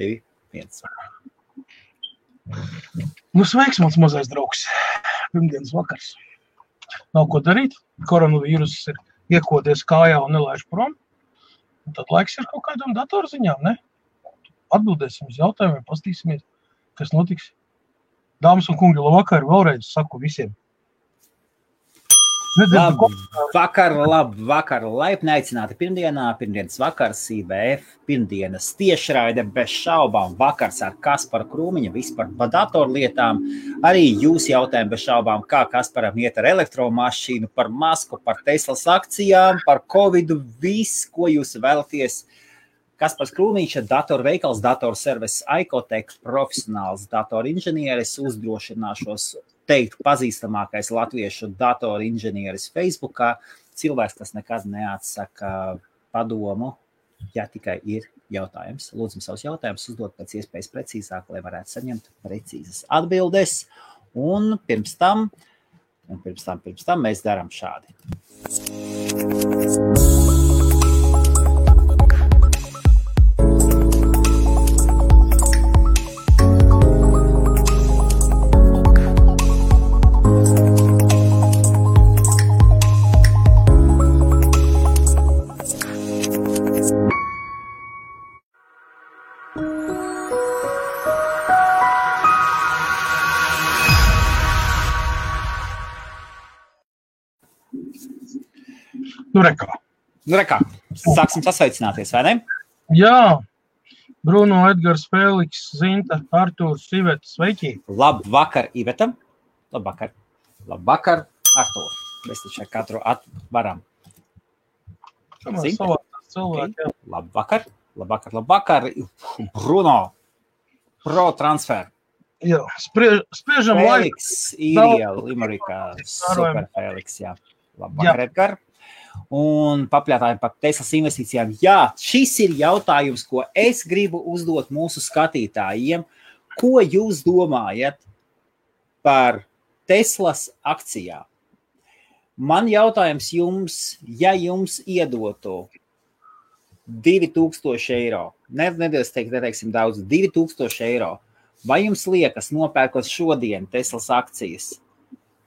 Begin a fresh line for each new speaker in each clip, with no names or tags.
2, 1.
Nu, sveiks, mans mazais draugs. Pirmdienas vakars. Nav ko darīt. Koronavīrus ir iekodies kājā un nelaiž prom. Un tad laiks ir kaut kādam datorziņām, ne? Atbildēsim uz jautājumiem, pastīsimies, kas notiks. Dāmas un kungi, labvakar, vēlreiz saku visiem.
Labu vakar, labu vakar, laipni aicināti. Pirmdienā, pirmdienas vakars, IBF, pirmdienas tiešraide bez šaubām, vakars ar Kasparu Krūmiņu, vispār par datorlietām, arī jūs jautājumi bez šaubām, kā Kasparam iet ar elektromašīnu, par masku, par Teslas akcijām, par Covidu, viss, ko jūs vēlaties. Kaspars Krūmiņš ir datorveikals, datorservis, ICOTEK, profesionāls datorinženieris, uzdrošināšos teikt, pazīstamākais latviešu datoru inženieris Facebook, cilvēks, kas nekad neatsaka padomu, ja tikai ir jautājums. Lūdzu, savus jautājumus uzdot pēc iespējas precīzāk, lai varētu saņemt precīzas atbildes. Un pirms tam, un pirms tam, pirms tam mēs darām šādi.
Nu, rekā.
Nu, rekā. Sāksim sasveicināties, vai ne?
Jā, Bruno, Edgars, Feliks, Zinta, Artūrs, Iveta, sveiki.
Labvakar, Iveta. Labvakar. Labvakar, Artūr. Mēs taču katru atvaram.
Zinta? Okay.
Labvakar, labvakar, labvakar. Bruno, pro transfer.
Jā, spriež, spriežam laiku.
Feliks, Īrija, Limerikā, super Feliks, jā. Labvakar, jā. Edgar un papļātājiem par Teslas investīcijām. Jā, šis ir jautājums, ko es gribu uzdot mūsu skatītājiem. Ko jūs domājat par Teslas akcijām? Man jautājums jums, ja jums iedotu 2000 eiro, ne, nedēļas teikt, neteiksim daudz, 2000 eiro, vai jums liekas, nopērkot šodien Teslas akcijas,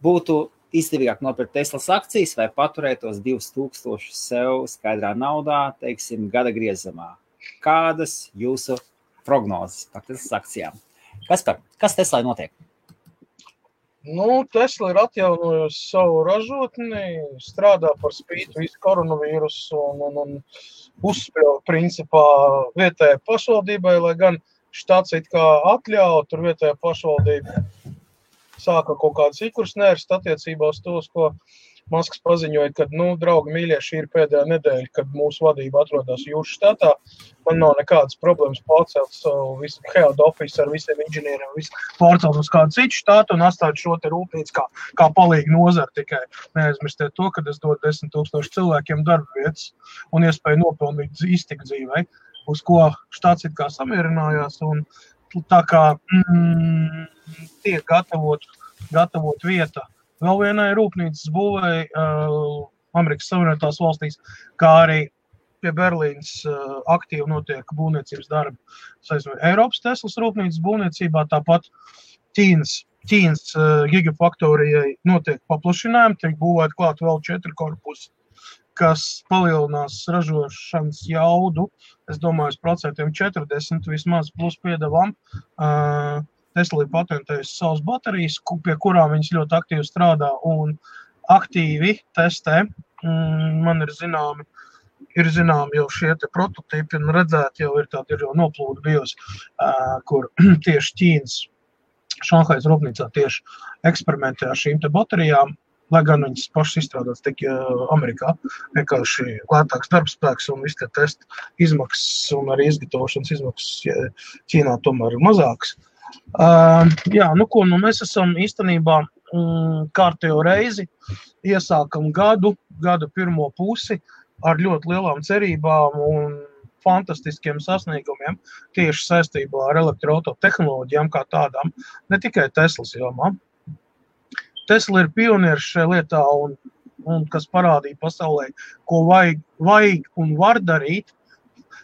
būtu izdevīgāk nopirkt Teslas akcijas vai paturēt tos 2000 sev skaidrā naudā, teiksim, gada griezumā. Kādas jūsu prognozes par Teslas akcijām? Kas, par, kas Teslai notiek?
Nu, Tesla ir atjaunojusi savu ražotni, strādā par spīti visu koronavīrusu un, un, un uzspēlē principā vietējai pašvaldībai, lai gan štats it kā atļauj tur vietējai pašvaldībai sāka kaut kādas ikurs nērstas attiecībā uz to, ko Masks paziņoja, ka, nu, draugi, mīļie, šī ir pēdējā nedēļa, kad mūsu vadība atrodas jūsu štatā. Man nav nekādas problēmas pārcelt savu visu head office ar visiem inženieriem, visu pārcelt uz kādu citu štātu un atstāt šo te rūpnīcu kā, kā palīgu nozari. Tikai neaizmirstiet to, ka es dodu desmit tūkstošu cilvēkiem darba vietas un iespēju nopelnīt iztikt dzīvē, uz ko štāts it kā samierinājās. Un, tā kā mm, tiek gatavot, gatavot vieta vēl vienai rūpnīcas būvēi uh, Amerikas Savienotās valstīs, kā arī pie Berlīnas uh, aktīvi notiek būvniecības darbi. Saistībā Eiropas Teslas rūpnīcas būvniecībā, tāpat Ķīnas, Ķīnas uh, gigafaktorijai notiek paplašinājumi, tiek būvēti klāt vēl četri korpusi kas palielinās ražošanas jaudu, es domāju, procentiem 40 vismaz plus piedevām. Uh, Tesla ir patentējusi savas baterijas, pie kurām viņas ļoti aktīvi strādā un aktīvi testē. Mm, man ir zināmi, ir zināmi jau šie prototypi, un redzēt, jau ir tādi ir jau noplūdi bijusi, uh, kur tieši Ķīnas Šanhais rūpnīcā tieši eksperimentē ar šīm baterijām lai gan viņas pašas izstrādātas tikai Amerikā. Vienkārši lētāks darbspēks un viss tie testa izmaksas un arī izgatavošanas izmaksas Ķīnā tomēr ir mazākas. Uh, jā, nu ko, nu mēs esam īstenībā mm, kārtējo reizi iesākam gadu, gada pirmo pusi ar ļoti lielām cerībām un fantastiskiem sasniegumiem tieši saistībā ar elektroautotehnoloģijām kā tādām, ne tikai Teslas jomā. Tesla ir pionieris šajā lietā, un, un kas parādīja pasaulē, ko vajag, vajag un var darīt,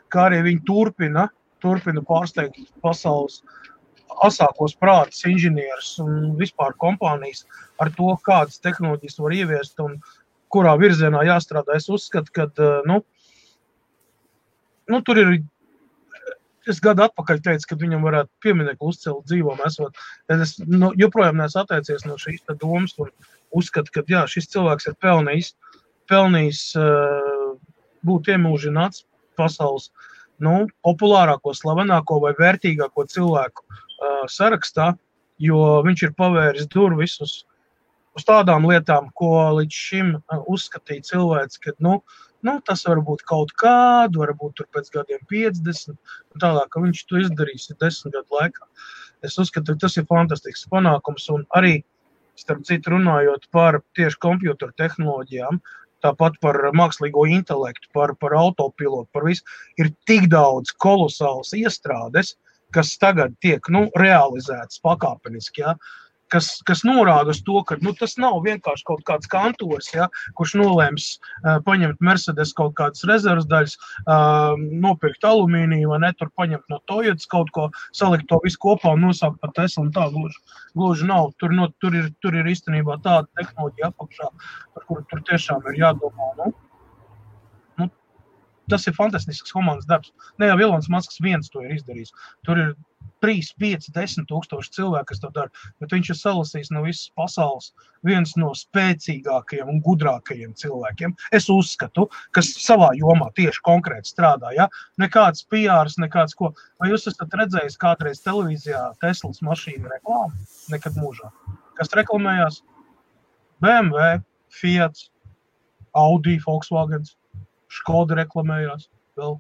kā arī viņi turpina turpina pārsteigt pasaules asākos prātus, inženierus un vispār kompānijas ar to, kādas tehnoloģijas var ieviest un kurā virzienā jāstrādā. Es uzskatu, ka nu, nu, tur ir es gadu atpakaļ teicu, ka viņam varētu pieminiektu uzcelt dzīvom esot. Es nu, joprojām neesmu atteicies no šīs domas un uzskatu, ka jā, šis cilvēks ir pelnījis, pelnījis uh, būt iemūžināts pasaules nu, populārāko, slavenāko vai vērtīgāko cilvēku uh, sarakstā, jo viņš ir pavēris durvis uz, uz tādām lietām, ko līdz šim uzskatīja cilvēks, ka nu, uh, Nu, tas var būt kaut kādu, varbūt pēc gadiem 50, un tālāk, ka viņš to izdarīs desmit gadu laikā. Es uzskatu, ka tas ir fantastisks panākums, un arī, starp citu, runājot par tieši kompjutoru tehnoloģijām, tāpat par mākslīgo intelektu, par, par autopilotu, par visu, ir tik daudz kolosālas iestrādes, kas tagad tiek nu, realizētas pakāpeniski. Ja? Uh, kas, kas norāda uz to, ka nu, tas nav vienkārši kaut kāds kantors, ja, kurš nolēms uh, paņemt Mercedes kaut kādas rezerves daļas, uh, nopirkt alumīniju vai ne, tur paņemt no Toyotas kaut ko, salikt to visu kopā un nosaukt par Tesla. Tā gluži, gluži nav. Tur, no, tur, ir, tur ir īstenībā tāda tehnoloģija apakšā, par kuru tur tiešām ir jādomā. Nu, nu, tas ir fantastisks komandas darbs. Ne jau Vilons Masks viens to ir izdarījis. Tur ir 3, 5, 10 tūkstoši cilvēku, kas to dara. Bet viņš ir salasījis no visas pasaules viens no spēcīgākajiem un gudrākajiem cilvēkiem. Es uzskatu, kas savā jomā tieši konkrēti strādā. Ja? Nekāds PR, nekāds ko. Vai jūs esat redzējis kādreiz televīzijā Teslas mašīnu reklāmu? Nekad mūžā. Kas reklamējās? BMW, Fiat, Audi, Volkswagen, Skoda reklamējās. Vēl,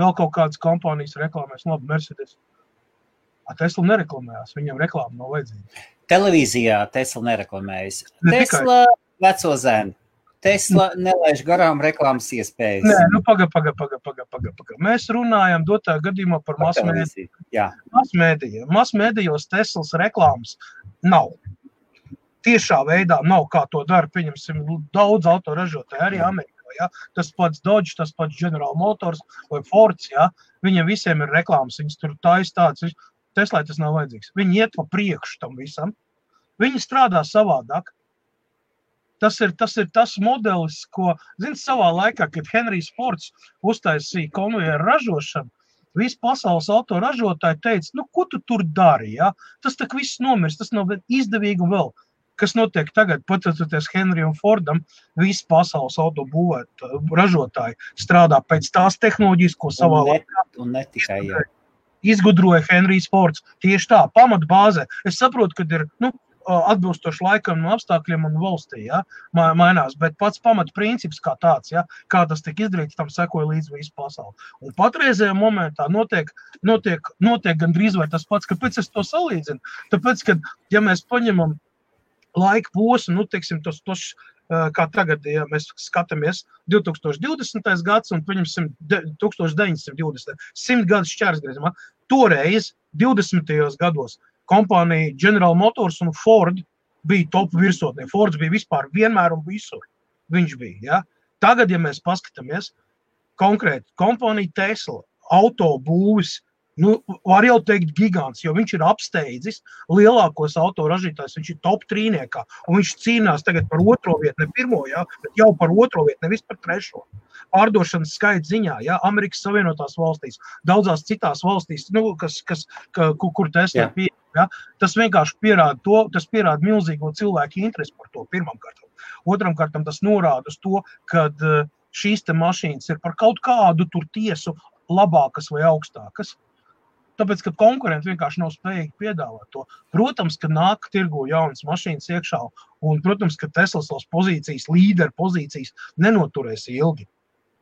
vēl kaut kādas kompānijas reklamēs, labi, Mercedes. Tesla nereklamējās, viņam reklāma nav vajadzīga.
Televīzijā Tesla nereklamējas. Ne Tesla tikai. veco zēnu. Tesla nelaiž garām reklāmas iespējas.
Nē, nu, pagaidi, pagaidi, pagaidi. Paga, paga, paga. Mēs runājam dotā gadījumā par masmēdījiem. Masmēdījiem. Masmēdījos Teslas reklāmas nav. Tiešā veidā nav, kā to dara, pieņemsim, daudz autoražotāji arī Amerikā. Ja? Tas pats Dodge, tas pats General Motors vai Fords, ja? viņiem visiem ir reklāmas, viņas tur taisa tāds, Teslai tas nav vajadzīgs. Viņi iet pa priekšu tam visam. Viņi strādā savādāk. Tas ir, tas ir tas modelis, ko, zinot, savā laikā, kad Henrijs Fords uztaisīja konvejeru ražošanu, visi pasaules autoražotāji teica, nu, ko tu tur dari? Ja? Tas tak viss nomirs, tas nav izdevīgi un vēl. Kas notiek tagad, pateicoties Henrijam Fordam, visi pasaules autobūvēt ražotāji strādā pēc tās tehnoloģijas, ko savā
un ne, laikā. Un ne tikai, jā
izgudroja Henrijs Fords. Tieši tā, pamatbāze. Es saprotu, ka ir nu, atbilstoši laikam un apstākļiem un valstī ja, mainās, bet pats pamatprincips kā tāds, ja, kā tas tika izdarīts, tam sekoja līdz visu pasauli. Un patreizējā momentā notiek, notiek, notiek gandrīz tas pats, kāpēc es to salīdzinu. Tāpēc, ka, ja mēs paņemam laika posmu, nu, teiksim, tos, tos kā tagad, ja mēs skatāmies 2020. gads un, pieņemsim, 1920. 100 gadus šķērsgriezumā, toreiz, 20. gados, kompānija General Motors un Ford bija top virsotnē. Fords bija vispār vienmēr un visur. Viņš bija. Ja? Tagad, ja mēs paskatāmies konkrēti kompānija Tesla, autobūvis, nu, var jau teikt, gigants, jo viņš ir apsteidzis lielākos autoražītājus. Viņš ir top trīniekā, un viņš cīnās tagad par otro vietu, ne pirmo, jā, bet jau par otro vietu, nevis par trešo. Pārdošanas skaita ziņā, ja Amerikas Savienotās valstīs, daudzās citās valstīs, nu, kas, kas, ka, kur, kur Tesla ir pieejama. Ja? Tas vienkārši pierāda to, tas pierāda milzīgo cilvēku interesi par to. Otram kārtam tas norāda uz to, ka šīs mašīnas ir par kaut kādu tiesu labākas vai augstākas. Tāpēc, ka konkurenti vienkārši nav spējīgi piedāvāt to. Protams, ka nāk tirgu jaunas mašīnas iekšā, un, protams, ka Tesla savas pozīcijas, līderu pozīcijas nenoturēs ilgi.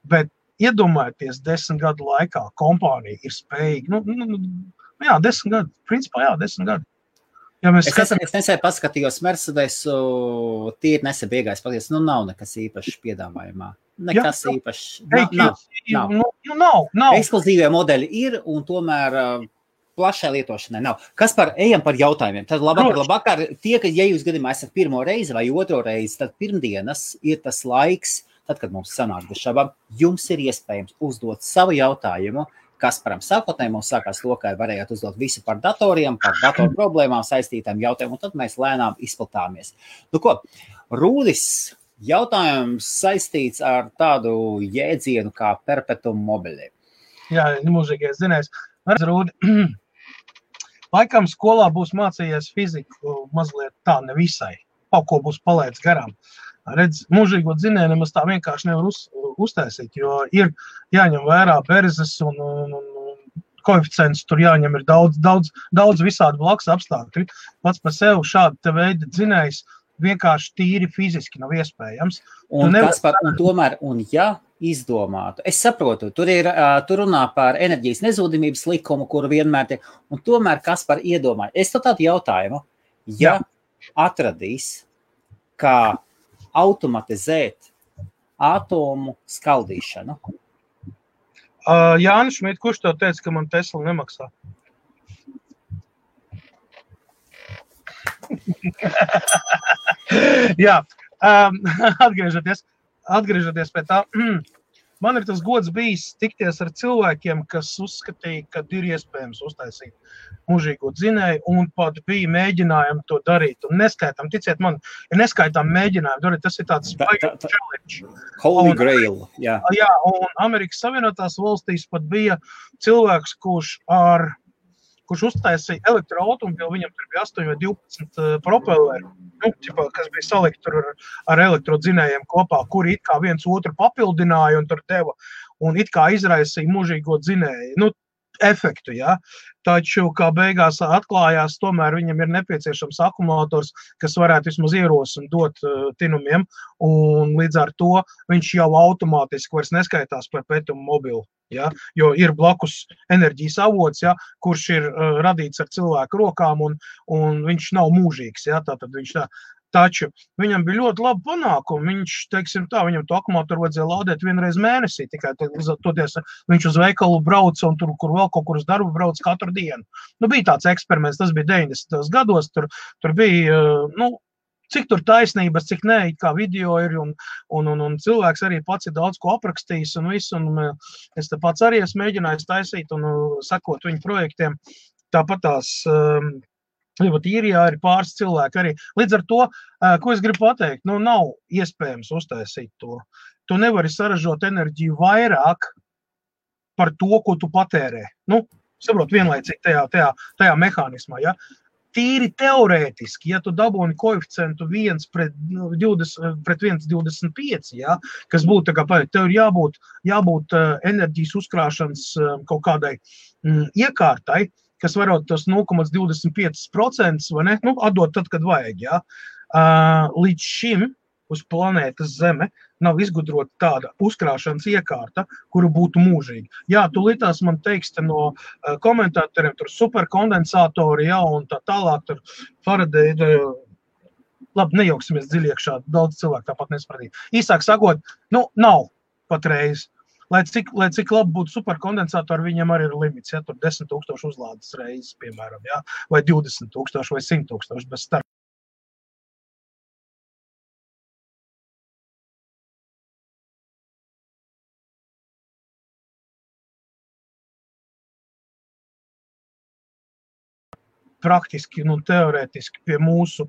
Bet iedomājieties, desmit gadu laikā kompānija ir spējīga. Nu, nu, nu jā, desmit gadi. Principā, jā, desmit gadi.
Ja mēs es skatām... nesen paskatījos Mercedes, tīri nesen beigās, patiesi, nu nav nekas īpašs piedāvājumā. Nekas jā, īpašs. Nav, nav,
nav. Nu, nu, nav, nav.
Ekskluzīvie modeļi ir, un tomēr uh, plašai lietošanai nav. Kas par ejam par jautājumiem? Tad labāk, labāk tie, ka, ja jūs gadījumā esat pirmo reizi vai otro reizi, tad pirmdienas ir tas laiks, tad, kad mums sanāk bez šabām, jums ir iespējams uzdot savu jautājumu Kasparam sākotnēji mums sākās lokā, varējāt uzdot visu par datoriem, par datoru problēmām saistītām jautājumiem, un tad mēs lēnām izplatāmies. Nu ko, Rūdis, jautājums saistīts ar tādu jēdzienu kā perpetuum mobile.
Jā, mūžīgais zinājums. Rūdi, laikam skolā būs mācījies fiziku mazliet tā nevisai. Kaut ko būs palaidis garām. Redz, mūžīgo dzinēju nemaz tā vienkārši nevar uz, uztaisīt, jo ir jāņem vērā berzes un, un, un koeficients tur jāņem ir daudz, daudz, daudz visādi blakus apstākļi. Pats par sevi šāda veida dzinējs vienkārši tīri fiziski nav iespējams.
Un, nevar... par, un tomēr, un ja izdomātu, es saprotu, tur ir tur runā par enerģijas nezudamības likumu, kuru vienmēr ir, un tomēr kas par iedomāju. Es to tādu jautājumu, ja Jā. atradīs, kā automatizēt atomu skaldīšanu.
Uh, Jānis Šmit, kurš tev teica, ka man Tesla nemaksā? Jā, um, atgriežoties, atgriežoties pie tā, man ir tas gods bijis tikties ar cilvēkiem, kas uzskatīja, ka ir iespējams uztaisīt mūžīgo dzinēju, un pat bija mēģinājumi to darīt. Un neskaitām, ticiet man, ja neskaitām mēģinājumu darīt, tas ir tāds spēcīgs challenge.
Holy un, Grail, jā.
Jā, un Amerikas Savienotās valstīs pat bija cilvēks, kurš ar kurš uztaisīja elektroautomobili, viņam tur bija 8 vai 12 uh, propelleri, nu, ķipa, kas bija salikti ar, ar elektrodzinējiem kopā, kuri it kā viens otru papildināja un tur deva un it kā izraisīja mūžīgo dzinēju. Nu, efektu. Ja? Taču, kā beigās atklājās, tomēr viņam ir nepieciešams akumulators, kas varētu vismaz ierosināt dot uh, tinumiem, līdz ar to viņš jau automātiski vairs neskaitās par petumu mobilu. Ja, jo ir blakus enerģijas avots, ja, kurš ir uh, radīts ar cilvēku rokām, un, un viņš nav mūžīgs. Ja, tātad viņš tā, Taču viņam bija ļoti labi panākumi. Viņš, teiksim, tā, viņam to akumulātoru vajadzēja lādēt vienreiz mēnesī. Tikai toties, viņš uz veikalu brauca un tur, kur vēl kaut kur uz darbu brauca katru dienu. Nu, bija tāds eksperiments, tas bija 90. gados. Tur, tur bija, uh, nu, cik tur taisnības, cik nē, kā video ir. Un, un, un, un cilvēks arī pats ir daudz ko aprakstījis. Un visu, un uh, es pats arī esmu mēģinājis taisīt un uh, sekot viņu projektiem. Tāpat tās. Um, Ļoti īrijā ir pāris cilvēki arī. Līdz ar to, ko es gribu pateikt, nu, nav iespējams uztaisīt to. Tu nevari saražot enerģiju vairāk par to, ko tu patērē. Nu, saprot, vienlaicīgi tajā, tajā, tajā mehānismā. Ja? Tīri teorētiski, ja tu dabūni koeficientu 1 pret, 20, nu, pret 1,25, ja, kas būtu tā kā, tev ir jābūt, jābūt enerģijas uzkrāšanas kaut kādai mm, iekārtai, kas varētu tos 0,25% vai ne, nu, atdot tad, kad vajag. Ja? Uh, līdz šim uz planētas Zeme nav izgudrota tāda uzkrāšanas iekārta, kura būtu mūžīga. Jā, tu līdās man teiks no uh, komentatoriem, tur superkondensatori, jā, un tā tālāk, tur Faraday, uh, labi, nejauksimies dziļi iekšā, daudz cilvēku tāpat nesapratīs. Īsāk sakot, nu, nav patreiz lai cik, lai cik labi būtu superkondensatori, viņam arī ir limits. Ja tur 10,000 uzlādes reizes, piemēram, ja, vai 20,000 vai 100,000 bez starp. praktiski, nu, teorētiski pie mūsu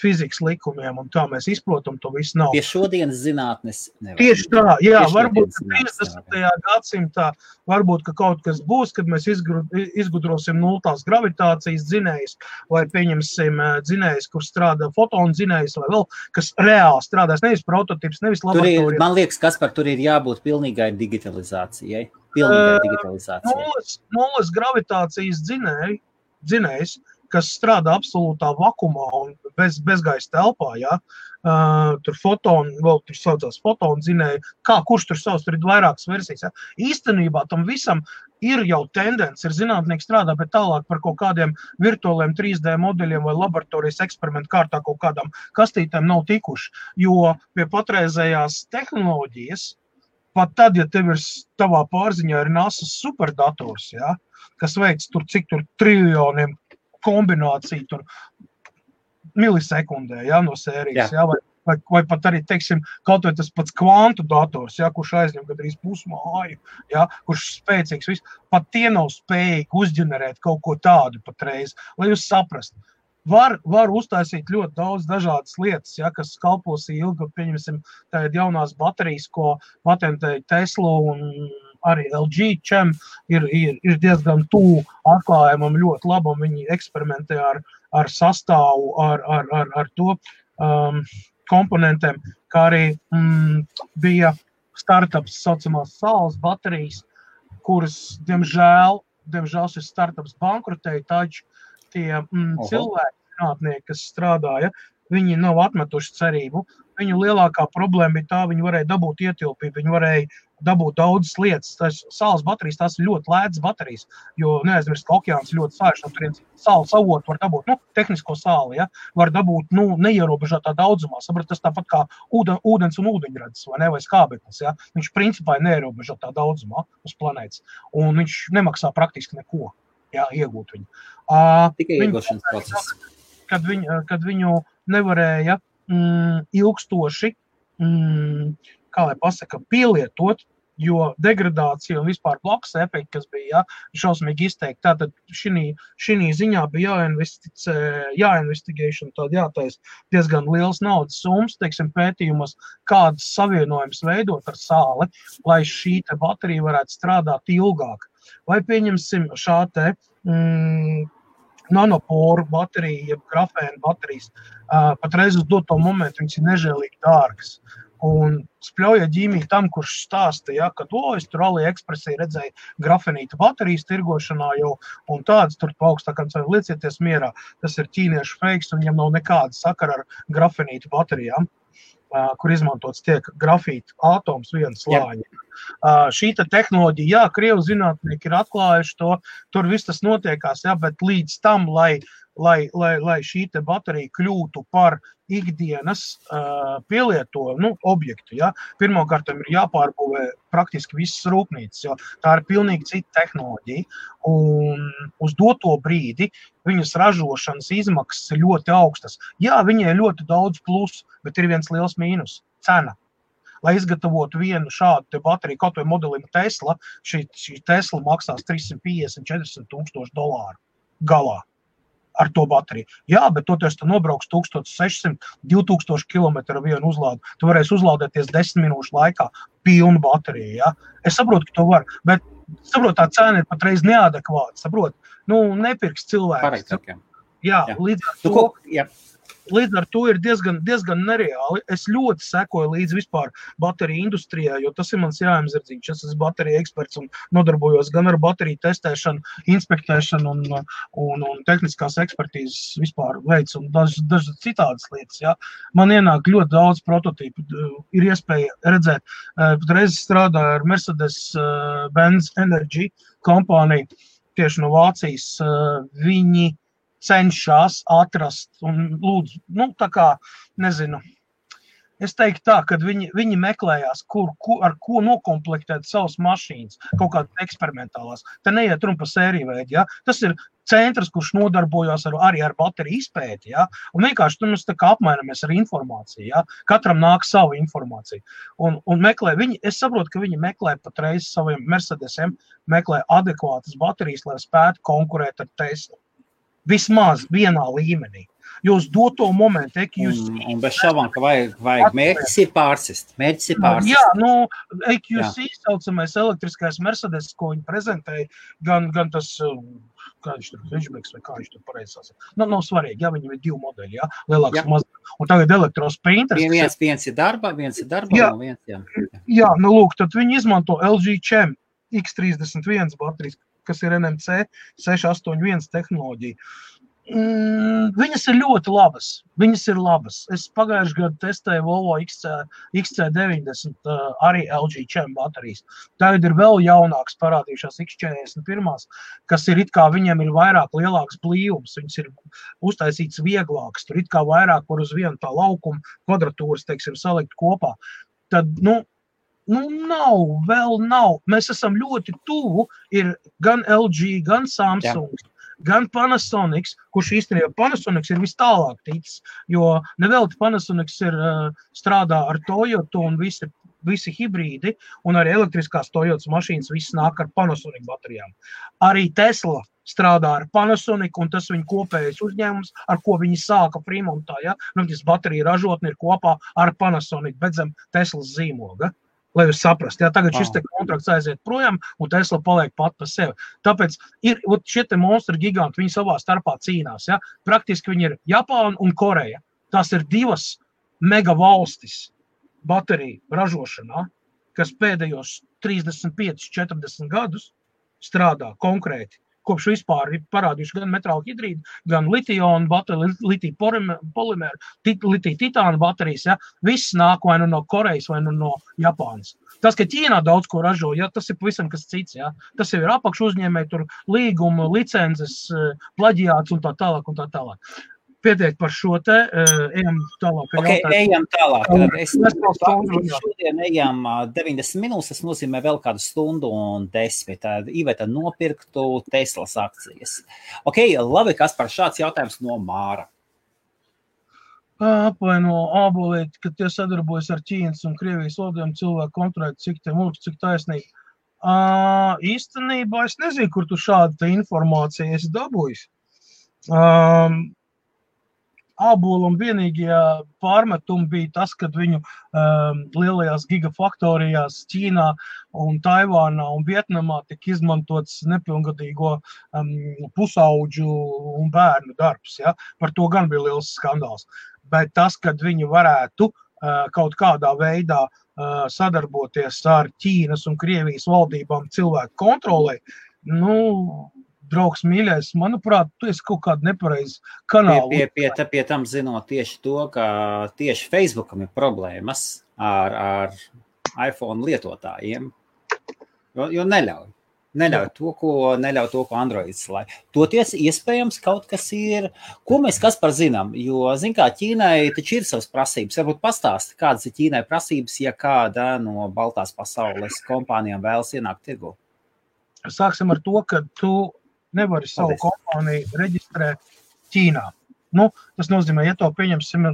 fizikas likumiem, un tā mēs izprotam to visu. Nav.
Pie šodienas zinātnes
nevar. Tieši tā, jā, Tieši varbūt 50. gadsimtā, varbūt ka kaut kas būs, kad mēs izgudrosim nultās gravitācijas dzinējus, vai pieņemsim eh, dzinējus, kur strādā fotonu dzinējus, vai vēl kas reāli strādās, nevis prototyps, nevis
laboratorija. Man liekas, kas par tur ir jābūt pilnīgai digitalizācijai. Pilnīgai uh, digitalizācijai.
Nulles, nulles gravitācijas dzinēji, dzinējs, kas strādā absolūtā vakumā un bez, bezgaisa telpā. Ja? Uh, tur fotoni, vēl tur saucās fotonu zinēji, kā kurš tur savs, tur ir vairākas versijas. Ja? Īstenībā tam visam ir jau tendence, ir zinātnieki strādā, bet tālāk par kaut kādiem virtuāliem 3D modeļiem vai laboratorijas eksperimentu kārtā kaut kādām kastītēm nav tikuši. Jo pie patreizējās tehnoloģijas, pat tad, ja tev ir tavā pārziņā ir NASA superdators, ja, kas veids tur cik tur triljoniem kombinācija tur milisekundē, ja, no sērijas, ja, vai, vai, vai pat arī, teiksim, tas pats kvantu dators, ja, kurš aizņem gandrīz pusmāju, ja, kurš ir spēcīgs, viss, pat tie nav spējīgi uzģenerēt kaut ko tādu patreiz, lai jūs saprastu. Var, var uztaisīt ļoti daudz dažādas lietas, ja, kas kalpos ilgi. Pieņemsim, tādas jaunās baterijas, ko patentēja Tesla un arī LG čem, ir, ir, ir diezgan tuvu atklājumam, ļoti labam. Viņi eksperimentē ar, ar sastāvu, ar, ar, ar, ar to um, komponentiem, kā arī mm, bija startups, tā saucamās saules baterijas, kuras, diemžēl, diemžēl šis startups bankrotēja, taču tie mm, cilvēki, zinātnieki, kas strādāja, viņi nav atmetuši cerību. Viņu lielākā problēma bija tā, viņi varēja dabūt ietilpību, viņi varēja dabūt daudzas lietas. Tas saules baterijas, tās ir ļoti lētas baterijas, jo neaizmirst, ka okeāns ļoti sāļš. No turienes saules avotu var dabūt, nu, tehnisko sāli, ja, var dabūt nu, neierobežotā daudzumā. Sabrat, tas tāpat kā ūden, ūdens un ūdeņradis vai, ne, vai skābeklis. Ja. Viņš principā ir neierobežotā daudzumā uz planētas, un viņš nemaksā praktiski neko jā, iegūt viņu.
Uh, Tikai iegūšanas process.
Kad, viņ, kad viņu nevarēja mm, ilgstoši, mm, kā lai pasaka, pielietot, jo degradācija un vispār blakus efekti, kas bija ja, šausmīgi izteikti. Tātad šī ziņā bija jāinvesticē, jāinvestigēšana, tāda jātaisa diezgan liels naudas summas, teiksim, pētījumos, kādas savienojumus veidot ar sāli, lai šī baterija varētu strādāt ilgāk. Vai pieņemsim šā te mm, nanoporu bateriju, jeb grafēnu baterijas. Uh, patreiz uz doto momentu viņas ir nežēlīgi dārgas. Un spļauja ģīmija tam, kurš stāsta, ja, ka to es tur AliExpressī redzēju grafenīta baterijas tirgošanā jau un tādas tur augstākam cenu liecieties mierā. Tas ir ķīniešu feiks un viņam nav nekāda sakara ar grafenīta baterijām. Kur izmantots tiek grafīta atoms viena slāņa. Šī te tehnoloģija, jā, krievu zinātnieki ir atklājuši to, tur viss tas notiekās, jā, bet līdz tam, lai, lai, lai, lai šī baterija kļūtu par ikdienas uh, pielietojumu nu, objektu, ja, pirmkārt ir jāpārbūvē praktiski visas rūpnīcas, jo tā ir pilnīgi cita tehnoloģija. Un uz doto brīdi viņas ražošanas izmaksas ir ļoti augstas. Jā, viņai ir ļoti daudz plusu, bet ir viens liels mīnus - cena lai izgatavotu vienu šādu bateriju, kaut vai modelim Tesla, šī, šī Tesla maksās 350, 400 tūkstoši dolāru galā ar to bateriju. Jā, bet toties tu nobrauks 1600, 2000 km vienu uzlādi. Tu varēsi uzlādēties 10 minūšu laikā pilnu bateriju. Ja? Es saprotu, ka to var, bet saprotu, tā cena ir patreiz neadekvāta. Saprotu, nu, nepirks cilvēks.
Pareizi, jā.
Jā, līdz ar to. Nu, jā līdz ar to ir diezgan, diezgan nereāli. Es ļoti sekoju līdzi vispār bateriju industrijai, jo tas ir mans jāimzardzīgs. Es esmu bateriju eksperts un nodarbojos gan ar bateriju testēšanu, inspektēšanu un, un, un tehniskās ekspertīzes vispār veids un dažas daž citādas lietas. Ja. Man ienāk ļoti daudz prototīpu. Ir iespēja redzēt, patreiz strādāju ar Mercedes-Benz Energy kompāniju tieši no Vācijas. Viņi cenšas atrast un lūdzu, nu, tā kā, nezinu, Es teiktu, tā, ka viņi, viņi meklējās, kur, kur, ar ko noklāpēt savas mašīnas, kaut kādas eksperimentālās. Te neiet runa par sēriju veidu. Ja? Tas ir centrs, kurš nodarbojas ar, arī ar bateriju izpēti. Ja? Un vienkārši tur mēs apmainamies ar informāciju. Ja? Katram nāk sava informācija. Un, un meklē, viņi, es saprotu, ka viņi meklē patreiz saviem Mercedesiem, meklē adekvātas baterijas, lai spētu konkurēt ar Tesla. Vismaz vienā līmenī. Uz doto momentu, ja jūs.
Un, un bez šaubām, ka vajag, vajag mērķis ir pārsist. Mērķis ir pārsist.
Jā, nu, EQC saucamais elektriskais Mercedes, ko viņi prezentēja, gan, gan tas, kā viņš tur, Ridgebacks vai kā viņš tur pareizi sasaka. Nu, nav svarīgi, ja viņam ir divi modeļi, jā, lielāks mazāks. Un tagad elektrosprinters.
Vien, viens, viens ir darba, viens ir darba, jā, viens, jā.
Jā, nu, lūk, tad viņi izmanto LG Chem X31 baterijas, kas ir NMC 681 tehnoloģija. Mm, viņas ir ļoti labas. Viņas ir labas. Es pagājušajā gadā testēju Volvo XC, XC90, uh, arī LG čem baterijas. Tagad ir vēl jaunākas parādījušās X41, kas ir it kā viņiem ir vairāk lielāks blīvums. Viņas ir uztaisītas vieglākas. Tur it kā vairāk var uz vienu tā laukuma kvadratūras, teiksim, salikt kopā. Tad, nu, Nu, nav, vēl nav. Mēs esam ļoti tuvu. Ir gan LG, gan Samsung, Jā gan Panasonics, kurš īstenībā Panasonics ir vis tālāk ticis, jo nevelti Panasonics ir uh, strādā ar Toyota un visi visi hibrīdi un arī elektriskās Toyotas mašīnas, viss nāk ar Panasonic baterijām. Arī Tesla strādā ar Panasonic, un tas viņa kopējais uzņēmums, ar ko viņi sāka Fremontā. Ja? Nu, tas baterija ražotne ir kopā ar Panasonic, bet zem Teslas zīmoga. Lai jūs saprastu, ja tagad šis kontrakts aiziet projām, un Tesla paliek pat par sevi. Tāpēc ir šie monstri giganti, viņi savā starpā cīnās. Ja? Praktiski viņi ir Japāna un Koreja. Tās ir divas mega valstis bateriju ražošanā, kas pēdējos 35, 40 gadus strādā konkrēti kopš vispār ir parādījuši gan metāla hidrīdu, gan litiju-ionu bateriju, litiju polimēru, litiju titānu baterijas. Ja? Viss nāk vai nu no Korejas, vai nu no Japānas. Tas, ka Ķīnā daudz ko ražo, ja, tas ir pavisam kas cits. Ja? Tas jau ir apakšu uzņēmēji, tur līguma, licences, plaģiāts un tā tālāk. Un tā tālāk pietiek par šo te. Uh, ejam tālāk.
Okay, ejam tālāk. Es domāju, ka šodien ejam 90 minūtes. Tas nozīmē vēl kādu stundu un desmit. Tad Iveta nopirktu Teslas akcijas. Ok, labi, kas par šāds jautājums no Māra.
Apvaino abolīti, ka tie sadarbojas ar Ķīnas un Krievijas valdiem cilvēku kontrolēt, cik te mūks, cik taisnīgi. Uh, īstenībā es nezinu, kur tu šādu informāciju esi dabūjis. Um, Ābolam vienīgie pārmetumi bija tas, ka viņu um, lielajās gigafaktorijās Ķīnā un Taivānā un Vietnamā tika izmantots nepilngadīgo um, pusauģu un bērnu darbs. Ja? Par to gan bija liels skandāls. Bet tas, ka viņi varētu uh, kaut kādā veidā uh, sadarboties ar Ķīnas un Krievijas valdībām cilvēku kontrolē, nu, draugs, mīļais, manuprāt, tu esi kaut kāda nepareiza kanāla.
Pie, pie, pie, pie tam zinot tieši to, ka tieši Facebookam ir problēmas ar, ar iPhone lietotājiem, jo, jo neļauj. Neļauj to, ko, neļauj to, ko Androids slēdz. Toties, iespējams, kaut kas ir, ko mēs kas par zinām. Jo, zin kā, Ķīnai taču ir savas prasības. Varbūt pastāsti, kādas ir Ķīnai prasības, ja kāda no Baltās pasaules kompānijām vēlas ienākt tirgu.
Sāksim ar to, ka tu nevari savu Paldies. kompāniju reģistrēt Ķīnā. Nu, tas nozīmē, ja to pieņemsim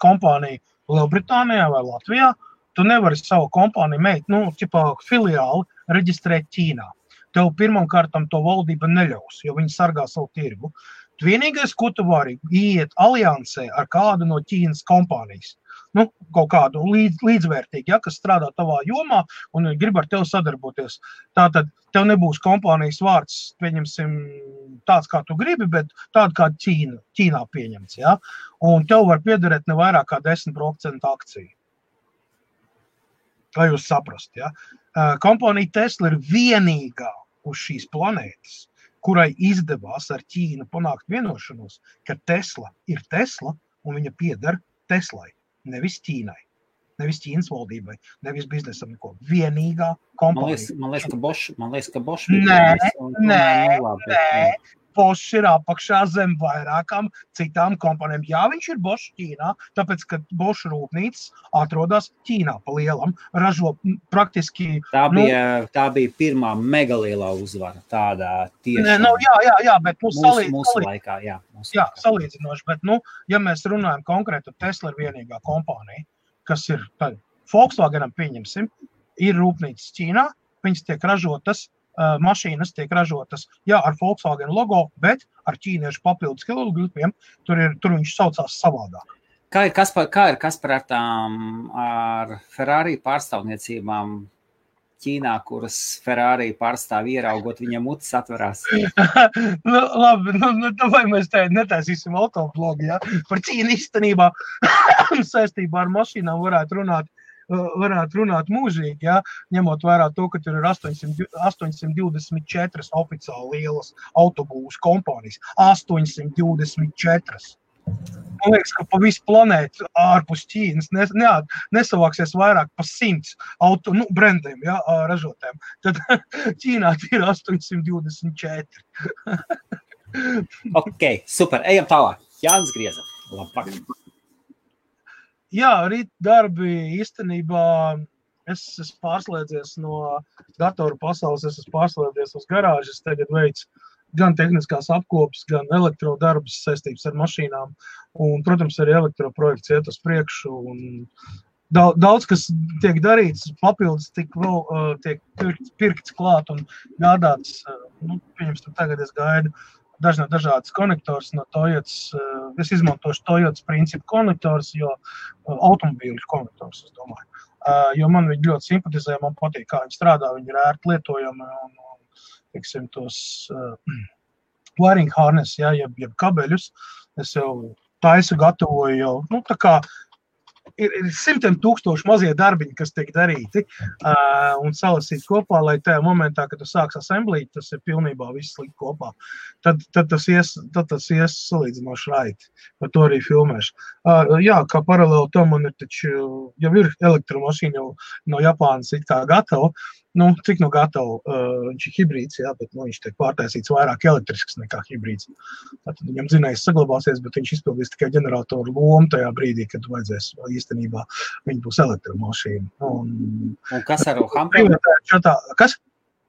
kompāniju Lielbritānijā vai Latvijā, tu nevari savu kompāniju, meitu, nu, ķipā, filiāli reģistrēt Ķīnā. Tev pirmkārt to valdība neļaus, jo viņi sargā savu tirgu. Vienīgais, ko tu vari, iet aliansē ar kādu no Ķīnas kompānijas nu, kaut kādu līdz, līdzvērtīgu, ja, kas strādā tavā jomā un grib ar tevi sadarboties. Tātad tev nebūs kompānijas vārds, pieņemsim, tāds, kā tu gribi, bet tāds, kā Ķīna, Ķīnā pieņemts. Ja, un tev var piederēt ne vairāk kā 10% akciju. Lai jūs saprastu, ja. kompānija Tesla ir vienīgā uz šīs planētas, kurai izdevās ar Ķīnu panākt vienošanos, ka Tesla ir Tesla un viņa pieder Teslai nevis Ķīnai. Nevis Ķīnas valdībai, nevis biznesam. Neko. Vienīgā kompānija.
Man liekas, man liekas, ka liekas, ka Bosch
nē, nē, nē, Bosch ir apakšā zem vairākām citām kompānijām. Jā, viņš ir Bosch Ķīnā, tāpēc, ka Bosch rūpnīcas atrodas Ķīnā pa lielam, ražo praktiski.
Tā nu, bija, nu, tā bija pirmā megalielā uzvara tādā tieši.
Nē, nu, jā, jā, jā, bet nu,
salīdz, mūsu, mūsu laikā, jā. Mūsu
jā, laikā. salīdzinoši, bet, nu, ja mēs runājam konkrēti, Tesla ir vienīgā kompānija, kas ir tad, Volkswagenam pieņemsim, ir rūpnīcas Ķīnā, viņas tiek ražotas mašīnas tiek ražotas jā, ar Volkswagen logo, bet ar ķīniešu papildus kilogramiem. Tur, ir, tur viņš saucās savādāk.
Kā ir, kas par, kā ir kas par tām ar Ferrari pārstāvniecībām Ķīnā, kuras Ferrari pārstāv ieraugot, viņam mutes atverās.
nu, labi, nu, nu, vai mēs te netaisīsim autoblogu, ja? Par Ķīnu īstenībā saistībā ar mašīnām varētu runāt varētu runāt mūžīgi, ja, ņemot vērā to, ka tur ir 800, 824 oficiāli lielas autobūvas kompānijas. 824! Man liekas, ka pa visu planētu ārpus Ķīnas nes, ne, nesavāksies vairāk par simts auto nu, brendiem, ja, ražotēm. Tad Ķīnā ir 824.
ok, super. Ejam tālāk. Jānis Grieza. Labvakar
jā, rīt darbi īstenībā es esmu pārslēdzies no datoru pasaules, es esmu pārslēdzies uz garāžas, tagad veids gan tehniskās apkopes, gan elektrodarbs saistības ar mašīnām. Un, protams, arī elektroprojekts iet uz priekšu. Daudz, daudz kas tiek darīts, papildus tik vēl, uh, tiek pirkts, pirkts klāt un gādāts. Uh, nu, pieņemsim, tagad es gaidu dažna, dažādas konektors no Toyotas. Uh, es izmantošu Toyotas principu konektors, jo uh, automobīļu konektors, es domāju. Uh, jo man viņi ļoti simpatizē, man patīk, kā viņi strādā, viņi ir ērti lietojami un, teiksim, tos wiring harness, ja, jeb, jeb kabeļus. Es jau taisu, gatavoju jau. Nu, ir, ir simtiem tūkstoši mazie darbiņi, kas tiek darīti uh, un salasīti kopā, lai tajā momentā, kad tu sāks asemblīt, tas ir pilnībā viss likt kopā. Tad, tad tas ies, tad tas ies salīdzinoši raiti. Par to arī filmēšu. Uh, jā, kā paralēli tam man ir taču, jau ir elektromašīna jau no Japānas it kā gatava. Uh, nu, cik nu gatavs uh, viņš ir hibrīds, jā, bet nu, viņš tiek pārtaisīts vairāk elektrisks nekā hibrīds. Tad viņam zinājums saglabāsies, bet viņš izpildīs tikai ģeneratoru lomu tajā brīdī, kad vajadzēs īstenībā viņa būs elektromašīna. Un,
un kas ar Hamburgu?
Kas?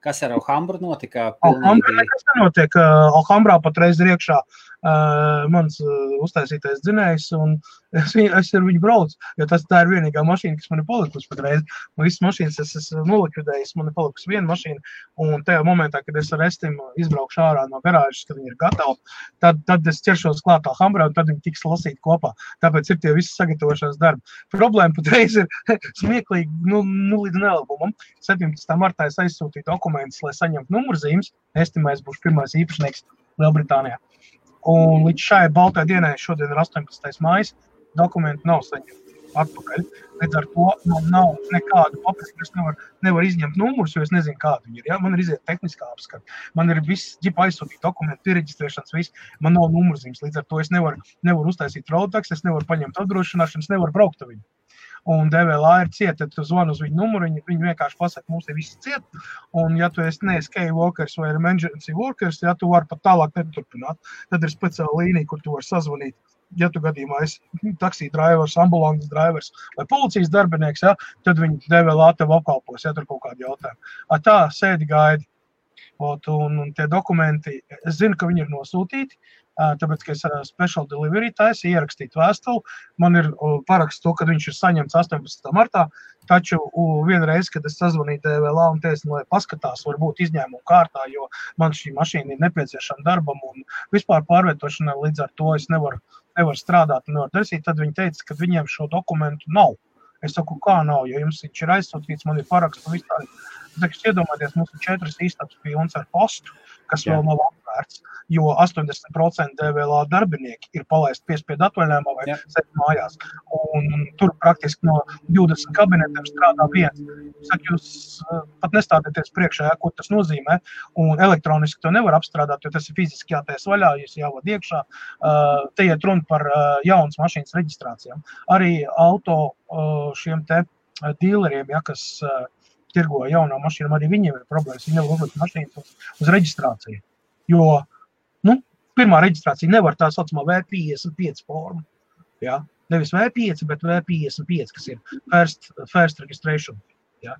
Kas ar Alhambru notika?
Alhambra nekas nenotiek. Alhambrā patreiz ir iekšā uh, mans uh, uztaisītais dzinējs, un es, viņu, es ar viņu braucu, jo tas tā ir vienīgā mašīna, kas man ir palikusi patreiz. Man visas mašīnas es esmu nolikvidējis, man ir palikusi viena mašīna, un tajā momentā, kad es ar Estim izbraukšu ārā no garāžas, kad viņi ir gatavi, tad, tad es ķeršos klāt Alhambrā, un tad viņi tiks lasīti kopā. Tāpēc ir tie visi sagatavošanās darbi. Problēma patreiz ir smieklīgi, nu, nu līdz nelabumam. 17. martā es aizsūtīju dokumentus, lai saņemtu numurzīmes. Estimais būs pirmais īpašnieks Lielbritānijā. Un līdz šai baltai dienai, šodien ir 18. maija, dokumenti nav saņemti atpakaļ. Līdz ar to man nav nekādu papīru. Es nevaru, nevaru izņemt numurus, jo es nezinu, kādi viņi ir. Ja? Man ir iziet tehniskā apskate, man ir viss ģipa aizsūtīt dokumentu, pieregistrēšanas, viss. Man nav numurzīmes. Līdz ar to es nevaru, nevaru uztaisīt roadtax, es nevaru paņemt apdrošināšanu, es nevaru braukt ar viņu un DVLA ir cieta, tad tu zvani uz viņu numuru, viņi, viņi vienkārši pasaka, mums ir viss ciet, un ja tu esi neesi key workers vai emergency workers, ja tu vari pat tālāk neturpināt, tad ir speciāla līnija, kur tu vari sazvanīt. Ja tu gadījumā esi taksija drivers, ambulants drivers vai policijas darbinieks, ja, tad viņi tev apkalpos, ja tur kaut kādi jautājumi. Tā sēdi gaidi. Un, un tie dokumenti, es zinu, ka viņi ir nosūtīti, tāpēc, ka es ar special delivery taisu ierakstīt vēstuli. Man ir paraksts to, ka viņš ir saņemts 18. martā, taču vienreiz, kad es sazvanīju DVLA un teicu, nu, lai paskatās, varbūt izņēmumu kārtā, jo man šī mašīna ir nepieciešama darbam un vispār pārvietošanai, līdz ar to es nevaru, nevaru strādāt nevaru darīt, tad viņi teica, ka viņiem šo dokumentu nav. Es saku, kā nav, jo jums viņš ir aizsūtīts, man ir paraksts un viss tāds. Iedomājieties, mums ir četras istabas pilnas ar postu, kas Jā. vēl nav atvērts jo 80% DVLA darbinieki ir palaisti piespiedu atvaļinājumā vai sēž mājās. Un, tur praktiski no 20 kabinetiem strādā viens. Saka, jūs uh, pat nestādieties priekšā, ko tas nozīmē. Un elektroniski to nevar apstrādāt, jo tas ir fiziski jātais vaļā, jūs jāvada iekšā. Uh, te iet runa par uh, jaunas mašīnas reģistrācijām. Arī auto šiem te dīleriem, ja, kas uh, tirgo jaunām mašīnām, arī viņiem ir problēmas. Viņi nevar uzlikt mašīnas uz, uz reģistrāciju. Jo Nu, pirmā reģistrācija nevar tā saucamā V55 formu. Ja? Nevis V5, bet V55, kas ir first, first registration. Ja?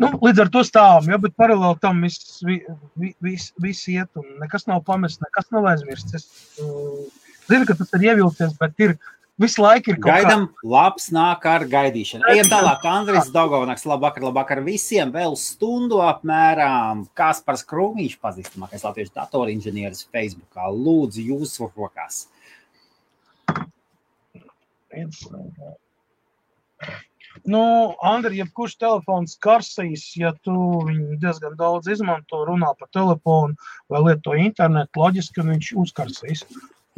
Nu, līdz ar to stāvam, ja, bet paralēli tam viss vis, vis, vis iet, un nekas nav pamests, nekas nav aizmirsts. Es uh, zinu, ka tas ir ievilcies, bet ir Visu laiku ir kaut kas
tāds. Labs nāk ar gaidīšanu. Ejam tālāk. Andris Dogovnaks, labvakar, labvakar visiem. Vēl stundu apmēram. Kaspars Krūmiņš, pazīstamākais latviešu datorinženieris Facebookā. Lūdzu, jūsu rokās.
Nu, Andri, jebkurš telefons karsīs, ja tu viņu diezgan daudz izmanto, runā pa telefonu vai lieto internetu, loģiski, ka viņš uzkarsīs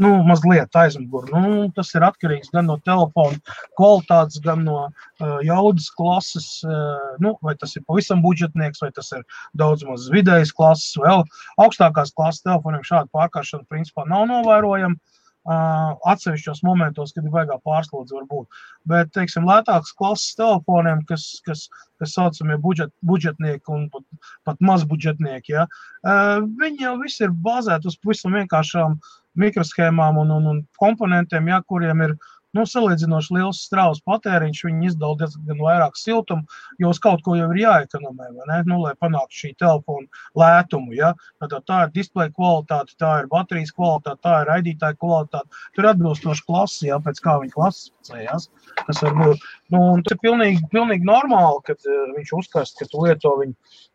nu, mazliet aizmugurē. Nu, tas ir atkarīgs gan no telefona kvalitātes, gan no uh, jaudas klases. Uh, nu, vai tas ir pavisam budžetnieks, vai tas ir daudz maz vidējas klases, vēl augstākās klases telefoniem šāda pārkāršana principā nav novērojama. Uh, atsevišķos momentos, kad ir baigā pārslodze, var būt. Bet, teiksim, lētākas klases telefoniem, kas, kas, kas saucamie budžet, budžetnieki un pat, pat mazbudžetnieki, ja, uh, viņi jau visi ir bāzēti uz pavisam vienkāršām uh, mikroshēmām un, un, un komponentiem, ja, kuriem ir nu, salīdzinoši liels strāvas patēriņš, viņi izdala diezgan vairāk siltumu, jo uz kaut ko jau ir jāekonomē, nu, lai panāktu šī telefona lētumu. Ja? Tad tā ir displeja kvalitāte, tā ir baterijas kvalitāte, tā ir raidītāja kvalitāte. Tur ir atbilstoši klasi, ja, pēc kā viņi klasificējās. Tas var būt. Nu, tas ir pilnīgi, pilnīgi normāli, kad uh, viņš uzskata, ka tu lieto viņu,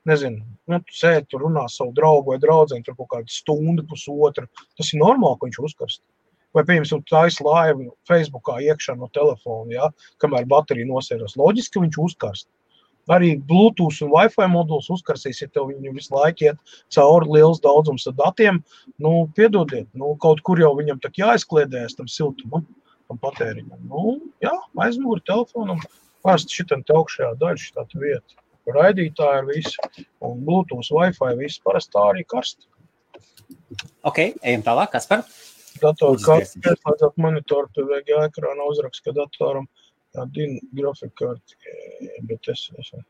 nezinu, nu, tu sēdi tur runā savu draugu vai draugu, tur kaut kādu stundu, pusotru. Tas ir normāli, ka viņš uzskata vai, piemēram, taisa laivu Facebookā iekšā no telefona, ja, kamēr baterija nosēras. Loģiski, viņš uzkarst. Arī Bluetooth un Wi-Fi moduls uzkarsīs, ja tev viņi visu laiku iet cauri liels daudzums ar datiem. Nu, piedodiet, nu, kaut kur jau viņam tā jāizkliedējas tam siltumam, tam patēriņam. Nu, jā, aizmuguri telefonam, parasti šitam te augšējā daļa, šitā vieta. Raidītāji ir visi, un Bluetooth, Wi-Fi, viss parasti tā arī karst.
Ok, ejam tālāk, kas par?
Datoru karti pieslēdzot monitoru pie VGA ekrāna uzrakst, ka datoram tāda grafika karti, bet es esmu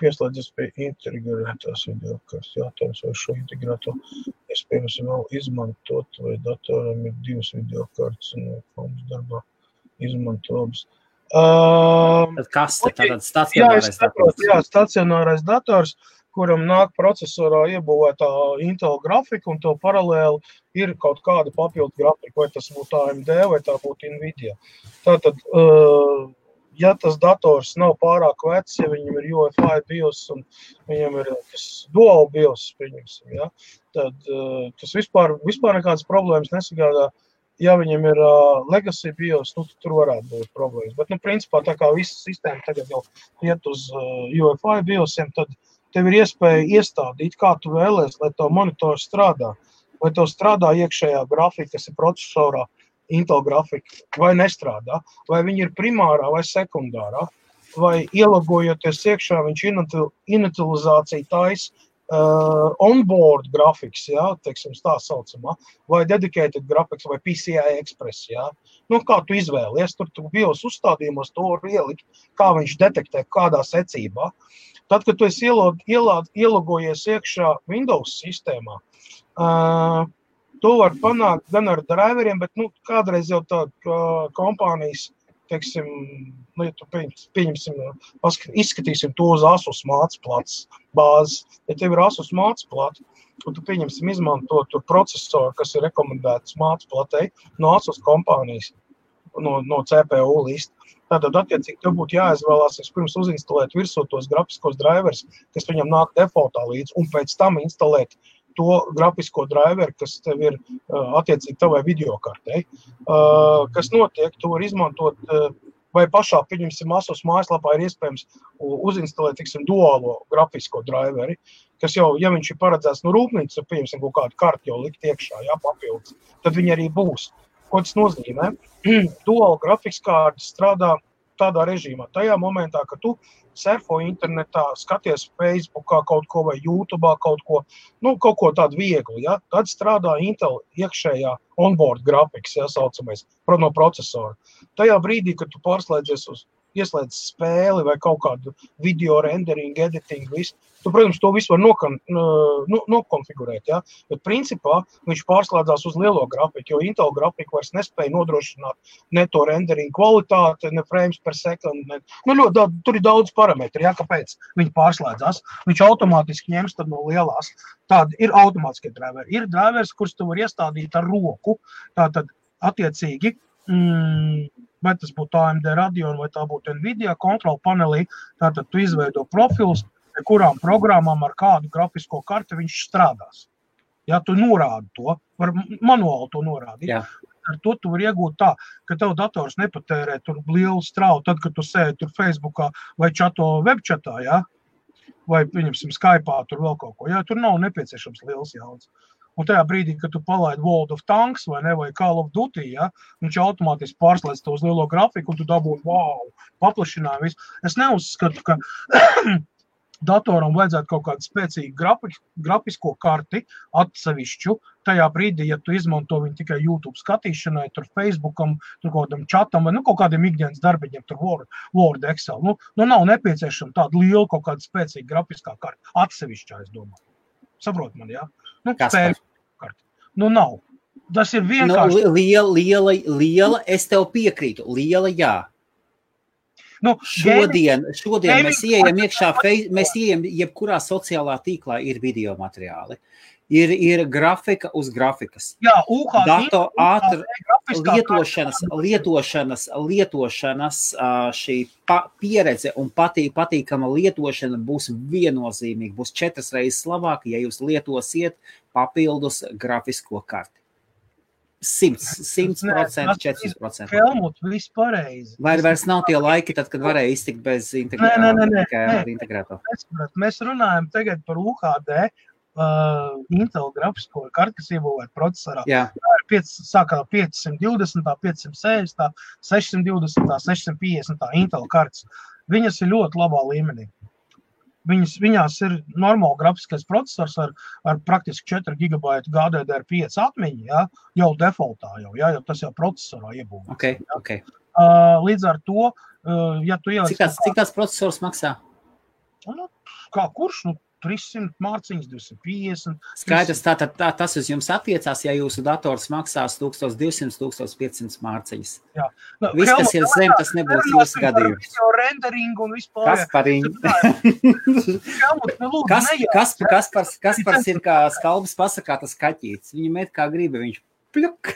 pieslēdzies pie integrētās video kartes. Jātājums, vai šo integrēto iespējams vēl izmantot, vai datoram ir divas video kartes un komas darbā izmanto abas.
Um, kas te tātad stacionārais
dators? Jā, stacionārais dators. Kuram nāk procesorā iebūvētā Intel grafika, un to paralēli ir kaut kāda papildu grafika, vai tas būtu AMD vai tā būtu Nvidia. Tātad, ja tas dators nav pārāk vecs, ja viņam ir UFI BIOS un viņam ir tas dual BIOS, pieņemsim, ja, tad tas vispār, vispār nekādas problēmas nesagādā. Ja viņam ir uh, legacy BIOS, nu, tad tur varētu būt problēmas. Bet, nu, principā, tā kā visa sistēma tagad jau iet uz uh, UFI BIOSiem, tad uh, tev ir iespēja iestādīt, kā tu vēlēsies, lai to monitors strādā. Vai tev strādā iekšējā grafika, kas ir procesorā, Intel grafika, vai nestrādā, vai viņi ir primārā vai sekundārā, vai ielogojoties iekšā, viņš inicializāciju taisa uh, onboard grafiks, ja, teiksim, tā saucamā, vai dedicated graphics, vai PCI Express. Ja. Nu, kā tu izvēlies, tur tu bios uzstādījumos to var ielikt, kā viņš detektē, kādā secībā. Tad, kad tu esi ielog, ielād, ielogojies iekšā Windows sistēmā, uh, to var panākt gan ar driveriem, bet nu, kādreiz jau tāda uh, kompānijas, teiksim, nu, ja tu pieņemsim, izskatīsim to uz Asus mācas plats bāzes. Ja tev ir Asus mācas plats, un tu pieņemsim izmanto tur procesoru, kas ir rekomendēts mācas platei no Asus kompānijas, no, no CPU lista. Tātad, attiecīgi, tev būtu jāizvēlās pirms uzinstalēt virsū tos grafiskos drivers, kas viņam nāk defaultā līdzi, un pēc tam instalēt to grafisko driveru, kas tev ir attiecīgi tavai videokartei. Kas notiek, tu vari izmantot vai pašā, pieņemsim, Asus mājaslapā ir iespējams uzinstalēt, tiksim, duālo grafisko driveri, kas jau, ja viņš ir paredzēts no rūpnīcas, pieņemsim, kaut kādu karti jau likt iekšā, jā, papildus, tad viņi arī būs. Ko tas nozīmē? Dual grafikas kārta strādā tādā režīmā. Tajā momentā, kad tu surfo internetā, skaties Facebookā kaut ko vai YouTube kaut ko, nu, kaut ko tādu vieglu, ja? tad strādā Intel iekšējā onboard grafikas, ja saucamais, no procesora. Tajā brīdī, kad tu pārslēdzies uz ieslēdz spēli vai kaut kādu video renderingu, editingu, visu. Tu, protams, to visu var nokon, nu, nokonfigurēt, ja? bet principā viņš pārslēdzās uz lielo grafiku, jo Intel grafika vairs nespēja nodrošināt ne to renderingu kvalitāti, ne frames per second. Ne, nu, ļoti, daudz, tur ir daudz parametru, ja? kāpēc viņi pārslēdzās. Viņš automātiski ņems no lielās. Tāda ir automātiskie driveri. Ir drivers, kurus tu vari iestādīt ar roku. Tātad, attiecīgi, mm, vai tas būtu AMD Radeon vai tā būtu Nvidia kontrola panelī. Tātad tu izveido profilus, kurām programmām ar kādu grafisko karti viņš strādās. Ja tu norādi to, var manuāli to norādīt. Jā. Ar to tu vari iegūt tā, ka tev dators nepatērē tur lielu strauju, tad, kad tu sēdi tur Facebookā vai čato webčatā, ja? vai, pieņemsim, Skype, tur vēl kaut ko. Ja? Tur nav nepieciešams liels jauns. Un tajā brīdī, kad tu palaidi World of Tanks vai, ne, vai Call of Duty, ja, viņš automātiski pārslēdz to uz lielo grafiku, un tu dabūji wow, paplašinājumu. Es neuzskatu, ka datoram vajadzētu kaut kādu spēcīgu grafik, grafisko karti atsevišķu. Tajā brīdī, ja tu izmanto viņu tikai YouTube skatīšanai, tur Facebookam, tur kaut kādam chatam vai nu, kaut kādiem ikdienas darbiņiem, tur Word, Word Excel. Nu, nu nav nepieciešama tāda liela kaut kāda spēcīga grafiskā karta atsevišķā, es domāju. Saprot man, jā? Ja? Nu. Nu, nav. Tas ir
Nu,
vienkārši.
li- liela, liela, liela, es tev piekrītu. Liela, jā.
Nu,
Šodien, šodien
gaming-
mēs ieejam iekšā, mēs ieejam jebkurā sociālā tīklā, ir video materiāli. Ir, ir grafika uz grafikas.
Jā, UHD. Grafiskā
lietošanas, lietošanas, lietošanas šī pa, pieredze un patī, patīkama lietošana būs viennozīmīga. Būs četras reizes labāka, ja jūs lietosiet papildus grafisko karti. 100, 100%, 400%.
Helmut, viss pareizi.
Vai vairs nav tie laiki, tad, kad varēja iztikt bez
Nē, nē, nē, nē, nē.
integrēto?
Nesapratu. Mēs runājam tagad par UHD. Uh, Intel grafisko karti, kas iebūvēta procesorā.
Jā,
ir piec- sākā 520, 560, 620, 650 Intel kartes. Viņas ir ļoti labā līmenī. Viņas, viņās ir normāls grafiskais processors ar, ar praktiski 4 gigabaitu GDDR5 atmiņu, ja, jau defaultā, jau, ja, jau tas jau procesorā iebūvēts.
ok. okay.
Uh, līdz ar to, uh, ja tu ieliec
Cik tas, cik tas processors maksā?
nu, kā kurš, nu, 300 mārciņas, 250.
Skaidrs, tātad tā, tas uz jums attiecās, ja jūsu dators maksās 1200, 1500 mārciņas.
Nu,
Viss, kas ir zem, tas nebūs jūsu gadījums.
Video renderingu un vispār.
Kas par?
Helmut, nu,
Kas, kas, kas, par, kas par ir kā skalbis pasakā tas kaķītis? Viņu met kā gribi, viņš pļuk.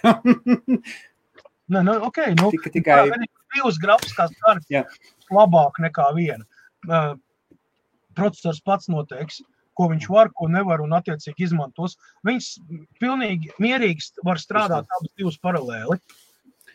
Nē, nu, ok, nu,
Tika tikai,
tā, divas grafiskās kartes
Jā.
labāk nekā viena. Uh, processors pats noteiks, ko viņš var, ko nevar un attiecīgi izmantos. Viņš pilnīgi mierīgi var strādāt abas divas paralēli.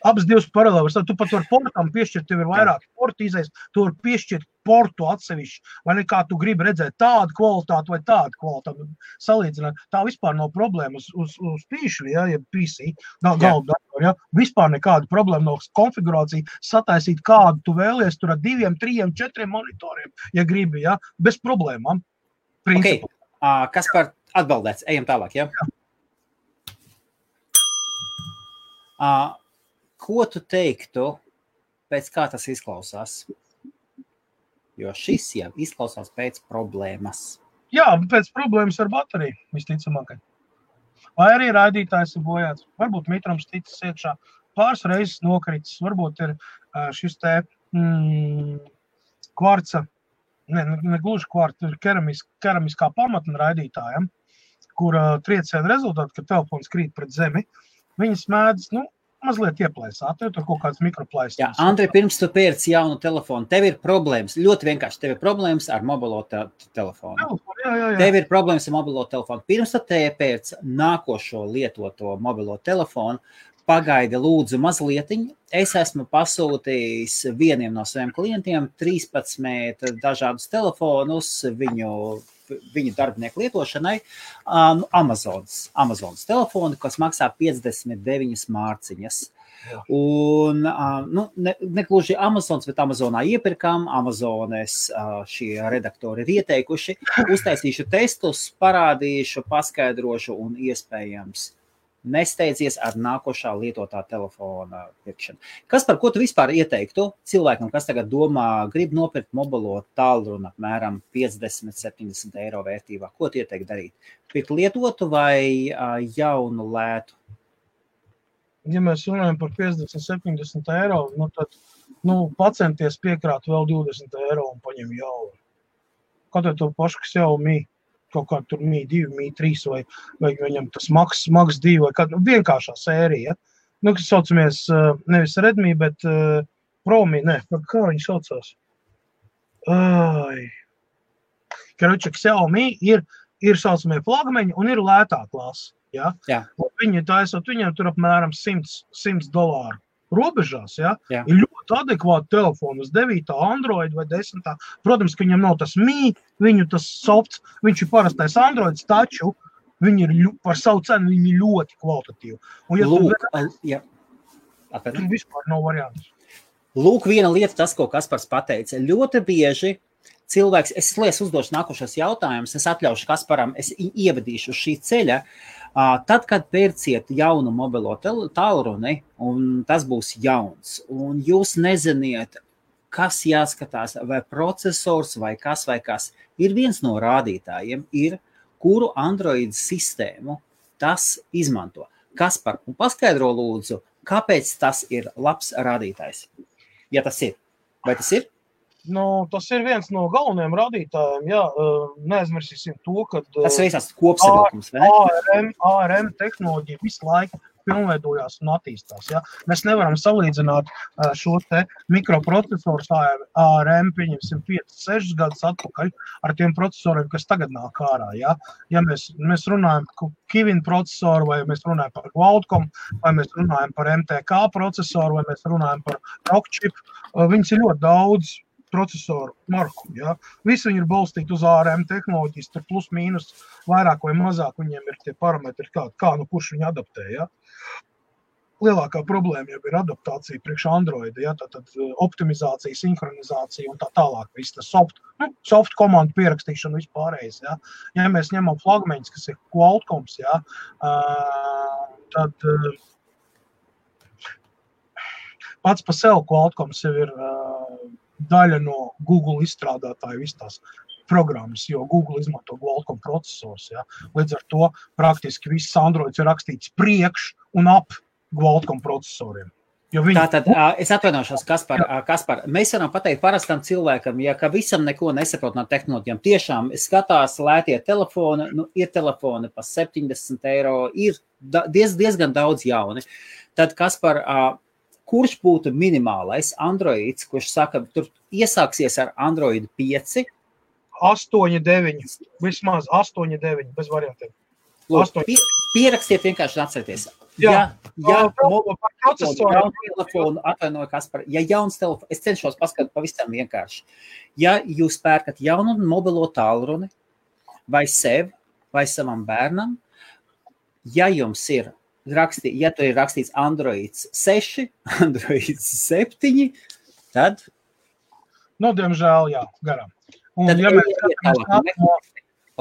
Abas divas paralēli. Tu pat vari portam piešķirt, tev ir vairāk portu izējas, tu vari piešķirt portu atsevišķi, vai ne kā tu gribi redzēt tādu kvalitāti vai tādu kvalitāti. Salīdzināt, tā vispār nav problēma uz, uz, pīšu, ja, ja PC, nav
Jā.
galda datoru, ja. Vispār nekāda problēma nav konfigurācija, sataisīt kādu tu vēlies tur ar diviem, trim, četriem monitoriem, ja gribi, ja, bez problēmām.
ok,
Principā.
Ā, kas par atbildēts? Ejam tālāk, ja? Ā, Ko tu teiktu, pēc kā tas izklausās? Jo šis jau izklausās pēc problēmas.
Jā, pēc problēmas ar bateriju, visticamāk. Vai arī raidītājs ir bojāts. Varbūt mitrums ticis iekšā, pāris reizes nokritis. Varbūt ir šis te mm, kvarca, ne, ne, ne gluži kvarca, ir keramis, keramiskā pamatna raidītājam, kur uh, trieciena rezultāti, kad telefons krīt pret zemi, viņas mēdz, nu, mazliet ieplēsāt, jo tur kaut kāds mikroplēsis.
Jā, Andri, pirms tu pērci jaunu telefonu, tev ir problēmas. Ļoti vienkārši, tev ir problēmas ar mobilo te telefonu.
Jā, jā, jā.
Tev ir problēmas ar mobilo telefonu. Pirms tam te pēc nākošo lietoto mobilo telefonu pagaidi lūdzu mazliet. Es esmu pasūtījis vienam no saviem klientiem 13 dažādus telefonus viņu, viņu darbinieku lietošanai. Um, Amazonas, Amazonas telefonu, kas maksā 59 mārciņas. Un, nu, ne, ne gluži Amazonas, bet Amazonā iepirkām. Amazonas šie redaktori ir ieteikuši. Uztaisīšu testus, parādīšu, paskaidrošu un iespējams nesteidzies ar nākošā lietotā telefona pirkšanu. Kas par ko tu vispār ieteiktu cilvēkam, kas tagad domā, grib nopirkt mobilo tālruni apmēram 50, 70 eiro vērtībā? Ko tu ieteiktu darīt? Pirkt lietotu vai jaunu lētu?
ja mēs runājam par 50, 70 eiro, nu tad nu, pacenties piekrāt vēl 20 eiro un paņem jaunu. Kaut arī to pašu, kas jau mīl. Kaut kā tur mīl, divi, mīl, trīs, vai, vai viņam tas maksas, maksas divi, vai kāda nu, vienkāršā sērija. Nu, kas saucamies uh, nevis Redmi, bet uh, Promi, ne, kā viņi saucās? Ai. Karoči, Xiaomi ir, ir saucamie flagmeņi un ir lētā klasa. Ja?
Jā.
Viņi taisot, viņiem tur apmēram 100, 100 dolāru robežās. Ja?
Jā.
Ir ļoti adekvāti telefoni uz 9, Android vai 10. Protams, ka viņam nav tas mīts, viņu tas softs, viņš ir parastais Android, taču viņi ir ļu- par savu cenu viņi ļoti kvalitatīvi. Un, ja
Lūk,
Lūk.
al- jā. Atpakaļ.
tur vispār nav variants.
Lūk, viena lieta, tas, ko Kaspars pateica. Ļoti bieži cilvēks, es liekas, uzdošu nākošos jautājumus, es atļaušu Kasparam, es ievadīšu šī ceļa. Ā, Tad, kad pērciet jaunu mobilo tālruni, un tas būs jauns, un jūs neziniet, kas jāskatās, vai processors, vai kas, vai kas, ir viens no rādītājiem, ir, kuru Android sistēmu tas izmanto. Kas par un paskaidro lūdzu, kāpēc tas ir labs rādītājs? Ja tas ir, vai tas ir?
Nu, tas ir viens no galvenajiem rādītājiem. Jā, neaizmirsīsim to, ka
tas ir visas kopsavilkums.
ARM, ARM tehnoloģija visu laiku pilnveidojās un attīstās. Ja? Mēs nevaram salīdzināt šo mikroprocesoru ARM, pieņemsim, 5, 6 gadus atpakaļ ar tiem procesoriem, kas tagad nāk ārā. Ja, ja mēs, mēs runājam par Kivina procesoru, vai mēs runājam par Qualcomm, vai mēs runājam par MTK procesoru, vai mēs runājam par Rockchip, viņas ir ļoti daudz procesoru marku. Ja? Visi viņi ir balstīti uz ARM tehnoloģijas, tur plus mīnus vairāk vai mazāk viņiem ir tie parametri, kā, kā nu kurš viņu adaptē. Ja? Lielākā problēma jau ir adaptācija priekš Android, ja, tātad optimizācija, sinhronizācija un tā tālāk. Viss tas soft, nu, soft komandu pierakstīšana vispārējais. Ja. ja mēs ņemam flagmeņus, kas ir Qualcomms, ja, uh, tad uh, pats par sevi Qualcomms jau ir uh, daļa no Google izstrādātāju visas tās programmas, jo Google izmanto Qualcomm procesors. Ja. Līdz ar to praktiski viss Androids ir rakstīts priekš un ap Qualcomm procesoriem.
Viņi... Tātad es atvainošos, Kaspar, Kaspar. Mēs varam pateikt parastam cilvēkam, ja ka visam neko nesaprot no tehnoloģijām. Tiešām skatās lētie telefoni, nu, ir telefoni pa 70 eiro, ir diez, diezgan daudz jauni. Tad, Kaspar, kurš būtu minimālais Androids, kurš saka, tur iesāksies ar Android 5?
8, 9, vismaz 8, 9, bez variantiem.
Lūk, pie, pierakstiet vienkārši atcerieties.
Jā, par procesoru
telefonu atvainoju, kas par, ja jauns telefons, es cenšos paskatīt pavisam vienkārši. Ja jūs pērkat jaunu mobilo tālruni vai sev vai savam bērnam, ja jums ir rakstī, ja tur ir rakstīts Android 6, Android 7, tad.
Nu, diemžēl, jā, garām. Un, tad ja mēs skatāmies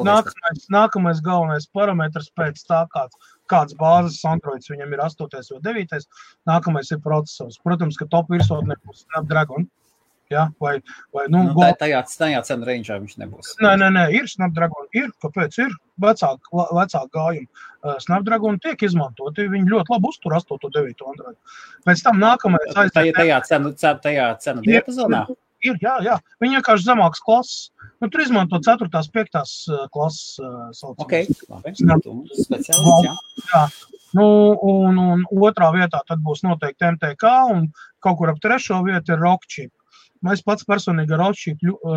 nākamais, nākamais galvenais parametrs pēc tā, kāds, kāds bāzes Androids viņam ir 8. vai 9. Nākamais ir procesors. Protams, ka top virsotnē būs Snapdragon. Ja? Vai, vai, nu,
nu, tā, tajā, tajā cenu rangeā viņš nebūs.
Nē, nē, nē, ir Snapdragon, ir, kāpēc ir vecāk, vecāk gājumi. Uh, Snapdragon tiek izmantoti, viņi ļoti labi uztur 8, 9 Android. Pēc tam nākamais
aiziet. Tajā, tajā cenu, tajā cenu diapazonā?
Ir, jā, jā. Viņi vienkārši zemāks klases. Nu, tur izmanto 4. 5. klases
saucamās. Ok, labi. Speciālists, jā. jā.
Nu, un, un otrā vietā tad būs noteikti MTK, un kaut kur ap trešo vietu ir Rockchip. Es pats personīgi ar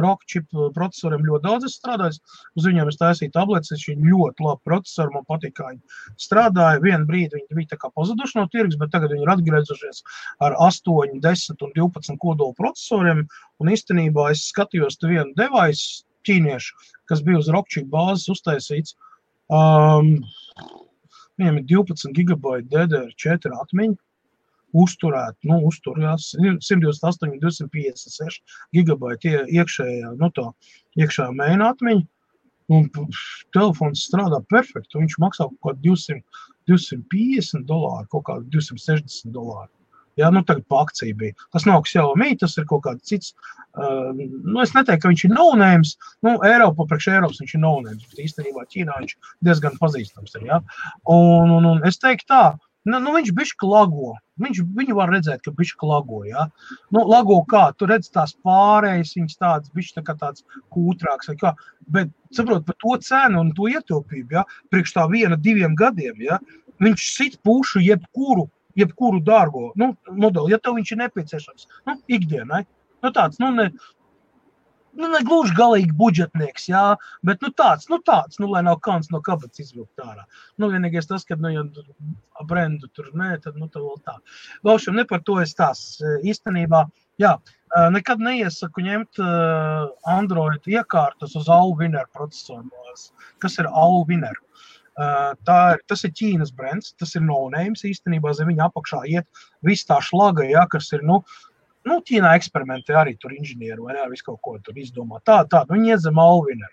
Rockchip procesoriem ļoti daudz strādāju. Uz viņiem es taisīju tabletes, viņi ļoti labi procesori, man patīk, kā viņi strādāja. Vienu brīdi viņi bija pazuduši no tirgus, bet tagad viņi ir atgriezušies ar 8, 10 un 12 kodolu procesoriem. Un īstenībā es skatījos vienu devaisu ķīniešu, kas bija uz Rockchip bāzes uztaisīts. Um, viņam ir 12 gigabaita DDR4 atmiņa uzturēt, nu, uzturās 128, 256 gigabaiti iekšējā, nu, tā iekšējā mēnā atmiņa. Un telefons strādā perfekti. Viņš maksā kaut kādā 200, 250 dolāru, kaut kādā 260 dolāru. Jā, nu tagad pa akciju bija. Tas nav Xiaomi, tas ir kaut kāds cits. Uh, nu, es neteiktu, ka viņš ir naunējums. Nu, Eiropa, priekš Eiropas viņš ir naunējums, bet īstenībā Ķīnā viņš diezgan pazīstams ir. Ja? Un, un, un es teiktu tā, Nu, nu, viņš bija klago. Viņš, viņu var redzēt, ka viņš klago. Ja? Nu, lago kā, tu redz tās pārējas, viņas tādas, viņš tā kā tāds kūtrāks. Bet, saprot, par to cenu un to ietilpību, ja? priekš tā viena, diviem gadiem, ja? viņš sit pušu jebkuru, jebkuru dārgo nu, modeli, ja tev viņš ir nepieciešams, nu, ikdienai. Nu, tāds, nu, ne, nu, ne gluži galīgi budžetnieks, jā, bet nu, tāds, nu, tāds, nu, lai nav kāds no kabatas izvilkt ārā. Nu, vienīgais tas, ka, nu, ja brendu tur nē, tad, nu, tā vēl tā. Laušam, ne par to es tās īstenībā, jā, nekad neiesaku ņemt Android iekārtas uz Alviner procesoru. Kas ir Alviner? Tā ir, tas ir Ķīnas brands, tas ir no-names īstenībā, zem viņa apakšā iet viss tā šlaga, ja, kas ir, nu, Nu, Ķīnā eksperimentē arī tur inženieri vai ne, visu kaut ko tur izdomā. Tā, tā, nu, viņi iedzem alvinu.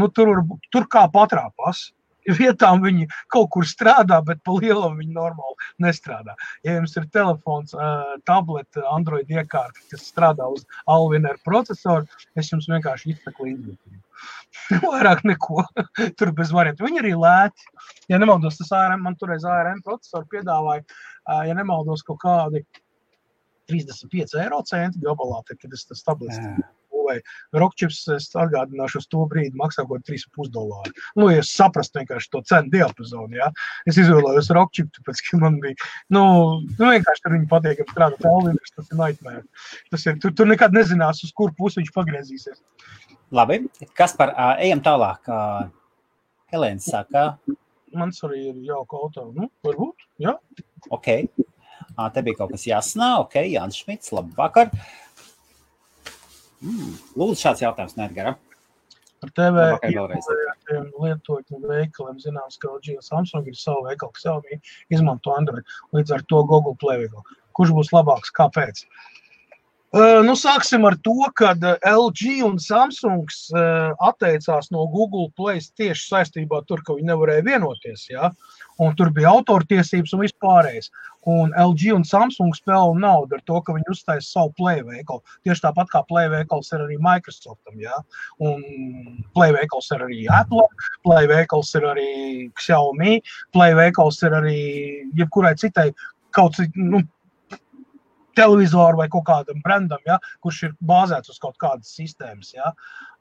Nu, tur, tur kā patrāpās. Vietām viņi kaut kur strādā, bet pa lielam viņi normāli nestrādā. Ja jums ir telefons, tablets, Android iekārta, kas strādā uz Alvina procesoru, es jums vienkārši izsaku līdzjūtību. Vairāk neko. Tur bez variantu. Viņi arī lēti. Ja nemaldos, tas ARM, man toreiz ARM procesori piedāvāja, ja nemaldos, kaut kādi 35 eiro centi gabalā, tad, kad es tas stabilizēju. Rockchips, es atgādināšu, uz to brīdi maksā kaut ko 3,5 dolāru. Nu, ja es saprastu vienkārši to cenu diapazonu, ja? es izvēlējos Rockchip, tāpēc, ka man bija, nu, nu vienkārši tur viņi patīk, ka strādāt Elvinus, tas ir nightmare. Tas ir, tur, tur nekad nezinās, uz kur pusi viņš pagriezīsies.
Labi, kas par, uh, ejam tālāk. Uh, Helēna saka.
Mans arī ir jauka auto, nu, varbūt, jā.
Ok. Uh, te bija kaut kas jāsnā, ok, Jānis Šmits, labvakar. Mm, lūdzu, šāds jautājums Nedgara.
Par TV lietotņu veikaliem zināms, ka LG un Samsung ir savu veikalu, kas jau izmanto Android. Līdz ar to Google Play veikalu. Kurš būs labāks? Kāpēc? Uh, Uh, nu, sāksim ar to, ka LG un Samsung uh, atteicās no Google Play tieši saistībā ar to, ka viņi nevarēja vienoties. Ja? Un tur bija autortiesības un vispārējais. Un LG un Samsung spēlē naudu ar to, ka viņi uztaisīja savu play veikalu. Tieši tāpat kā play veikals ir arī Microsoftam. Ja? Un play veikals ir arī Apple, play veikals ir arī Xiaomi, play veikals ir arī jebkurai citai kaut cik, nu, televizoru vai kaut kādam brandam, ja, kurš ir bāzēts uz kaut kādas sistēmas. Ja.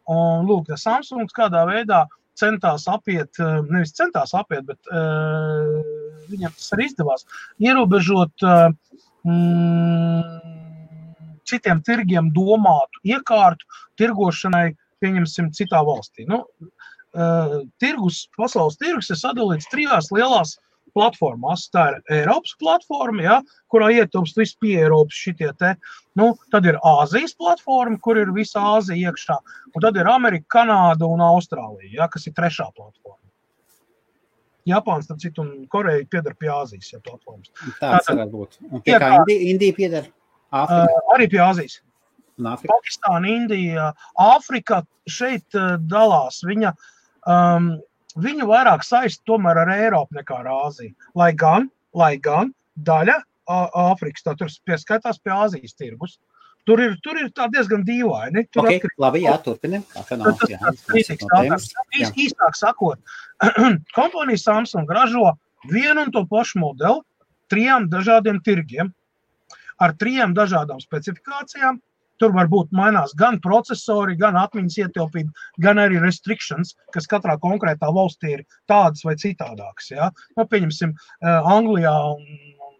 Un, lūk, Samsungs kādā veidā centās apiet, eh, nevis centās apiet, bet uh, viņam tas arī izdevās, ierobežot uh, mm, citiem tirgiem domātu iekārtu tirgošanai, pieņemsim, citā valstī. Nu, uh, tirgus, pasaules tirgus ir sadalīts trijās lielās platformās. Tā ir Eiropas platforma, ja, kurā ietilpst visi pie Eiropas šitie te. Nu, tad ir Āzijas platforma, kur ir visa Āzija iekšā. Un tad ir Amerika, Kanāda un Austrālija, ja, kas ir trešā platforma. Japāns, tad citu, un Koreja pieder pie Āzijas ja, platformas.
Tāds varētu būt. Un pie kā Indija, Indija pieder? Āfrika?
Uh, arī pie Āzijas. Pakistāna, Indija, Āfrika šeit uh, dalās. Viņa um, viņu vairāk saist tomēr ar Eiropu nekā ar Āziju. Lai gan, lai gan daļa Āfrikas, tur pieskaitās pie Āzijas tirgus. Tur ir, tur ir diezgan dīvaini. Tur
okay, atkarīgs, labi, jā, turpinam.
Īsāk sakot, kompānija Samsung ražo vienu un to pašu modeli trijām dažādiem tirgiem ar trijām dažādām specifikācijām Tur var būt mainās gan procesori, gan atmiņas ietilpība, gan arī restrikcijas, kas katrā konkrētā valstī ir tādas vai citādākas. Ja? Nu, pieņemsim, eh, Anglijā un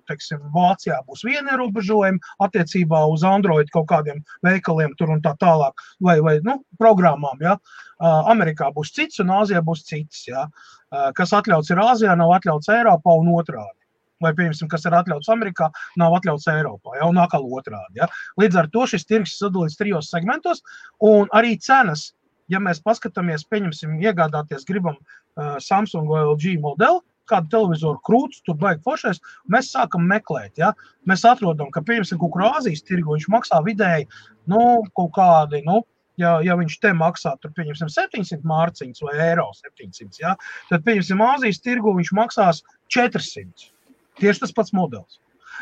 teiksim, Vācijā būs viena ierobežojuma attiecībā uz Android kaut kādiem veikaliem, tur un tā tālāk, vai, vai nu, programmām. Ja? Eh, Amerikā būs cits, un Āzijā būs cits. Ja? Eh, kas atļauts ir Āzijā, nav atļauts Eiropā un otrādi vai, piemēram, kas ir atļauts Amerikā, nav atļauts Eiropā, ja, un atkal otrādi. Ja. Līdz ar to šis tirgus ir sadalīts trijos segmentos, un arī cenas, ja mēs paskatāmies, pieņemsim, iegādāties, gribam uh, Samsung vai LG modeli, kādu televizoru krūtis, tur baigi foršais, mēs sākam meklēt. Ja? Mēs atrodam, ka, piemēram, kaut kur Āzijas tirgu viņš maksā vidēji nu, kaut kādi. Nu, ja, ja viņš te maksā, tur, pieņemsim, 700 mārciņas vai eiro 700, ja, tad, pieņemsim, Āzijas tirgu viņš maksās 400. Tieši tas pats modelis.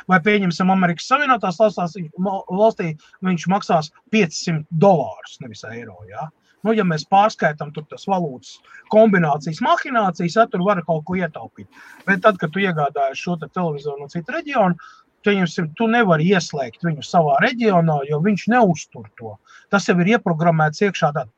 Vai pieņemsim, Amerikas Savienotās valstī viņš maksās 500 dolārus, nevis eiro. Ja? Nu, ja mēs pārskaitām tas valūtas kombinācijas, mahinācijas, ja, tur var kaut ko ietaupīt. Bet tad, kad tu iegādājies šo te televizoru no cita reģiona, pieņemsim, tu nevari ieslēgt viņu savā reģionā, jo viņš neuztur to. Tas jau ir ieprogrammēts iekšā uh,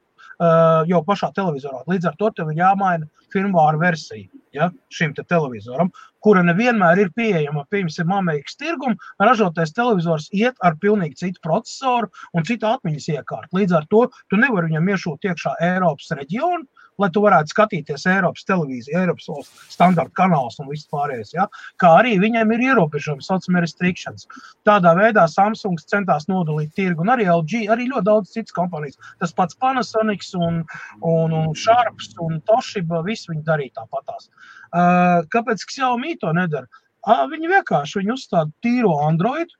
jau pašā televizorā. Līdz ar to tev ir jāmaina firmware versija ja, šim te televizoram, kura nevienmēr ir pieejama. Piemēram, Amerikas tirgum ražotais televizors iet ar pilnīgi citu procesoru un citu atmiņas iekārtu. Līdz ar to tu nevari viņam iešūt iekšā Eiropas reģionu, lai tu varētu skatīties Eiropas televīziju, Eiropas standarta kanālus un viss pārējais. Ja? Kā arī viņiem ir ierobežojumi, saucamie restrikcijas. Tādā veidā Samsung centās nodalīt tirgu, un arī LG, arī ļoti daudz citas kompānijas. Tas pats Panasonic un, un, un Sharps un Toshiba, visi viņi darīja tāpatās. Uh, kāpēc Xiaomi to nedara? Uh, viņi vienkārši viņi uzstāda tīro Android,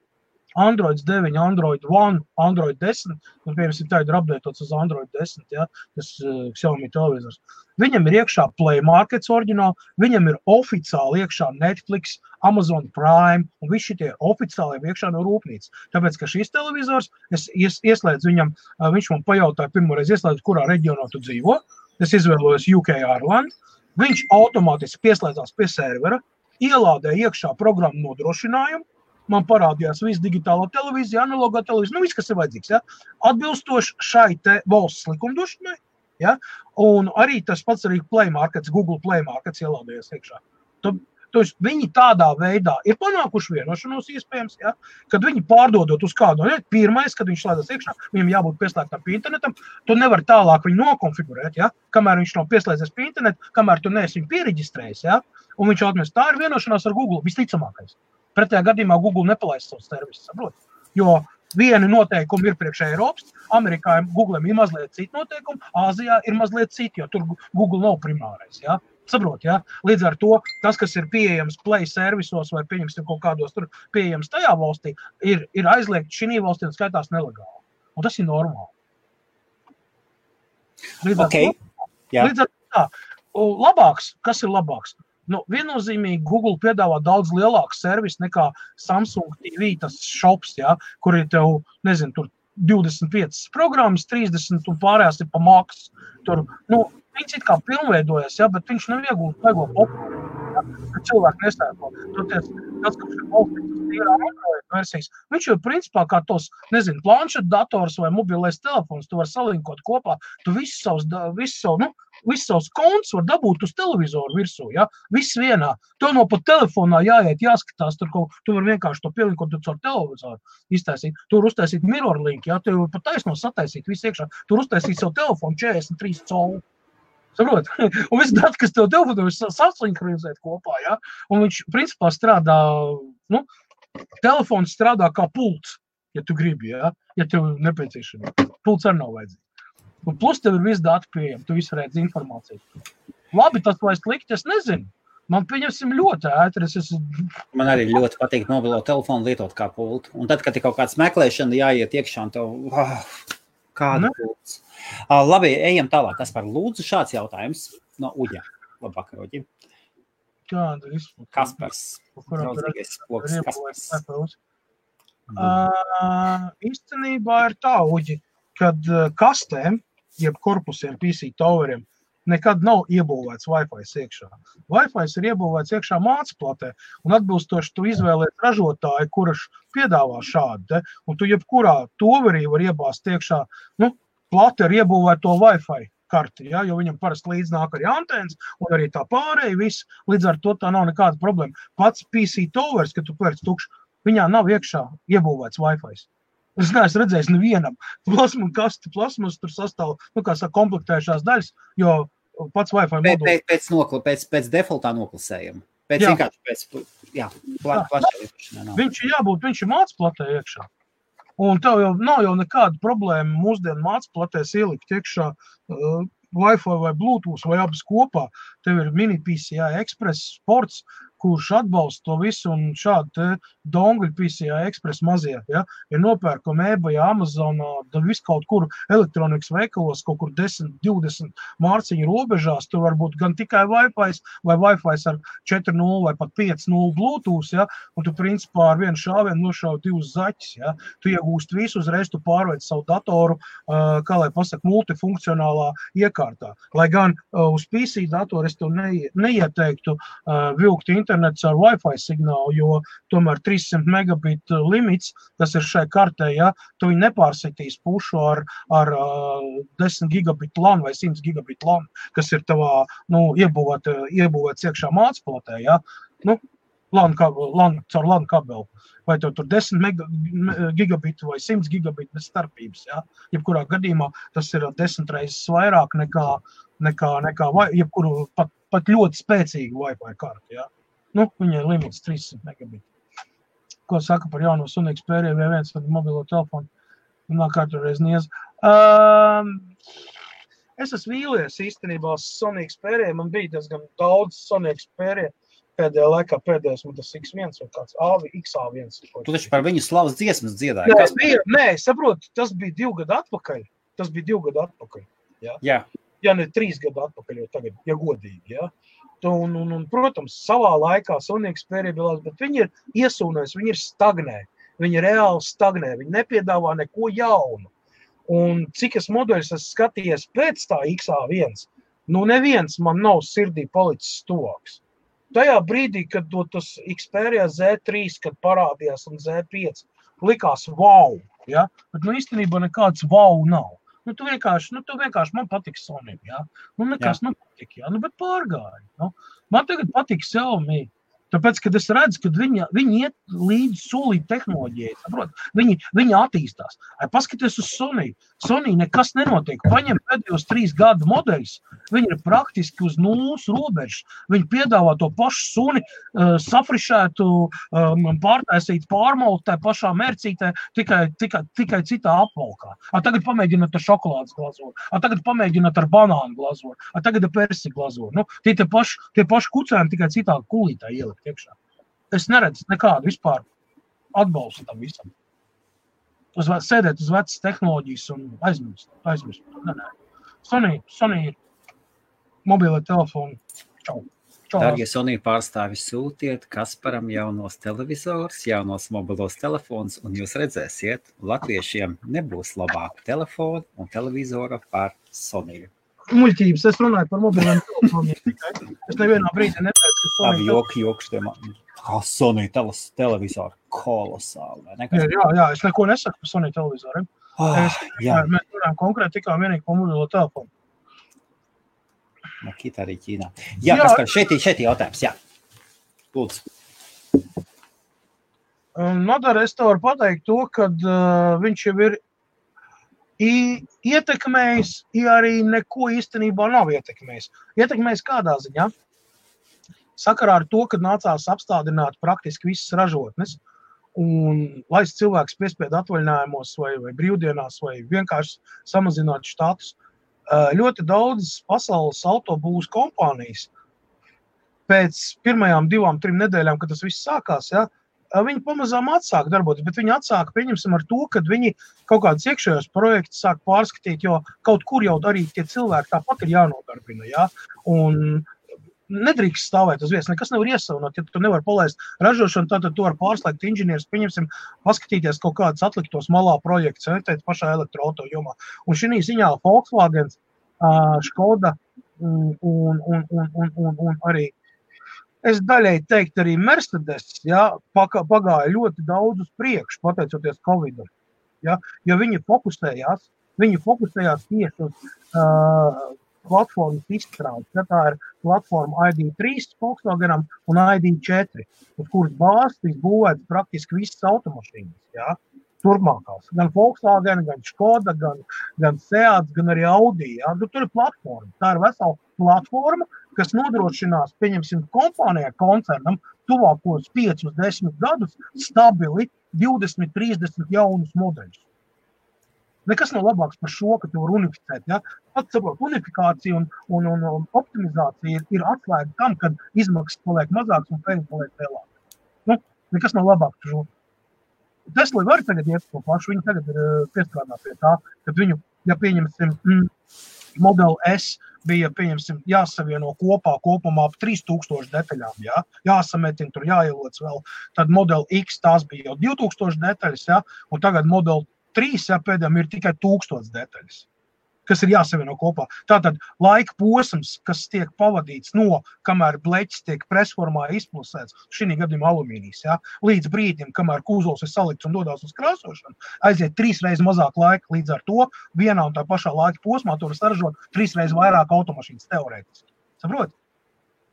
Android 9, Android One, Android 10, un, piemēram, tā ir apgādāts uz Android 10, ja, tas uh, Xiaomi televizors. Viņam ir iekšā Play Markets oriģināli, viņam ir oficiāli iekšā Netflix, Amazon Prime, un visi šie oficiāli ir iekšā no rūpnīcas. Tāpēc, ka šis televizors, es ies, ieslēdzu viņam, uh, viņš man pajautāja pirmo reizi, ieslēdzu, kurā reģionā tu dzīvo, es izvēlējos UK Ireland, viņš automātiski pieslēdzās pie servera, ielādēja iekšā programmu nodrošinājumu, man parādījās viss digitālā televīzija, analogā televīzija, nu viss, kas ir vajadzīgs, ja? atbilstoši šai valsts likumdošanai, ja? un arī tas pats arī Play Markets, Google Play Markets ielādējas iekšā. Tu, Tos, viņi tādā veidā ir panākuši vienošanos, iespējams, ja, kad viņi pārdodot uz kādu no pirmais, kad viņš slēdzas iekšā, viņam jābūt pieslēgtam pie internetam. Tu nevari tālāk viņu nokonfigurēt, ja, kamēr viņš nav pieslēdzies pie interneta, kamēr tu neesi viņu pieregistrējis. Ja, un viņš atmest. Tā ir vienošanās ar Google visticamākais. Pretējā gadījumā Google nepalaist savus servisus. Saprot? Jo viena noteikuma ir priekš Eiropas, Amerikā Google ir mazliet citi noteikumi, Āzijā ir mazliet citi, jo tur Google nav primārais. Ja? Saprot, ja? Līdz ar to tas, kas ir pieejams Play servisos vai pieņemsim kaut kādos tur pieejams tajā valstī, ir, ir aizliegts šī valstī un skaitās nelegāli. Un tas ir normāli. Līdz ar
okay.
to, līdz ar to tā, labāks, kas ir labāks? Nu, viennozīmīgi Google piedāvā daudz lielāku servisu nekā Samsung TV, tas shops, ja, kur ir tev, nezinu, tur 25 programmas, 30 un pārējās ir pa maksu. Tur, nu, Viņš it kā pilnveidojas, ja, bet viņš nav iegūts vajag populāru. Ja, cilvēki nesēko. Toties, tas, kas ir uz tīrām Android versijas, viņš jau principā kā tos, nezinu, planšet dators vai mobilais telefons, tu var salinkot kopā, tu visus savus, visu savu, nu, visus savus kontus var dabūt uz televizoru virsū, ja, viss vienā. Tev no pat telefonā jāiet, jāskatās, tur kaut, tu var vienkārši to pielinkot caur televizoru iztaisīt. Tur uztaisīt mirror link, ja, tev pat taisno sataisīt visu iekšā. Tur uztaisīt savu telefonu 43 colu. Saprot? Un viss dati, kas tev tev ir sasinhronizēt kopā, ja? un viņš principā strādā, nu, telefons strādā kā pults, ja tu gribi, ja, ja tev nepieciešams. Pults arī nav vajadzīgs. Un plus tev ir viss dati pieejami, tu visu redzi informāciju. Labi, tas vai slikti, es nezinu. Man pieņemsim ļoti ātri. Es...
Man arī ļoti patīk mobilo telefonu lietot kā pultu. Un tad, kad ir kaut kāds meklēšana, jāiet iekšā un tev, oh, kāda pults. Uh, labi, ejam tālāk. Kas par lūdzu šāds jautājums no Uģa? Labvakar, Uģi.
Kāda ir?
Kaspars. Draudzīgais spoks Kaspars.
Uh, īstenībā ir tā, Uģi, kad kastēm, jeb korpusiem, PC toweriem, nekad nav iebūvēts Wi-Fi iekšā. Wi-Fi ir iebūvēts iekšā mācītājā, un atbilstoši tu izvēlējies ražotāju, kurš piedāvā šādu. Te, un tu jebkurā toverī var iebāzt iekšā nu, plati ar iebūvēto Wi-Fi. Karti, ja, jo viņam parasti līdzi nāk arī antenas, un arī tā pārējais. Viss, līdz ar to tā nav nekāda problēma. Pats PC towers, kad tu pērci tukšu, viņā nav iekšā iebūvēts Wi-Fi. Es neesmu redzējis nevienam plasmu kasti, plasmas tur sastāv, nu, saka, komplektējušās daļas, jo pats Wi-Fi
modulis. Pēc, pēc, nokla, pēc, pēc defaultā noklusējuma. Pēc jā. vienkārši pēc, jā, pla, plašā lietošanā.
Viņš ir jābūt, viņš ir mācplatē iekšā. Un tev jau nav jau nekāda problēma mūsdienu mācplatēs ielikt iekšā uh, Wi-Fi vai Bluetooth vai abas kopā. Tev ir mini PCI Express sports, kurš atbalsta to visu, un šādi dongļi PCI Express mazie, ja, ir nopērkami eBay, Amazonā, vis kaut kur elektronikas veikalos, kaut kur 10, 20 mārciņu robežās, tur var būt gan tikai Wi-Fi, vai Wi-Fi ar 4.0 vai pat 5.0 Bluetooth, ja, un tu principā ar vienu šāvienu nošauj divus zaķus, ja, tu iegūst visu, uzreiz tu pārveid savu datoru, kā lai pasaka, multifunkcionālā iekārtā. Lai gan uz PC datoru es ne, neieteiktu vilkt internetu, internets ar Wi-Fi signālu, jo tomēr 300 megabitu limits, kas ir šai kartē, ja tu viņu nepārsitīs pušu ar, ar uh, 10 gigabitu LAN vai 100 gigabitu LAN, kas ir tavā, nu, iebūvēt, iebūvēts iekšā mācplotē, ja, nu, LAN, LAN, caur LAN kabeli. Vai tev tur 10 mega, gigabitu vai 100 gigabitu bez starpības. Ja? Jebkurā gadījumā tas ir desmit reizes vairāk nekā, nekā, nekā jebkuru pat, pat ļoti spēcīgu Wi-Fi kartu. Ja? Nu, viņai ir limits 300 megabiti. Ko saka par jauno Sony Xperia V1 ar mobilo telefonu? Nā, katru reizi niez. Um, es esmu vīlies īstenībā Sony Xperia. Man bija diezgan daudz Sony Xperia pēdējā laikā pēdējais man tas X1 vai kāds AV, XA1.
Tu taču par viņu slavas dziesmas dziedāji.
Nē, bija, nē, saprotu, tas bija divu gadu atpakaļ. Tas bija divu gadu atpakaļ. Ja,
jā.
Ja ne trīs gadu atpakaļ, jau tagad, ja godīgi. Ja. Un, un, un, protams, savā laikā Sonīgs pierādījās, bet viņi ir iesūnējuši, viņi ir stagnē. Viņi reāli stagnē, viņi nepiedāvā neko jaunu. Un cik es modeļus esmu skatījies pēc tā XA1, Nu, neviens man nav sirdī palicis tuvāks. Tajā brīdī, kad to, tas Xperia Z3, kad parādījās un Z5, likās wow, ja? bet nu īstenībā nekāds wow nav. Nu, tu vienkārši, nu, tu vienkārši man patīk Sony. Ja? Nu, nekas nepatīk, ja? nu, bet pārgāja. Nu. Man tagad patīk Xiaomi. Tāpēc, kad es redzu, ka viņi, viņi iet līdzi solīt tehnoloģijai, saprot? Viņi, viņi attīstās. Ai, paskaties uz Sony. Sony nekas nenotiek. Paņem pēdējos trīs gadu modeļus. Viņi ir praktiski uz nulles robežas. Viņi piedāvā to pašu suni, uh, safrišētu, um, pārtaisīt pārmautu tajā pašā mērcītē, tikai, tikai, tikai citā apvalkā. A, tagad pamēģināt ar šokolādes glazūru, a, tagad pamēģināt ar banānu glazūru, a, tagad ar persi glazūru. Nu, tie tie paši, tie paši kucēni tikai citā kulītā ielikt iekšā. Es neredzu nekādu vispār atbalstu tam visam. Uz, sēdēt uz vecas tehnoloģijas un aizmirst. aizmirst. Nē, nē. Sony, Sony ir mobilo telefonu. Čau.
Darbie Sony pārstāvi, sūtiet Kasparam jaunos televizors, jaunos mobilos telefonus, un jūs redzēsiet, latviešiem nebūs labāka telefona un televizora par Sony
muļķības. Es runāju par mobiliem telefoniem. Es nevienā brīdī
Labi, joki, joks, tiem. Sony teles, televizoru kolosāli.
Jā, jā, jā, es neko nesaku par Sony televizoriem. Oh, es, jā. Mēs runājam konkrēti tikai vienīgi par mobilo telefonu.
Makita arī Ķīnā. Jā, jā. kas par šeit, šeit jautājums, jā. Lūdzu.
Nodara, es tev varu pateikt to, ka uh, viņš jau ir ietekmējis, ja arī neko īstenībā nav ietekmējis. Ietekmējis kādā ziņā? Sakarā ar to, ka nācās apstādināt praktiski visas ražotnes un laist cilvēkus piespiedu atvaļinājumos, vai, vai brīvdienās, vai vienkārši samazināt štatus. Ļoti daudz pasaules autobūvas kompānijas pēc pirmajām divām, trim nedēļām, kad tas viss sākās, ja, uh, viņi pamazām atsāk darboties, bet viņi atsāk, pieņemsim, ar to, ka viņi kaut kādus iekšējos projektus sāk pārskatīt, jo kaut kur jau arī tie cilvēki tāpat ir jānodarbina. Ja? Un nedrīkst stāvēt uz vietas, nekas nevar iesaunot, ja tu nevari palaist ražošanu, tad tu vari pārslēgt inženierus, pieņemsim, paskatīties kaut kādus atliktos malā projektus, ja teikt pašā elektroauto jomā. Un šī ziņā Volkswagen, Škoda un, un, un, un, un, un, arī es daļai teiktu, arī Mercedes ja, pagāja ļoti daudz uz priekšu, pateicoties Covid-19. Ja, jo viņi fokusējās, viņi fokusējās tieši uz uh, platformas izstrādi. Ja, tā ir platforma ID3 Volkswagenam un ID4, uz kuras bāzes tiks būvētas praktiski visas automašīnas. Ja turpmākās. Gan Volkswagen, gan Skoda, gan, gan Seats, gan arī Audi. Ja? Nu, tur ir platforma. Tā ir vesela platforma, kas nodrošinās, pieņemsim, kompānijai, koncernam, tuvākos 5, 10 gadus stabili 20, 30 jaunus modeļus. Nekas nav labāks par šo, ka tu vari unificēt. Ja? Pats saprot, unifikācija un, un, un, un optimizācija ir, ir atslēga tam, kad izmaksas paliek mazākas un peļņa paliek lielāka. Nu, nekas nav labāks par šo. Tesla var tagad iet to pašu. Viņi tagad ir uh, piestrādāti pie tā, ka viņu, ja pieņemsim, mm, modeli S bija jāsavieno kopā kopumā ap 3000 detaļām. Jā. Jāsametina, tur jāieliec vēl. Tad modeli X tās bija jau 2000 detaļas, jā, un tagad modeli 3 jā, pēdējiem ir tikai 1000 detaļas kas ir jāsavieno kopā. Tātad laika posms, kas tiek pavadīts no, kamēr bleķis tiek presformā izplusēts, šī gadījumā alumīnijas, ja, līdz brīdim, kamēr kūzols ir salikts un dodas uz krāsošanu, aiziet trīs reizes mazāk laika. Līdz ar to vienā un tā pašā laika posmā tur saražot trīs reizes vairāk automašīnas teorētiski. Saprotiet?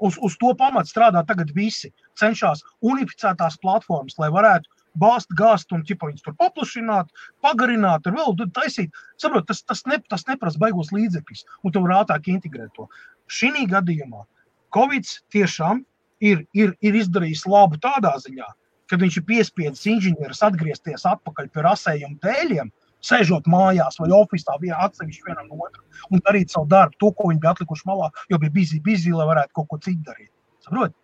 Uz, uz to pamata strādā tagad visi. Cenšas unificētās platformas, lai varētu bāzt, gāzt un ķipa viņus tur paplašināt, pagarināt, ar vēl taisīt. Saprot, tas, tas, ne, tas neprasa baigos līdzekļus, un tu vari ātrāk integrēt to. Šī gadījumā Covid tiešām ir, ir, ir izdarījis labu tādā ziņā, ka viņš ir piespiedzis inženierus atgriezties atpakaļ pie rasējuma dēļiem, sēžot mājās vai oficiālā vienā atsevišķi vienam no otra un darīt savu darbu, to, ko viņi bija atlikuši malā, jo bija bizi, bizi lai varētu kaut ko citu darīt. Saprot?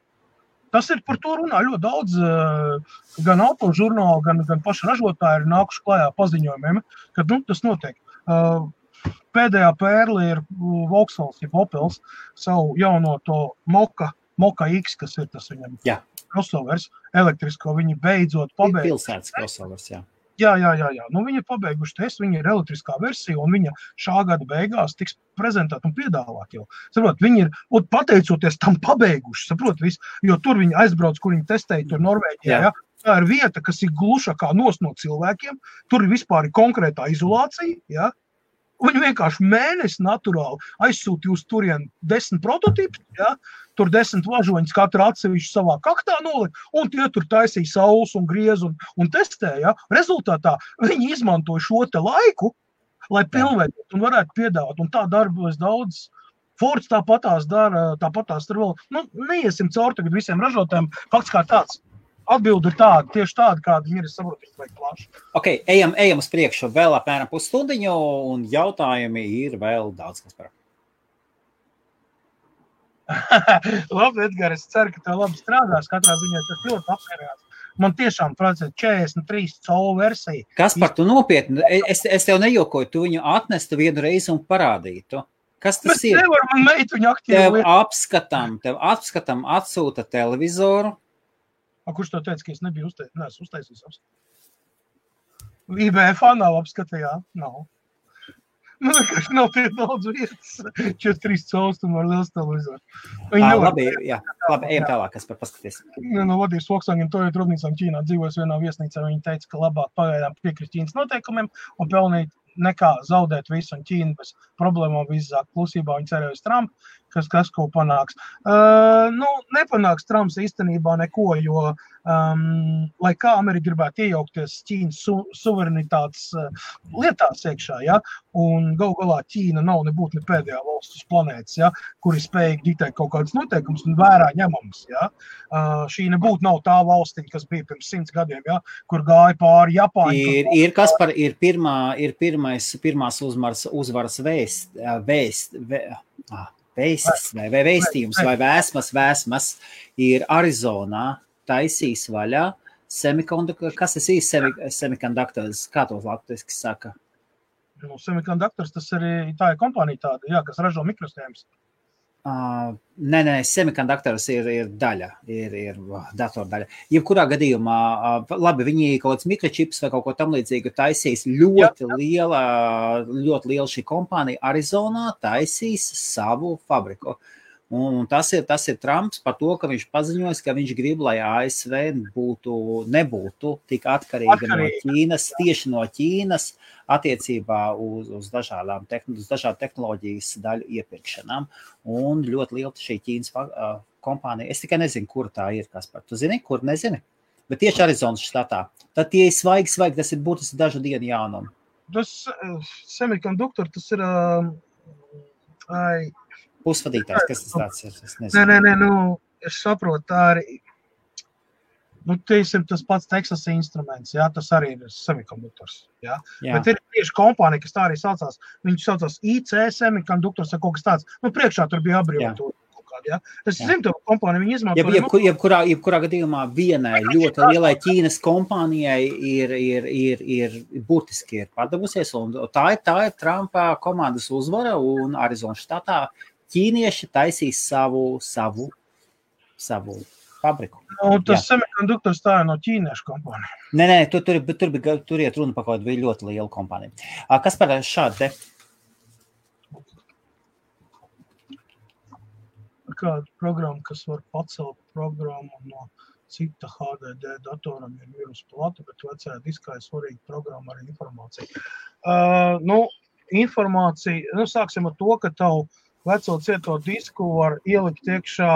Tas ir par to runā ļoti daudz. Eh, gan autožurnāli, gan, gan paši ražotāji ir nākuši klajā paziņojumiem, ka nu, tas notiek. Eh, pēdējā pērle ir Volkswagen, jeb Opels, savu jauno to Moka, Moka X, kas ir tas viņam
jā.
crossovers, elektrisko. Viņi beidzot pabeidz.
Pilsētas crossovers, jā.
Jā, jā, jā, jā. Nu, viņi ir pabeiguši testu, viņa ir elektriskā versija, un viņa šā gada beigās tiks prezentēta un piedāvāta. Saprot, viņi ir, un pateicoties tam, pabeiguši, saprot, visu, jo tur viņi aizbrauc, kur viņi testēja, tur Norvēģijā. Jā. Ja? Tā ir vieta, kas ir glužākā no cilvēkiem. Tur ir vispār konkrētā izolācija. Ja? Viņi vienkārši mēnesi naturāli aizsūtīja uz turieni desmit prototīpus. Ja? Tur desmit važoņus katru atsevišķi savā kaktā nolika, un tie tur taisīja saules un griezu un, un testēja. Ja? Rezultātā viņi izmantoja šo laiku, lai pilnveidotu un varētu piedāvāt. Un tā darbojas daudz. Fords tāpatās dara, tāpatās tur vēl. Nu, neiesim cauri tagad visiem ražotājiem. Fakts kā tāds. Atbilde ir tāda, tieši tāda, kāda ir. Es saprotu, ka vajag plaši.
Ok, ejam, ejam uz priekšu. Vēl apmēram pusstundiņu, un jautājumi ir vēl daudz kas par.
labi, Edgars, es ceru, ka tev labi strādās. Katrā ziņā tas ļoti apkarās. Man tiešām prasa 43 colu versija.
Kas par to nopietni? Es, es tev nejokoju, tu viņu atnestu vienu reizi un parādītu. Kas tas
Bet ir? Nevar man meitu viņu aktīvi.
Tev apskatām, tev apskatām atsūta televizoru
A, kurš to teica, ka es nebiju uztais, neesmu uztaisījis? IBF nav apskatījā, nav. Nu, vienkārši nav tik daudz vietas. 4-3 caurstumi ar lielu televizoru.
Viņi nevar... Labi, jā, labi, ejam tālāk, kas par paskaties.
Nu, no vadības Volkswagen Toyota rūpnīcām Ķīnā dzīvojas vienā viesnīcā. Viņi teica, ka labāk pagaidām piekrist Ķīnas noteikumiem un pelnīt nekā zaudēt visu un Ķīnu bez problēmām izzāk klusībā. Viņi cerēja uz Trumpu, kas, kas ko panāks. Uh, nu, nepanāks Trumps īstenībā neko, jo, um, lai kā Amerika gribētu iejaukties Ķīnas su, suverenitātes uh, lietās iekšā, ja, un gal galā Ķīna nav nebūtu ne pēdējā valsts uz planētas, ja, kuri spēj diktēt kaut kādas noteikumus un vērā ņemams. Ja. Uh, šī nebūtu nav tā valstiņa, kas bija pirms simts gadiem, ja, kur gāja pāri Japāņai.
Ir, ir kas par, ir pirmā, ir pirmais, pirmās uzvaras, uzvaras vēst, vēst, ah, Vēstis vai, vai vēstījums vai vēsmas, vēsmas ir Arizonā taisīs vaļā semikonduktoru. Kas tas ir semi, semikonduktors? Kā to latviski saka?
Nu, semikonduktors tas arī tā ir kompānija tāda, jā, kas ražo mikroshēmas.
Uh, nē, nē, semikonduktors ir, ir daļa, ir, ir datordaļa. Jebkurā gadījumā, uh, labi, viņi kaut kāds mikročips vai kaut ko tamlīdzīgu taisīs. Ļoti jā. liela, ļoti liela šī kompānija Arizonā taisīs savu fabriku. Uh, Un tas ir, tas ir Trumps par to, ka viņš paziņoja, ka viņš grib, lai ASV būtu, nebūtu tik atkarīga Atkarīgi. no Ķīnas, tieši no Ķīnas attiecībā uz, uz, dažādām, uz dažādu tehnoloģijas daļu iepirkšanām. Un ļoti liela šī Ķīnas kompānija. Es tikai nezinu, kur tā ir. Kas par to zini, kur nezini. Bet tieši Arizonas štatā. Tad tie ir svaigi, svaigi. Tas ir būtiski dažu dienu jaunumi.
Tas uh, semikonduktors, tas ir. Uh, ai,
pusvadītājs, kas tas ir?
Nē, nē, nē, nu, es saprotu, tā arī. Nu, tiesim, tas pats Teksas instruments, jā, tas arī ir semikonduktors. Jā. Jā. Bet ir tieši kompānija, kas tā arī saucās. Viņš saucās IC semikonduktors vai kaut kas tāds. Nu, priekšā tur bija abreviatūra. Ja? Es Jā. zinu, ka kompānija viņu izmanto.
Jeb, jeb, jebkurā, jebkurā gadījumā vienai ļoti lielai Ķīnas kompānijai ir, ir, ir, ir burtiski ir padavusies. Tā ir, tā ir Trumpa komandas uzvara un Arizonas štatā ķīnieši taisīs savu, savu, savu fabriku.
Nu, tas semikonduktors tā ir no ķīniešu kompānijas.
Nē, nē, tur, tur, tur, tur, tur iet runa par kaut kādu ļoti lielu kompāniju. Kas par šādu te?
Kāda programma, kas var pacelt programmu no cita HDD datoram, ir vīrusu plata, bet vecajā diskā ir svarīga programma ar informāciju. Uh, nu, informācija, nu, sāksim ar to, ka tavu veco cieto disku var ielikt iekšā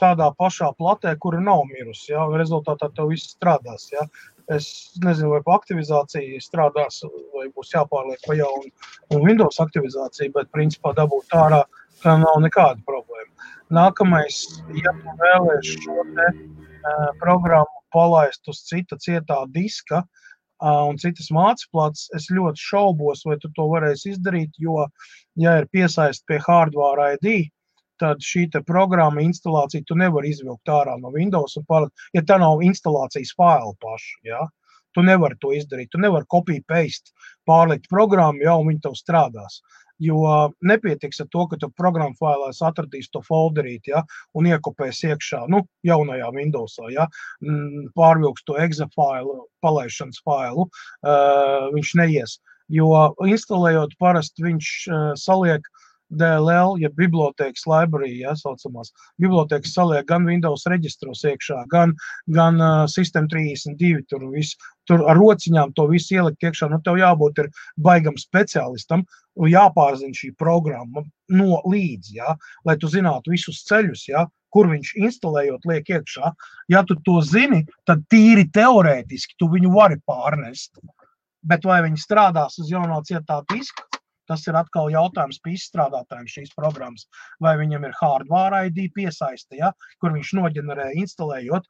tādā pašā platē, kura nav mirusi. Ja? Rezultātā tev viss strādās. Ja? Es nezinu, vai aktivizācija strādās, vai būs jāpārliek pa jaunu un Windows aktivizāciju, bet principā dabūt ārā, ka nav nekāda problēma. Nākamais, ja tu vēlēsi šo te, uh, programmu palaist uz cita cietā diska, uh, un citas mācību es ļoti šaubos, vai tu to varēsi izdarīt, jo, ja ir piesaistīta pie hardware ID, tad šī programma instalācija tu nevari izvilkt ārā no Windows. Pārlikt, ja tā nav instalācijas faila paša, ja? tu nevari to izdarīt. Tu nevari copy paste, pārlikt programmu, jau viņi tev strādās. Jo nepietiks ar to, ka tu programmu failēs atradīs to folderīti ja, un iekopēs iekšā nu, jaunajā Windowsā. Ja, pārvilks to exe failu, palaišanas failu, uh, viņš neies. Jo instalējot parasti viņš uh, saliek uh, DLL, ja bibliotekas library, ja saucamās bibliotekas saliek gan Windows reģistros iekšā, gan, gan uh, System 32, tur viss, tur ar rociņām to visu ielikt iekšā, nu tev jābūt ir baigam speciālistam, jāpārzina šī programma no līdz, ja, lai tu zinātu visus ceļus, ja, kur viņš instalējot liek iekšā. Ja tu to zini, tad tīri teorētiski tu viņu vari pārnest. Bet vai viņi strādās uz jaunā cietā diska, Tas ir atkal jautājums pie izstrādātājiem šīs programmas, vai viņam ir hardware ID piesaiste, ja, kur viņš noģenerē instalējot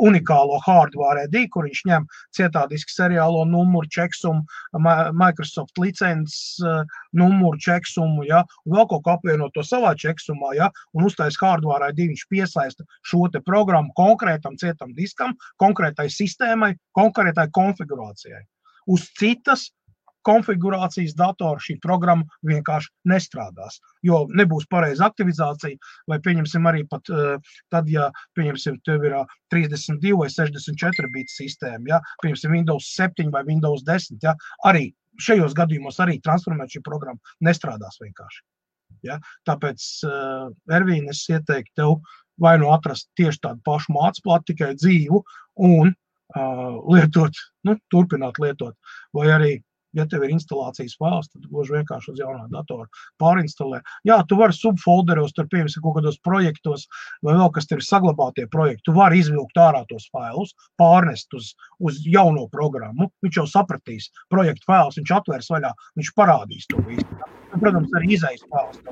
unikālo hardware ID, kur viņš ņem cietā diska seriālo numuru, čeksumu, Microsoft licences uh, numuru, čeksumu, ja, un vēl kaut ko apvienot to savā čeksumā, ja, un uztais hardware ID, viņš piesaista šo te programmu konkrētam cietam diskam, konkrētai sistēmai, konkrētai konfigurācijai. Uz citas konfigurācijas datora šī programma vienkārši nestrādās. Jo nebūs pareiza aktivizācija, vai pieņemsim arī pat uh, tad, ja pieņemsim, tev ir 32 vai 64 bits sistēma, ja, pieņemsim Windows 7 vai Windows 10, ja, arī šajos gadījumos arī transformēt šī programma nestrādās vienkārši. Ja? Tāpēc, uh, Ervīna, es ieteiktu tev vai nu atrast tieši tādu pašu mācu plātu, tikai dzīvu, un uh, lietot, nu, turpināt lietot, vai arī ja tev ir instalācijas fails, tad gluži vienkārši uz jaunā datora pārinstalē. Jā, tu vari subfolderos, tur piemēram, kaut kādos projektos, vai vēl kas tur ir saglabātie projekti. Tu vari izvilkt ārā tos failus, pārnest uz, uz jauno programmu. Viņš jau sapratīs projektu failus, viņš atvērs vaļā, viņš parādīs to visu. Protams, arī izaisa failus,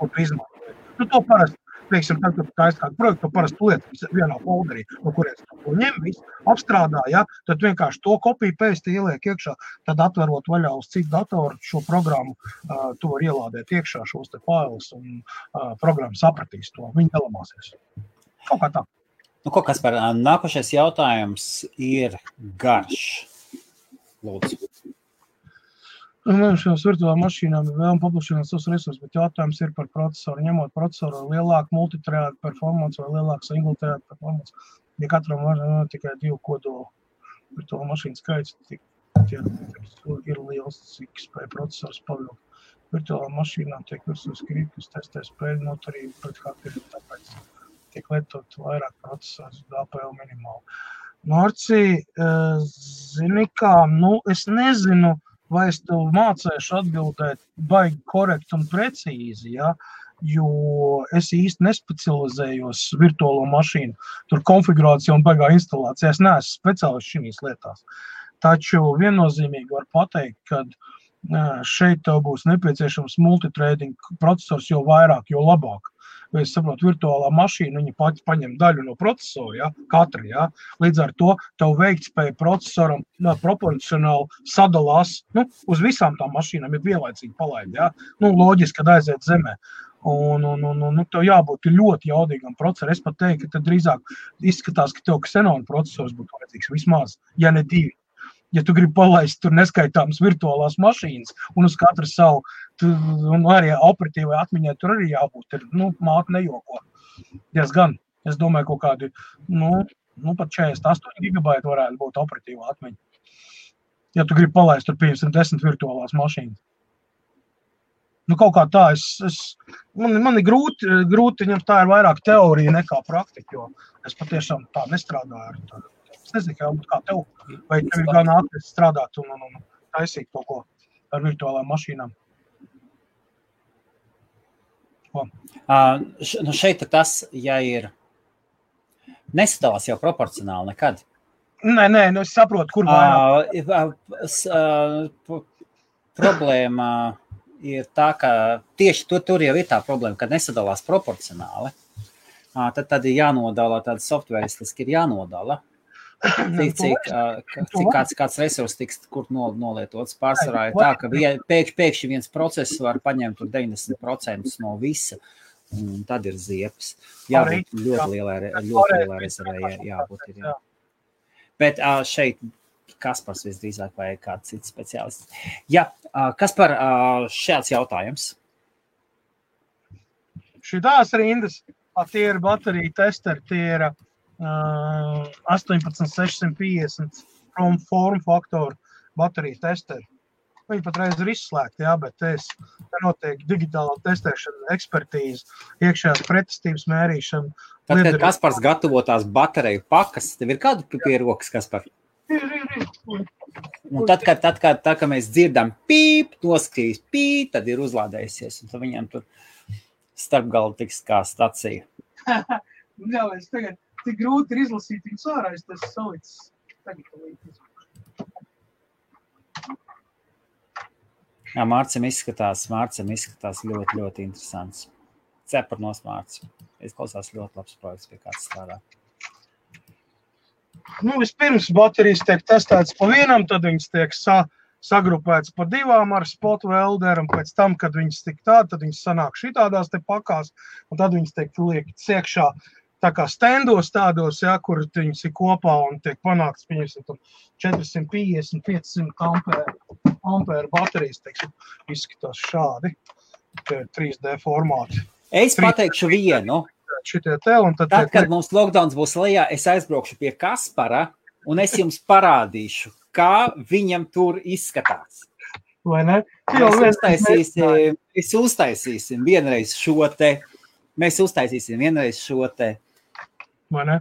ko tu izmanto. Nu, to parasti teiksim, tad, kad taisa kādu projektu, parasti lietas vienā folderī, no kurienes to ņem, visu apstrādā, ja, tad vienkārši to kopiju pēsti ieliek iekšā, tad atverot vaļā uz citu datoru šo programmu, uh, tu var ielādēt iekšā šos te failus un uh, programma sapratīs to, viņi nelamāsies. Kaut kā tā.
Nu, ko kas par nākošais jautājums ir garš. Lūdzu.
Šajās virtuālām mašīnām ir vēlme paplašināt savus resursus, bet jautājums ir par procesoru. Ņemot procesoru lielāku multitrēdu performance vai lielāku single trēdu performance, ja katram mašīnam ir tikai divu kodolu virtuālo mašīnu skaits, tik, tie, ir liels, cik spēj procesors pavilkt. Virtuālām mašīnām tiek virsū skribi, kas testē spēļu noturību pret hakeriem, tāpēc tiek lietot vairāk procesors, DPL minimāli. Norci, eh, zini kā, nu, es nezinu, vai es tev mācīšu atbildēt baigi korekti un precīzi. Ja? Jo es īsti nespecializējos virtuālo mašīnu, tur konfigurācijā un baigā instalācijā. Es neesmu speciālists šīs lietās. Taču viennozīmīgi var pateikt, ka šeit tev būs nepieciešams multitrading processors, jo vairāk, jo labāk vai es saprotu, virtuālā mašīna, viņa pati paņem daļu no procesora, ja, katra, ja. Līdz ar to tev veiktspēja procesoram no, proporcionāli sadalās nu, uz visām tām mašīnām, ir vienlaicīgi palaid, ja. Nu, loģiski, kad aiziet zemē. Un, un, un, un, un tev jābūt ļoti jaudīgam procesoram. Es pat teiktu, ka drīzāk izskatās, ka tev ksenona procesors būtu vajadzīgs vismaz, ja ne divi ja tu gribi palaist tur neskaitāmas virtuālās mašīnas un uz katru savu, tu, un arī operatīvai atmiņai tur arī jābūt. Ir, nu, māte nejoko. Diezgan. Es domāju, kaut kādi, nu, nu pat 48 gigabaiti varētu būt operatīva atmiņa. Ja tu gribi palaist tur 510 virtuālās mašīnas. Nu, kaut kā tā, es, es, man, man ir grūti, grūti ņemt, tā ir vairāk teorija nekā praktika, jo es patiešām tā nestrādāju ar tādu Es nezinu, kā, kā tev, vai tev ir gan ātri strādāt un, un, un taisīt kaut ko ar virtuālām mašīnām.
Ko? Uh, nu šeit tas, ja ir nesadalās jau proporcionāli nekad.
Nē, nē, nu es saprotu, kur
vairāk. Uh, uh, problēma ir tā, ka tieši tur, tur jau ir tā problēma, ka nesadalās proporcionāli. Uh, tad, tad ir jānodala, tāda softvēristiski ir jānodala. Uh, Cik, cik, cik kāds, kāds resurs tiks kur no, nolietots. Pārsvarā ir tā, ka pēkšņi, pēkšņi viens process var paņemt 90% no visa. Un tad ir ziepes. Jābūt ļoti lielai, ļoti lielai rezervē. Jā, jābūt ir, jā. Bet šeit Kaspars visdrīzāk vai kāds cits speciālists. Jā, kas par šāds jautājums?
Šitās rindas, tie ir bateriju testeri, tie ir uh, 18650 form faktoru bateriju testeri. Viņi patreiz ir izslēgti, jā, bet es, te notiek digitālā testēšana, ekspertīze, iekšējās pretestības mērīšana.
Tad, kad Kaspars gatavo tās bateriju pakas, tev ir kādu pie rokas, Kaspar?
Ir, ir, ir.
Un tad, kad, tad, kad, tad, kad mēs dzirdam pīp, noskrīs pīp, tad ir uzlādējusies, un tad viņam tur starpgalva tiks kā stacija.
Jā, es tagad tik grūti ir izlasīt viņus ārā, es tas salicis tagad palīdz.
Jā, Mārcim izskatās, Mārcim izskatās ļoti, ļoti interesants. Ceparnos Mārcis. Izklausās ļoti labs projekts, pie kāds strādā.
Nu, vispirms baterijas tiek testētas pa vienam, tad viņas tiek sa sagrupētas pa divām ar spotu welderu, un pēc tam, kad viņas tik tā, tad viņas sanāk šitādās te pakās, un tad viņas tiek liektas iekšā tā kā stendos tādos, ja, kur viņas ir kopā un tiek panākts, pieņemsim, 450, 500 ampēru, ampēru baterijas, teiksim, izskatās šādi, tie 3D formāti.
Es pateikšu vienu.
Šitie te, un tad,
tad, kad mums lockdowns būs lejā, es aizbraukšu pie Kaspara, un es jums parādīšu, kā viņam tur izskatās.
Vai ne?
Mēs uztaisīsim, mēs uztaisīsim vienreiz šo te, mēs uztaisīsim vienreiz šo te
vai ne?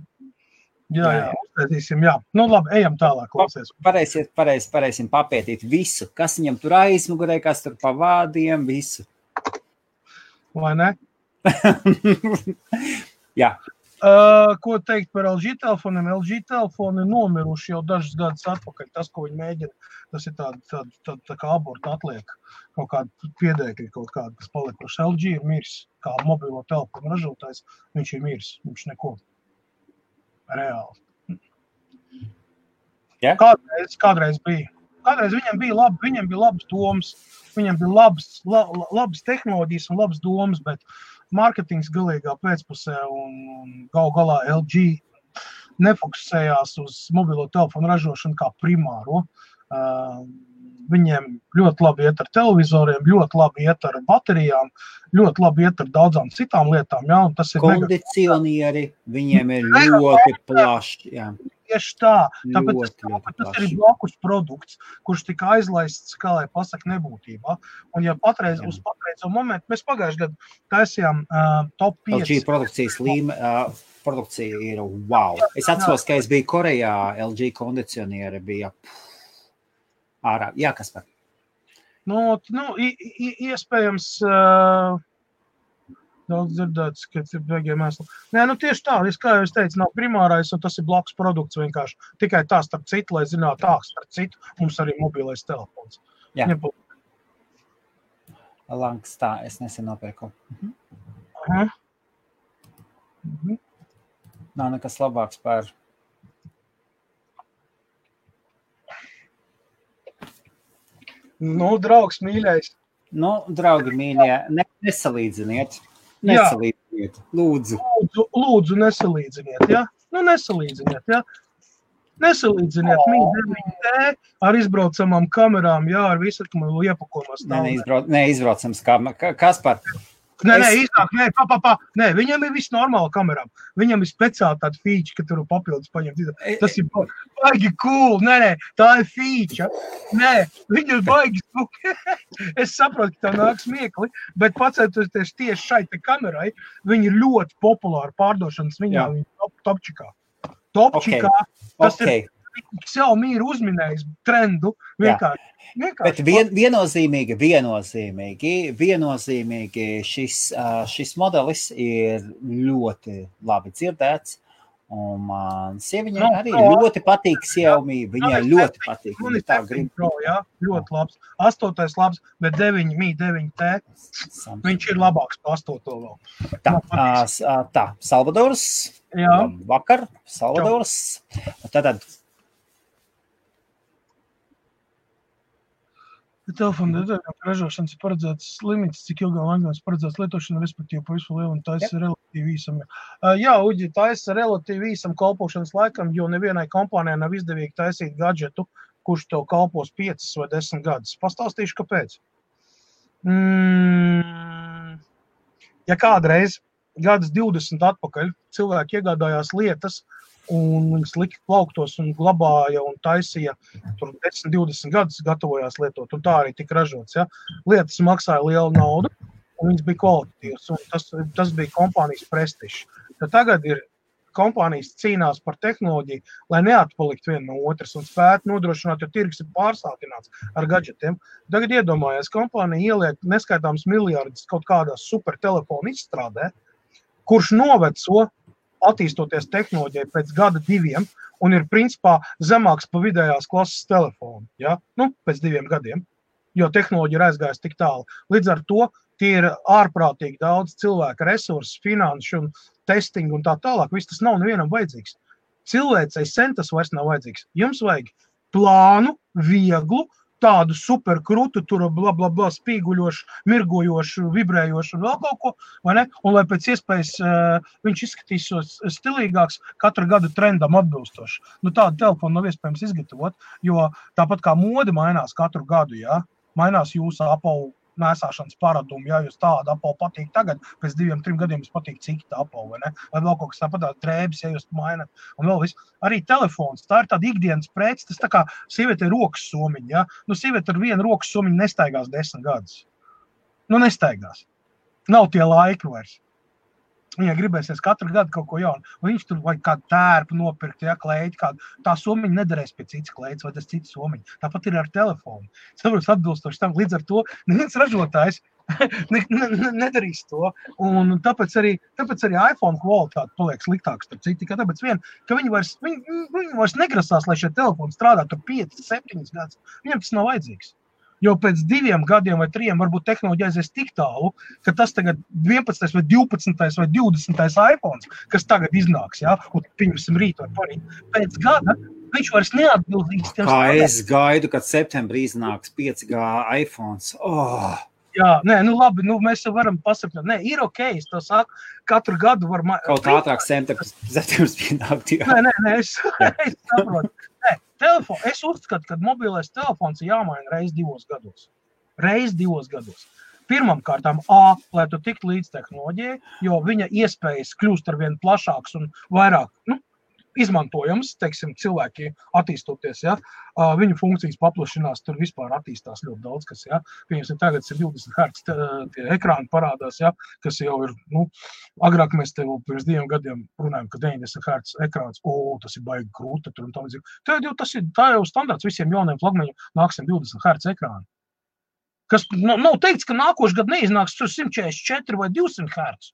Jā, jā, uztaisīsim, jā. Nu, labi, ejam tālāk. Klausies.
Pareizi, pareizi, pareizi papētīt visu, kas viņam tur aizmugurē, kas tur pa vādiem, visu.
Vai ne?
jā.
Uh, ko teikt par LG telefoniem? LG telefoni ir nomiruši jau dažus gadus atpakaļ. Tas, ko viņi mēģina, tas ir tāds tā, tā, tā kā abortu atliek. Kaut kāda piedēkļa, kaut kāda, kas palikuši. LG ir miris kā mobilo telefonu ražotājs. Viņš ir miris. Viņš neko reāli.
Ja?
Kādreiz, kādreiz bija. Kādreiz viņam bija labi, viņam bija labas domas, viņam bija labas, la, labas tehnoloģijas un labas domas, bet mārketings galīgā pēcpusē un, un gal galā LG nefokusējās uz mobilo telefonu ražošanu kā primāro. Uh, viņiem ļoti labi iet ar televizoriem, ļoti labi iet ar baterijām, ļoti labi iet ar daudzām citām lietām. Jā, tas ir
kondicionieri, viņiem ir ļoti plašs.
Tieši tā, tāpēc ļoti, tas, ļoti tas ir blakus produkts, kurš tika aizlaists, kā lai pasaka, nebūtībā. Un, ja patreiz, Jā. uz patreizo momentu mēs pagājušajā gadā taisījām uh, top 5.
LG produkcijas līme, uh, produkcija ir wow. Es atceros, ka es biju Korejā, LG kondicionieri bija. Pff, ārā. Jā, kas par?
Nu, nu, iespējams, uh, daudz dzirdēts, ka ir beigiem mēsli. Nē, nu tieši tā, es, kā jau es teicu, nav primārais, un tas ir blakus produkts vienkārši. Tikai tā starp citu, lai zinātu, tā starp citu, mums arī mobilais telefons.
Jā. Ņem, Lanks, tā, es nesen nopirku. Mhm.
Aha. Mhm.
Nav nekas labāks par
Nu, draugs mīļais.
Nu, draugi mīļie, ne, nesalīdziniet. Nesalīdziniet, jā. lūdzu.
Lūdzu, lūdzu nesalīdziniet, ja? Nu, nesalīdziniet, ja? Nesalīdziniet oh. mīļi ar izbraucamām kamerām, jā, ar visu, ka man.
Ne, neizbrauc, neizbraucams kamerā. Kas par?
Nē, nē, iznāk, nē, pa, pa, pa. nē, viņam ir viss normāli kamerām. Viņam ir speciāli tāda feature, ka tur papildus paņemt. Tas ir baigi cool. Nē, nē, tā ir feature. Nē, viņa ir baigi smuka. es saprotu, ka tā nāk smiekli, bet pacētoties tieši šai kamerai, viņa ir ļoti populāra pārdošanas viņā, viņa top, topčikā. Topčikā. Okay. Tas okay. ir Xiaomi ir uzminējis trendu. Vienkārši, vienkārši.
Bet vien, viennozīmīgi, viennozīmīgi, viennozīmīgi šis, šis modelis ir ļoti labi dzirdēts. Un man sieviņai no, arī no, ļoti patīk Xiaomi. Viņai no, ļoti patīk.
Viņa tā grib. Pro, jā, ļoti labs. Astotais labs, bet 9, mi 9 T. Viņš ir labāks par astoto vēl.
Tā, tā Salvadors. Jā. Vakar, Salvadors. Tātad
Telefona detaļām ražošanas ir paredzēts limits, cik ilgā laikā ir paredzēts lietošana, respektīvi, pa visu lielu un taisa relatīvi īsam. Jā, Uģi, taisa relatīvi īsam kalpošanas laikam, jo nevienai kompānijai nav izdevīgi taisīt gadžetu kurš tev kalpos 5 vai 10 gadus. Pastāstīšu, kāpēc. Mm, ja kādreiz, gadus 20 atpakaļ, cilvēki iegādājās lietas, un viņas lika plauktos un glabāja un taisīja tur 10, 20 gadus, gatavojās lietot, un tā arī tika ražots. Ja? Lietas maksāja lielu naudu, un viņas bija kvalitatīvas, un tas, tas bija kompānijas prestižs. Tagad ir kompānijas cīnās par tehnoloģiju, lai neatpaliktu viena no otras un spētu nodrošināt, jo tirgus ir pārsātināts ar gadgetiem. Tagad iedomājieties, kompānija ieliek neskaitāms miljardus kaut kādā supertelefona izstrādē, kurš noveco attīstoties tehnoloģijai pēc gada, diviem, un ir principā zemāks par vidējās klases telefonu. Ja? Nu, pēc diviem gadiem, jo tehnoloģija ir aizgājusi tik tālu. Līdz ar to tie ir ārprātīgi daudz cilvēku resursu, finanšu un testingu un tā tālāk. Viss tas nav nevienam vajadzīgs. Cilvēcei centas vairs nav vajadzīgs. Jums vajag plānu, vieglu, tādu superkrūtu, tur bla, bla, bla, spīguļošu, mirgojošu, vibrējošu un vēl kaut ko, vai ne? Un lai pēc iespējas uh, viņš izskatītos stilīgāks, katru gadu trendam atbilstoši. Nu, tādu telefonu nav iespējams izgatavot, jo tāpat kā mode mainās katru gadu, jā, mainās jūsu Apple nesāšanas paradumu. Ja jūs tādu apelsīnu patīk tagad, pēc diviem, trim gadiem jums patīk cita apelsīna, vai, ne? vai vēl kaut kas tāds - drēbes, ja jūs maināt. Un vēl viss. Arī telefons. Tā ir tāda ikdienas prece. Tas tā kā sieviete ir rokas somiņa. Ja? Nu, sieviete ar vienu rokas somiņu nestaigās desmit gadus. Nu, nestaigās. Nav tie laiki vairs. Viņai gribēsies katru gadu kaut ko jaunu. Un viņš tur vajag kādu tērpu nopirkt, ja klēķi, kādu. Tā somiņa nederēs pie citas klēķis vai tas cits somiņa. Tāpat ir ar telefonu. Saprotu, atbilstoši tam. Līdz ar to neviens ražotājs ne, ne, ne, nedarīs to. Un tāpēc arī, tāpēc arī iPhone kvalitāte paliek sliktāka. Citi, tāpēc vien, ka viņi, vairs, viņi, viņi vairs negrasās, lai šie telefoni strādātu 5, 7 gadus. Viņiem tas nav vajadzīgs. Jo pēc diviem gadiem vai trim varbūt tehnoloģija aizies tik tālu, ka tas tagad 11, vai 12, vai 20 iPhone, kas tagad iznāks, ja, un pieņemsim rīt vai parīt, pēc gada viņš vairs neatbildīs.
Kā standartiem. es gaidu, kad septembrī iznāks 5G iPhone. Oh!
Jā, nē, nu labi, nu mēs jau varam pasakāt, nē, ir ok, es to saku, katru gadu var.
Kaut ātrāk septembris pienākt.
Nē, nē, nē, es, es saprotu. Nē, telefon, es uzskatu, ka mobilais telefons ir jāmaina reizes divos gados. Reizes divos gados. Pirmkārt, A, lai tu tiktu līdz tehnoloģijai, jo viņa iespējas kļūst ar vien plašākas un vairāk nu, izmantojams, teiksim, cilvēki attīstoties, ja, viņu funkcijas paplašinās, tur vispār attīstās ļoti daudz, kas, ja, piemēram, tagad ir 20 Hz tie ekrāni parādās, ja, kas jau ir, nu, agrāk mēs te vēl pirms diviem gadiem runājam, ka 90 Hz ekrāns, o, tas ir baigi grūti, tur un tam līdzīgi. Tad jau tas ir, tā jau standarts visiem jauniem flagmeņiem nāksim 20 Hz ekrāni. Kas nav, nav teikts, ka nākošais gads neiznāks 144 vai 200 Hz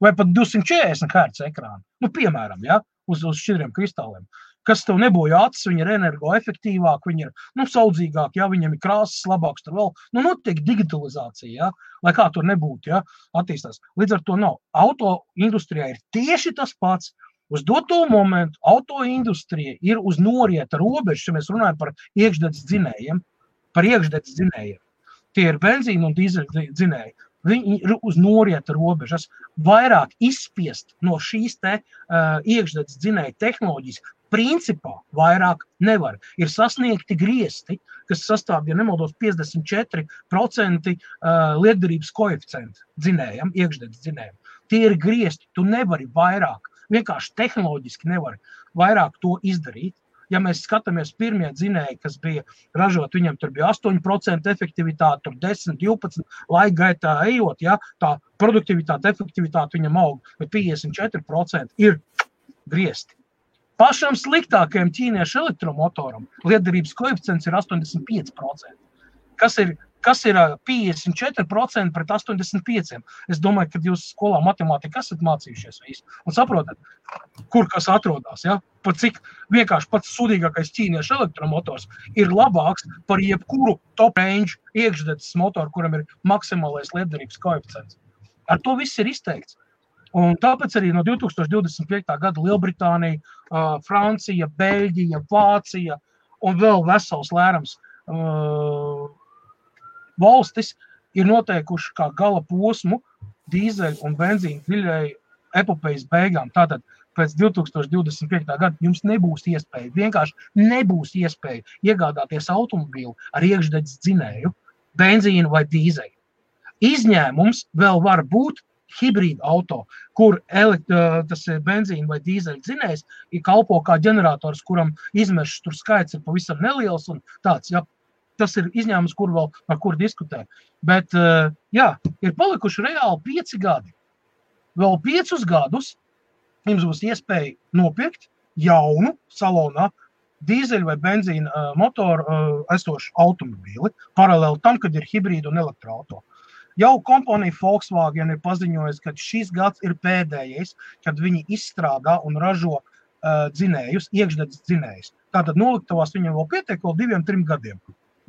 vai pat 240 Hz ekrānu. Nu, piemēram, ja, uz, uz šķidriem kristāliem. Kas tev nebūja acis, viņi ir energoefektīvāki, viņi ir nu, saudzīgāki, ja viņiem ir krāsas labākas, tur vēl nu, notiek digitalizācija, ja, lai kā tur nebūtu, ja, attīstās. Līdz ar to nav. Auto industrijā ir tieši tas pats. Uz doto momentu autoindustrija ir uz norieta robežas, ja mēs runājam par iekšzemes dzinējiem, par iekšzemes dzinējiem. Tie ir benzīna un dīzeļu dzinēji. Viņi ir uz norieta robežas, vairāk izspiest no šīs te, uh, iekšzemes dzinēja tehnoloģijas. Principā vairāk nevar. Ir sasniegti griezti, kas sastāv, ja nemaldos, 54% uh, lietderības koeficientu dzinējam, iekšzemes dzinējam. Tie ir griezti, tu nevari vairāk. Vienkārši tehnoloģiski nevari vairāk to izdarīt. Ja mēs skatāmies pirmie dzinēji, kas bija ražot, viņam tur bija 8% efektivitāte, tur 10, 12, laika gaitā ejot, ja, tā produktivitāte, efektivitāte viņam aug, bet 54% ir griezti. Pašam sliktākajam ķīniešu elektromotoram lietderības koeficients ir 85%. Kas ir kas ir 54% pret 85%. Es domāju, ka jūs skolā matemātikā esat mācījušies visu un saprotat, kur kas atrodas. Ja? Pat cik vienkārši pats sūdīgākais ķīniešu elektromotors ir labāks par jebkuru top range iekšzemes motoru, kuram ir maksimālais lietderības koeficients. Ar to viss ir izteikts. Un tāpēc arī no 2025. gada Lielbritānija, Francija, Beļģija, Vācija un vēl vesels lērums valstis ir noteikuši kā gala posmu dīzeļu un benzīnu dziļai epopejas beigām. Tātad pēc 2025. gada jums nebūs iespēja, vienkārši nebūs iespēja iegādāties automobīlu ar iekšdedzes dzinēju, benzīnu vai dīzeļu. Izņēmums vēl var būt hibrīda auto, kur elekt, tas ir benzīna vai dīzeļa dzinējs, ir kalpo kā ģenerators, kuram izmešs tur skaits ir pavisam neliels un tāds, ja, tas ir izņēmums, kur vēl par kur diskutē. Bet, jā, ir palikuši reāli pieci gadi. Vēl piecus gadus jums būs iespēja nopirkt jaunu salonā dīzeļu vai benzīna uh, motoru uh, esošu automobīli, paralēli tam, kad ir hibrīda un elektroautorāta. Jau kompānija Volkswagen ir paziņojusi, ka šis gads ir pēdējais, kad viņi izstrādā un ražo uh, dzinējus, iekšdedzes dzinējus. Tātad noliktavās viņiem vēl pietiek vēl diviem, trim gadiem.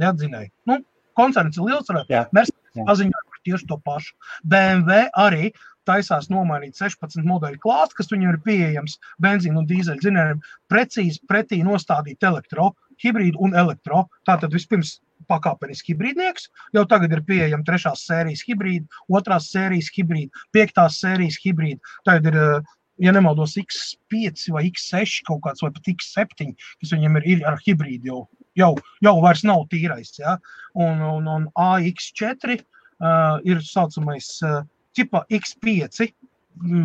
Jā, dzinēji. Nu, koncerns ir liels, Mercedes paziņoja par tieši to pašu. BMW arī taisās nomainīt 16 modeļu klāstu, kas viņam ir pieejams benzīna un dīzeļa dzinējiem, precīzi pretī nostādīt elektro, hibrīdu un elektro. Tātad vispirms pakāpeniski hibrīdnieks, jau tagad ir pieejama trešās sērijas hibrīda, otrās sērijas hibrīda, piektās sērijas hibrīda. Tagad ir, ja nemaldos, X5 vai X6 kaut kāds, vai pat X7, kas viņam ir, ir ar hibrīdu jau, jau, jau vairs nav tīrais. Ja? Un, un, un AX4 uh, ir saucamais uh, tipa X5.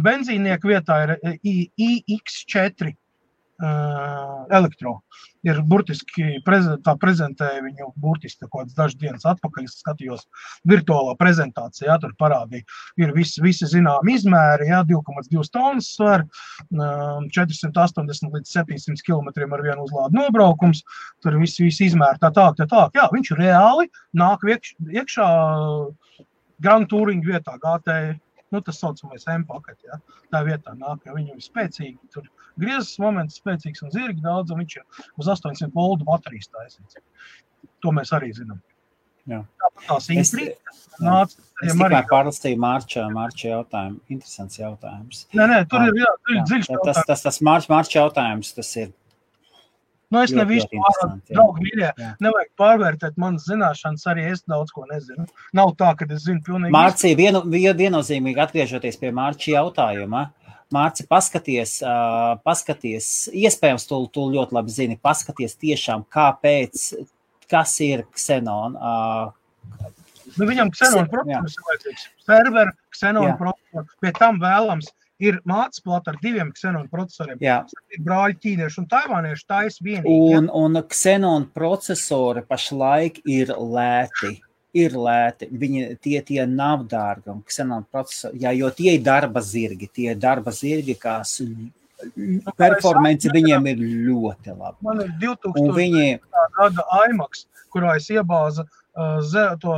Benzīnieku vietā ir IX4 uh, elektro. Ir burtiski tā prezentēja viņu burtiski dažas dienas atpakaļ. Es skatījos virtuālā prezentācijā, jā, tur parādīja, ir visi, visi zinām izmēri, jā, 2,2 tonnas svar, 480 līdz 700 km ar vienu uzlādu nobraukums, tur visi, visi izmēri tā tā, tā tā. Jā, viņš reāli nāk iekš, iekšā Grand Touring vietā, GT, nu, tas saucamais M-paketi. Ja? Tā vietā nāk, ja viņi ir spēcīgi. Tur griezes moments spēcīgs un zirgi daudz, un viņš ir uz 800 voltu baterijas taisīts. To mēs arī zinām. Jā. Tās īstenības nāca.
Es tikai pārlastīju Mārča, Mārča jautājumu. Interesants jautājums.
Nē, nē, tur ir jā, dziļš
jā, tas, tas, tas Mārča jautājums, tas ir
Nu, es ne visu pārvērtu, draugi, mīļie. Nevajag pārvērtēt manas zināšanas, arī es daudz ko nezinu. Nav tā, ka es zinu pilnīgi.
Mārcija, vienu, viennozīmīgi atgriežoties pie Mārča jautājuma. Mārci, paskaties, uh, paskaties, iespējams, tu, tu ļoti labi zini, paskaties tiešām, kāpēc, kas ir Xenon. Uh,
nu, viņam Xenon procesors ir vajadzīgs. Server, Xenon procesors, pie tam vēlams ir mācīts ar diviem ksenonu procesoriem. Jā. Ir brāļi ķīnieši un taivānieši taisa vienīgi.
Un, un ksenonu procesori pašlaik ir lēti. Ir lēti, viņi tie, tie nav dārgi. Ksenonu procesori, jā, jo tie ir darba zirgi, tie ir darba zirgi, kas nu, performance viņiem ir ļoti laba.
Man ir 2000 viņi... gada IMAX, kurā es iebāzu uh, to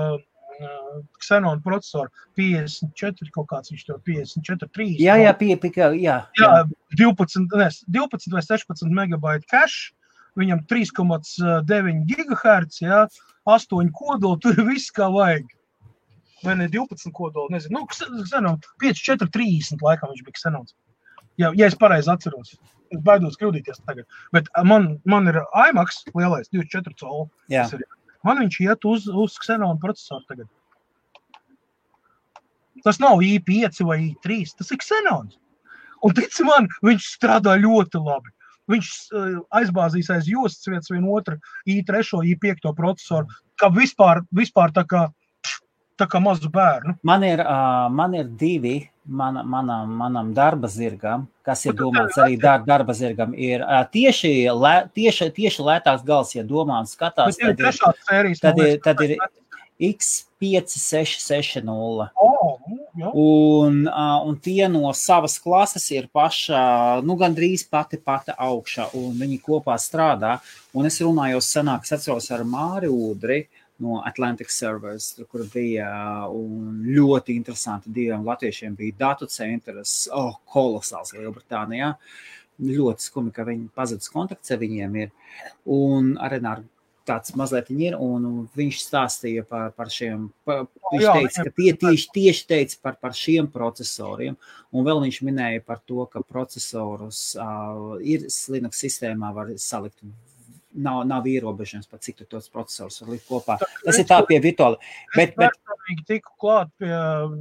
Xenon procesoru 54, kaut kāds viņš tur 54, 3.
Jā, jā, pie, pie, jā, jā.
jā 12, ne, 12 vai 16 megabaitu cache, viņam 3,9 gigahertz, jā, 8 kodoli, tur ir viss kā vajag. Vai ne 12 kodoli, nezinu, nu, Xenon 5, 4, 30 laikam viņš bija Xenons. Ja, ja es pareizi atceros. Es baidos kļūdīties tagad. Bet man, man ir IMAX lielais 24 colu. Jā. Tas ir Man viņš iet uz, uz Xenon procesoru tagad. Tas nav i5 vai i3, tas ir Xenons. Un tic man, viņš strādā ļoti labi. Viņš uh, aizbāzīs aiz jostas vietas vienu otru i3, i5 procesoru, kā vispār, vispār tā kā, tā kā mazu bērnu.
Man ir, uh, man ir divi man, manam, manam darba zirgam, kas ir domāts arī dar, darba zirgam, ir tieši, lē, tieši, tieši lētāks gals, ja domāts skatās.
Tad ir, sērijas,
tad ir, tad ir X5660. Oh, un, un tie no savas klases ir paša, nu, gandrīz pati pati augšā, un viņi kopā strādā. Un es runāju senāk, es atceros ar Māri Udri, uh, no Atlantic Servers, kur bija ļoti interesanti. Diviem latviešiem bija datu centrs, oh, kolosāls Lielbritānijā. Ļoti skumji, ka viņi pazudis kontakts ar viņiem. Ir. Un arī ar tāds mazliet ir, viņš stāstīja par, par šiem, par, viņš jā, teica, ka tie tieši, tieši teica par, par šiem procesoriem, un vēl viņš minēja par to, ka procesorus uh, ir Linux sistēmā var salikt nav, nav ierobežojums, pat cik tos procesorus var likt kopā. Tā, Tas ir tā pie virtuāli.
Bet, bet... tiku klāt pie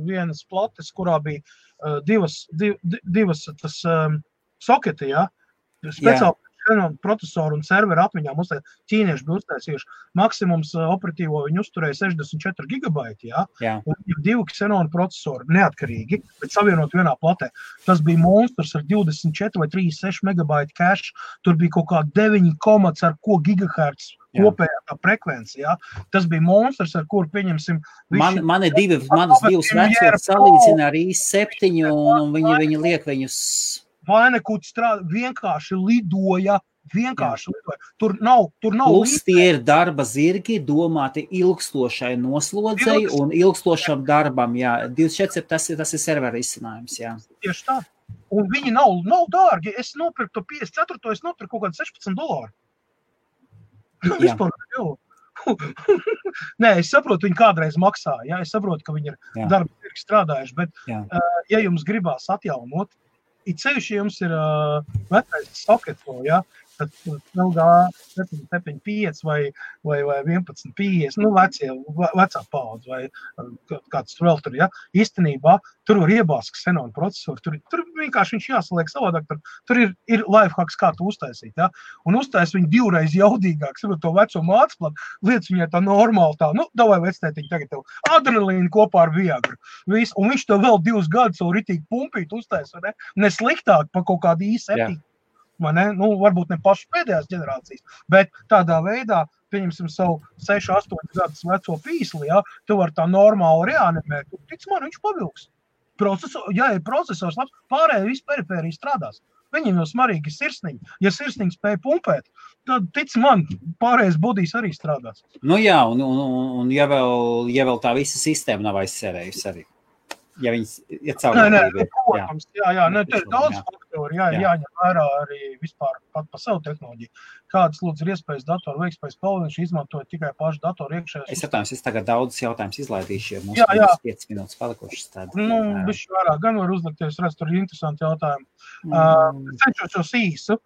vienas plates, kurā bija uh, divas, div, divas tas, um, soketi, ja? speciāli Canon procesoru un serveru atmiņā mums ķīnieši bija uztaisījuši. Maksimums operatīvo viņi uzturēja 64 gigabaiti. Ja?
Jā.
Un ir divi Canon procesori neatkarīgi, bet savienot vienā platē. Tas bija monstrs ar 24 vai 36 megabaitu cache. Tur bija kaut kā 9 komats ar ko gigahertz kopējā tā frekvence. Ja? Tas bija monstrs, ar kuru pieņemsim.
Man, man ir divi, manas divas vecās salīdzina ar i7, un viņi, viņi liek viņus
vainakuģi strādā, vienkārši lidoja. Vienkārši lidoja. Tur nav. Tur nav
Plus tie ir darba zirgi, domāti ilgstošai noslodzei Ilgst. un ilgstošam darbam. Jā, 24 tas ir, tas ir servera izcinājums. Jā.
Tieši tā. Un viņi nav, nav dārgi. Es nopirku to 54, es nopirku kaut kādu 16 dolāru. Vispār, Nē, es saprotu, viņi kādreiz maksā. Ja? Es saprotu, ka viņi ir darba tirgi strādājuši. Bet, jā. uh, ja jums gribās atjaunot, it ceļš jums ir uh, vecais sokets, ja, tad LG 775 vai, vai, vai 1150, nu, vecie, vecā paudze vai kāds vēl tur, ja, īstenībā tur var iebāzt ksenonu procesoru, tur, tur vienkārši viņš jāsaliek savādāk, tur, tur ir, ir lifehacks, kā to uztaisīt, ja, un uztais viņu divreiz jaudīgāk, saprot to veco mācplatu, lietas viņai tā normāli tā, nu, davai vectētiņ tagad tev adrenalīnu kopā ar viegru, Vis, un viņš to vēl divus gadus savu ritīgi pumpīt uztais, ne, ne sliktāk pa kaut kādu īsu epīku ne? Nu, varbūt ne pašas pēdējās ģenerācijas, bet tādā veidā, pieņemsim savu 6, 8 gadus veco pīsli, ja, tu vari tā normāli reanimēt, tic man, viņš pavilks. Procesor, ja ir procesors labs, pārējie viss perifērija strādās. Viņam jau smarīgi ir sirsniņa. Ja sirsniņa spēja pumpēt, tad, tic man, pārējais bodīs arī strādās.
Nu jā, un, un, un ja, vēl, ja vēl tā visa sistēma nav aizsērējusi arī ja viņas ir caurlaidīgi.
Protams, jā, jā, ne, te ir daudz faktoru, jā, jā. jāņem vērā arī vispār pat pa savu tehnoloģiju. Kādas, lūdzu, ir iespējas datoru veikspējas palīdzību, izmantojot tikai pašu datoru iekšējos.
Es atvainojos, es tagad daudzus jautājumus izlaidīšu, jo mums jā, jā. 5 minūtes palikušas. Tad,
nu, bišķi vairāk gan var uzlikties, redz, tur ir interesanti jautājumi. Mm. Uh, cenšos jūs īsu.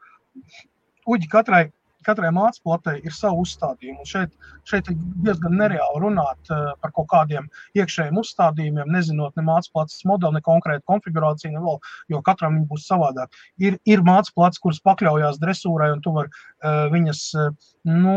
Uģi katrai katrai mācītājai ir savu uzstādījumu. Šeit, šeit ir diezgan nereāli runāt uh, par kaut kādiem iekšējiem uzstādījumiem, nezinot ne mācītājas modeli, ne konkrētu konfigurāciju, ne vēl, jo katram būs savādāk. Ir, ir mācītājas, kuras pakļaujas dresūrai, un tu vari uh, viņas, uh, nu,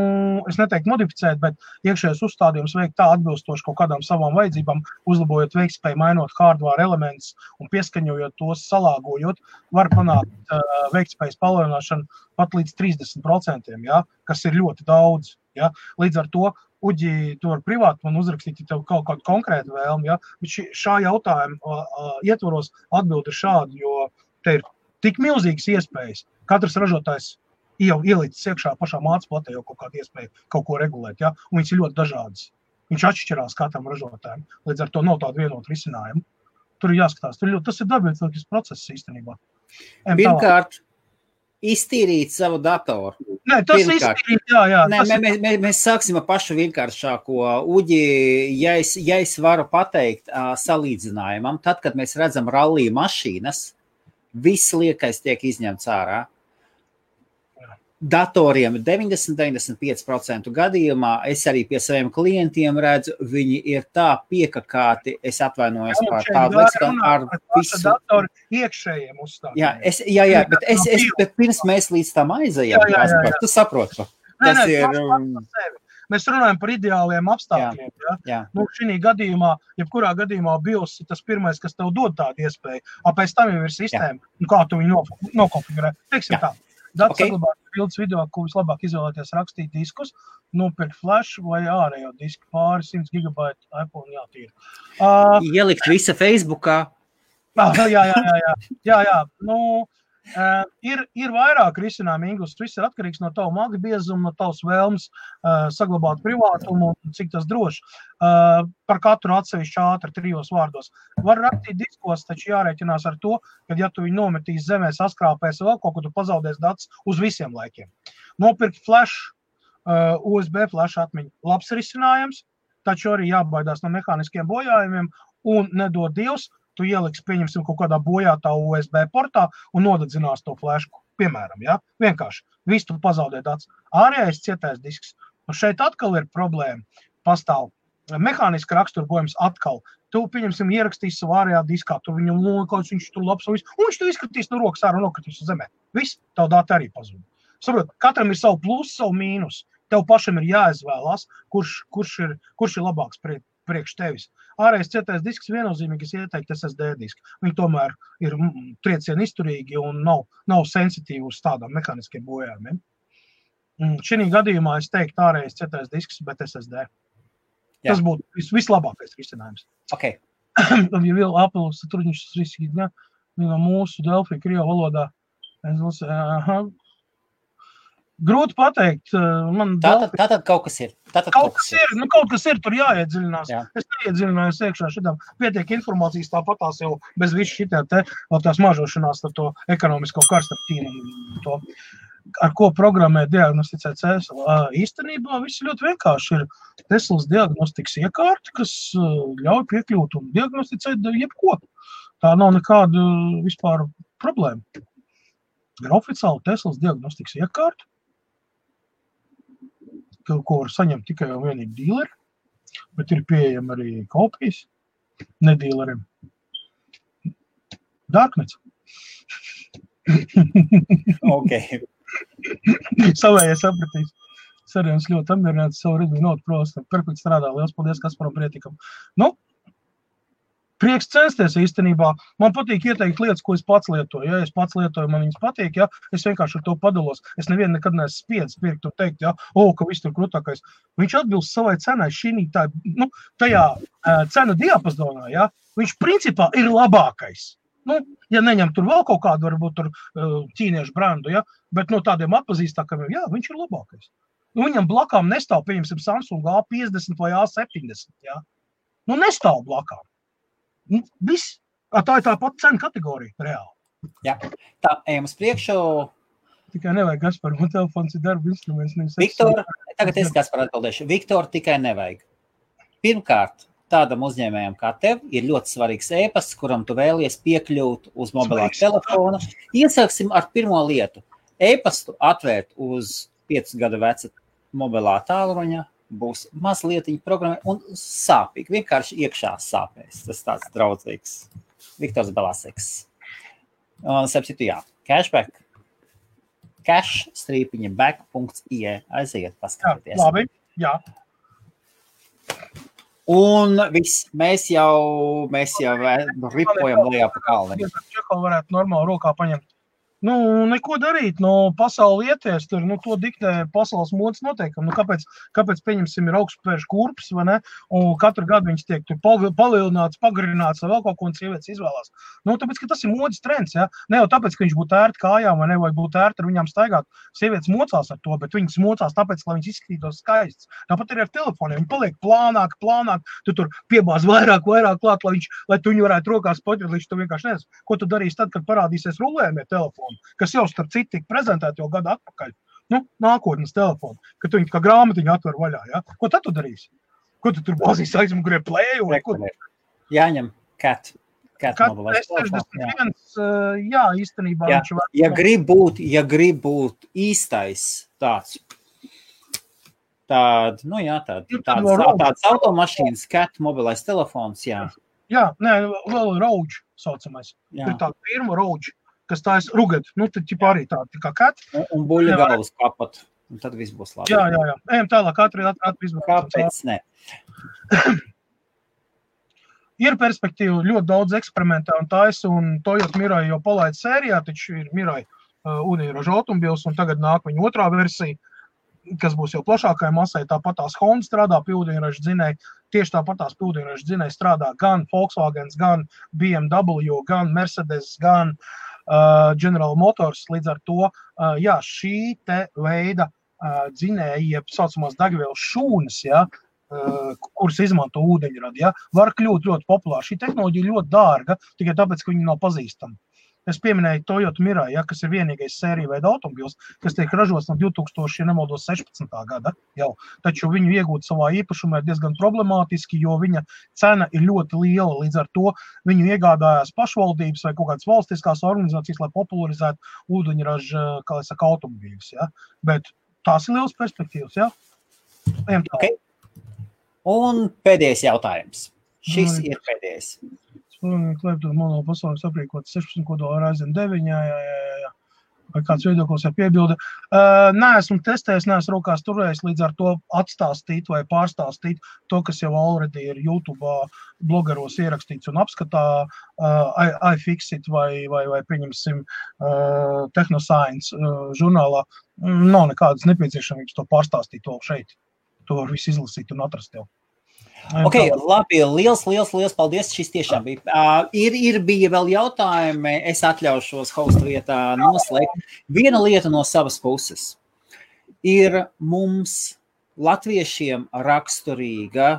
es neteiktu modificēt, bet iekšējos uzstādījumus veikt tā atbilstoši kaut kādām savām vajadzībām, uzlabojot veiktspēju, mainot hardware elementus un pieskaņojot tos, salāgojot, var panākt uh, veiktspējas palielināšanu pat līdz 30%, ja, kas ir ļoti daudz. Ja. Līdz ar to Uģi, tu vari privāti man uzrakstīt, ja tev kaut kāda konkrēta vēlme, ja? bet šī, šā jautājuma uh, ietvaros atbildi ir šāda, jo te ir tik milzīgas iespējas. Katrs ražotājs jau ielicis iekšā pašā mācības platē jau kaut kādu iespēju kaut ko regulēt, ja? un viņas ir ļoti dažādas. Viņš atšķirās katram ražotājam, līdz ar to nav tāda vienota risinājuma. Tur ir jāskatās, tur ļoti, tas ir dabīgs process īstenībā.
Pirmkārt, iztīrīt savu datoru.
Nē, tas ir iztīrīt, jā, jā.
Nē, mē, mē, mē, mēs sāksim ar pašu vienkāršāko. Uģi, ja es, ja es varu pateikt uh, salīdzinājumam, tad, kad mēs redzam rallija mašīnas, viss liekais tiek izņemts ārā datoriem 90-95% gadījumā es arī pie saviem klientiem redzu, viņi ir tā piekakāti, es atvainojos par tādu leksikoну ar
visu. Datoru iekšējiem uzstādījumiem.
Jā, es, jā, jā, bet, es, es, bet pirms mēs līdz tam aizējām, jā, jā, jā, jā. tu saproti. Tas nē, nē, ir. Um,
mēs runājam par ideāliem apstākļiem. Jā, ja? jā. Nu, šī gadījumā, jebkurā gadījumā, BIOS ir tas pirmais, kas tev dod tādu iespēju. Pēc tam jau ir sistēma, kā tu viņu nokonfigurē. Teiksim jā. tā. Datu okay. saglabāt bildes video, ko vislabāk izvēlēties rakstīt diskus, nopirkt flash vai ārējo disku pāri 100 gigabaitu iPhone jātīra.
Uh, Ielikt visa Facebookā.
Jā, jā, jā, jā, jā. jā, jā. Nu, Uh, ir, ir vairāk risinājumu, Ingūns. Viss ir atkarīgs no tava maga biezuma, no tavas vēlmes uh, saglabāt privātumu un cik tas droši. Uh, par katru atsevišķu ātri trijos vārdos. Var rakstīt diskos, taču jārēķinās ar to, ka, ja tu viņu nometīs zemē, saskrāpēs vēl kaut ko, tu pazaudēsi datus uz visiem laikiem. Nopirkt flash, uh, USB flash atmiņu. Labs risinājums, taču arī jābaidās no mehāniskiem bojājumiem un nedod Dievs tu ieliksi, pieņemsim, kaut kādā bojātā USB portā un nodedzinās to flešu. Piemēram, ja? vienkārši visu tu pazaudē tāds ārējais cietais disks. Un šeit atkal ir problēma. Pastāv mehāniski raksturojums atkal Tu, pieņemsim, ierakstīsi savā ārējā diskā, tu viņam lūdzu, viņš tur labs, un, viss, un viņš to izskatīs no rokas ārā un nokritīs uz zemē. Viss, tev dati arī pazūd. Saprot, katram ir savu plusu, savu mīnusu. Tev pašam ir jāizvēlās, kurš, kurš, ir, kurš ir labāks prie, priekš tevis. Ārējais cietais disks viennozīmīgi es ieteiktu SSD disku. Viņi tomēr ir mm, triecieni izturīgi un nav, nav sensitīvi uz tādām mehāniskiem bojājumiem. Mm, Šī gadījumā es teiktu ārējais cietais disks, bet SSD. Jā. Tas būtu vis, vislabākais risinājums.
Okay.
Tad, ja vēl Apple tur viņš ja, no mūsu Delphi Krievu valodā, es lasīju, aha, Grūti pateikt. Man
tātad, tātad kaut kas ir. Tātad
kaut, kaut kas ir. Nu, kaut kas ir, tur jāiedziļinās. Jā. Es neiedziļinājos iekšā šitam. Pietiek informācijas tāpatās jau bez visu šitā te, tās mažošanās ar to ekonomisko karstatīnu. Ar ko programmē diagnosticēt cēslu. Īstenībā viss ļoti vienkārši ir Teslas diagnostikas iekārta, kas ļauj piekļūt un diagnosticēt jebko. Tā nav nekāda vispār problēma. Ir oficiāli Teslas diagnostikas iekārta, ko var saņemt tikai un vienīgi dīleri, bet ir pieejama arī kopijas nedīleriem. Darknets.
ok.
Savējie sapratīs. Sarunās ļoti apmierināts savu ritmu notu prostu. Perfekti strādā. Lielas paldies Kasparam Prietikam. Nu, prieks censties īstenībā. Man patīk ieteikt lietas, ko es pats lietoju. Ja es pats lietoju, man viņas patīk, ja es vienkārši ar to padalos. Es nevienu nekad neesmu spiedis pirkt un teikt, ja, o, ka viss tur krūtākais. Viņš atbilst savai cenai šī tā, nu, tajā uh, cenu diapazonā, ja, viņš principā ir labākais. Nu, ja neņem tur vēl kaut kādu, varbūt tur uh, ķīniešu brandu, ja, bet no tādiem atpazīstamiem, jā, viņš ir labākais. Nu, viņam blakām nestāv, pieņemsim, Samsung A50 vai A70. Ja? Nu, nestāv blakām. Nu, viss, tā ir tā pati cena kategorija reāli.
Jā, tā ejam uz priekšu.
Tikai nevajag Gaspar, man telefons ir darba instruments.
Viktor, tagad es Gaspar atbildēšu. Viktor, tikai nevajag. Pirmkārt, tādam uzņēmējam kā tev ir ļoti svarīgs e-pasts, kuram tu vēlies piekļūt uz mobilā telefona. Iesāksim ar pirmo lietu. E-pastu atvērt uz 5 gadu veca mobilā tālruņa būs mazliet programma un sāpīgi. Vienkārši iekšā sāpēs. Tas tāds draudzīgs. Viktors Balaseks. Un, sapcitu, jā, cashback. Cash strīpiņa back.ie aiziet paskatieties.
Jā, labi, jā.
Un viss, mēs jau, mēs jau ripojam lejā pa kalnu.
Čekau varētu normāli rokā paņemt Nu, neko darīt, nu, pasaules ieties, tur nu, to diktē pasaules modes noteikumi. Nu, kāpēc, kāpēc, pieņemsim, ir augstspēļu kurpes, vai ne? Un katru gadu viņš tiek palielināts, pagarināts, vai vēl kaut ko, un sievietes izvēlās. Nu, tāpēc, ka tas ir modes trends, ja? Ne jau tāpēc, ka viņš būtu ērti kājām, vai ne, vai būtu ērti ar viņām staigāt. Sievietes mocās ar to, bet viņas mocās tāpēc, lai viņas izskatītos skaistas. Tāpat arī ar telefoniem. Viņi paliek plānāk, plānāk, tu tur piebāz vairāk, vairāk klāt, lai, viņš, lai tu viņu varētu rokās paņemt, līdz tu vienkārši nezini, ko tu darīsi tad, kad parādīsies rulējumie telefoni telefonu, kas jau starp citu tika prezentēta jau gadu atpakaļ. Nu, nākotnes telefonu, kad viņi kā grāmatiņu atver vaļā. Ja? Ko tad tu darīsi? Ko tu tur bāzīs aizmugurē plēju? Ko...
Jāņem cat.
Cat Kat, jā. jā, īstenībā
jā. viņš var. Ja grib būt, ja grib būt īstais tāds, tād, nu jā, tād, tāds, tāds, tāds automašīnas, cat, mobilais telefons, jā.
Jā, nē, vēl rauģi saucamais. Jā. Ir tāda firma rauģi kas tā ir rugata. Nu, tad ķipa, arī tāda tā kā katra.
Un, un buļļu galvas kapat. Un tad viss būs labi.
Jā, jā, jā. Ejam tālāk, katru rītu atrast visu.
Kāpēc ne?
ir perspektīva ļoti daudz eksperimentē un taisa, un Toyota Mirai jau palaid sērijā, taču ir Mirai uh, unīroža automobils, un tagad nāk viņa otrā versija, kas būs jau plašākai masai. Tāpat tās Honda strādā pie ūdeņraža dzinēja, tieši tāpat tās ūdeņraža dzinēja strādā gan Volkswagen, gan BMW, gan Mercedes, gan uh, General Motors. Līdz ar to uh, jā, šī veida uh, dzinēji, jeb tā saucamās degvielas šūnas, ja, uh, kuras izmanto ūdeņradi, ja, var kļūt ļoti populāra. Šī tehnoloģija ļoti dārga tikai tāpēc, ka viņi nav pazīstami. Es pieminēju Toyota Mirai, ja, kas ir vienīgais sērija veida automobils, kas tiek ražots no 2016. gada. Jau. Taču viņu iegūt savā īpašumā ir diezgan problemātiski, jo viņa cena ir ļoti liela. Līdz ar to viņu iegādājās pašvaldības vai kaut kādas valstiskās organizācijas, lai popularizētu ūdeņraža automobīļus. Ja. Bet tās ir liels perspektīvas. Ja.
Okay. Un pēdējais jautājums. Šis ir pēdējais.
Klēptu monolu pasaules aprīkot 16 kodolu Ryzen 9. Jā, jā, jā, jā. Vai kāds viedoklis vai piebilde? Uh, nē, esmu testējis, neesmu rokās turējis, līdz ar to atstāstīt vai pārstāstīt to, kas jau already ir YouTube blogeros ierakstīts un apskatā uh, iFixit vai, vai, vai pieņemsim uh, Technoscience uh, žurnālā. Nav nekādas nepieciešamības to pārstāstīt to šeit. To var visu izlasīt un atrast jau.
Okay, labi, liels, liels, liels paldies. Šis tiešām bija. Uh, ir, ir bija vēl jautājumi. Es atļaušos hostu vietā noslēgt. Viena lieta no savas puses ir mums, latviešiem, raksturīga.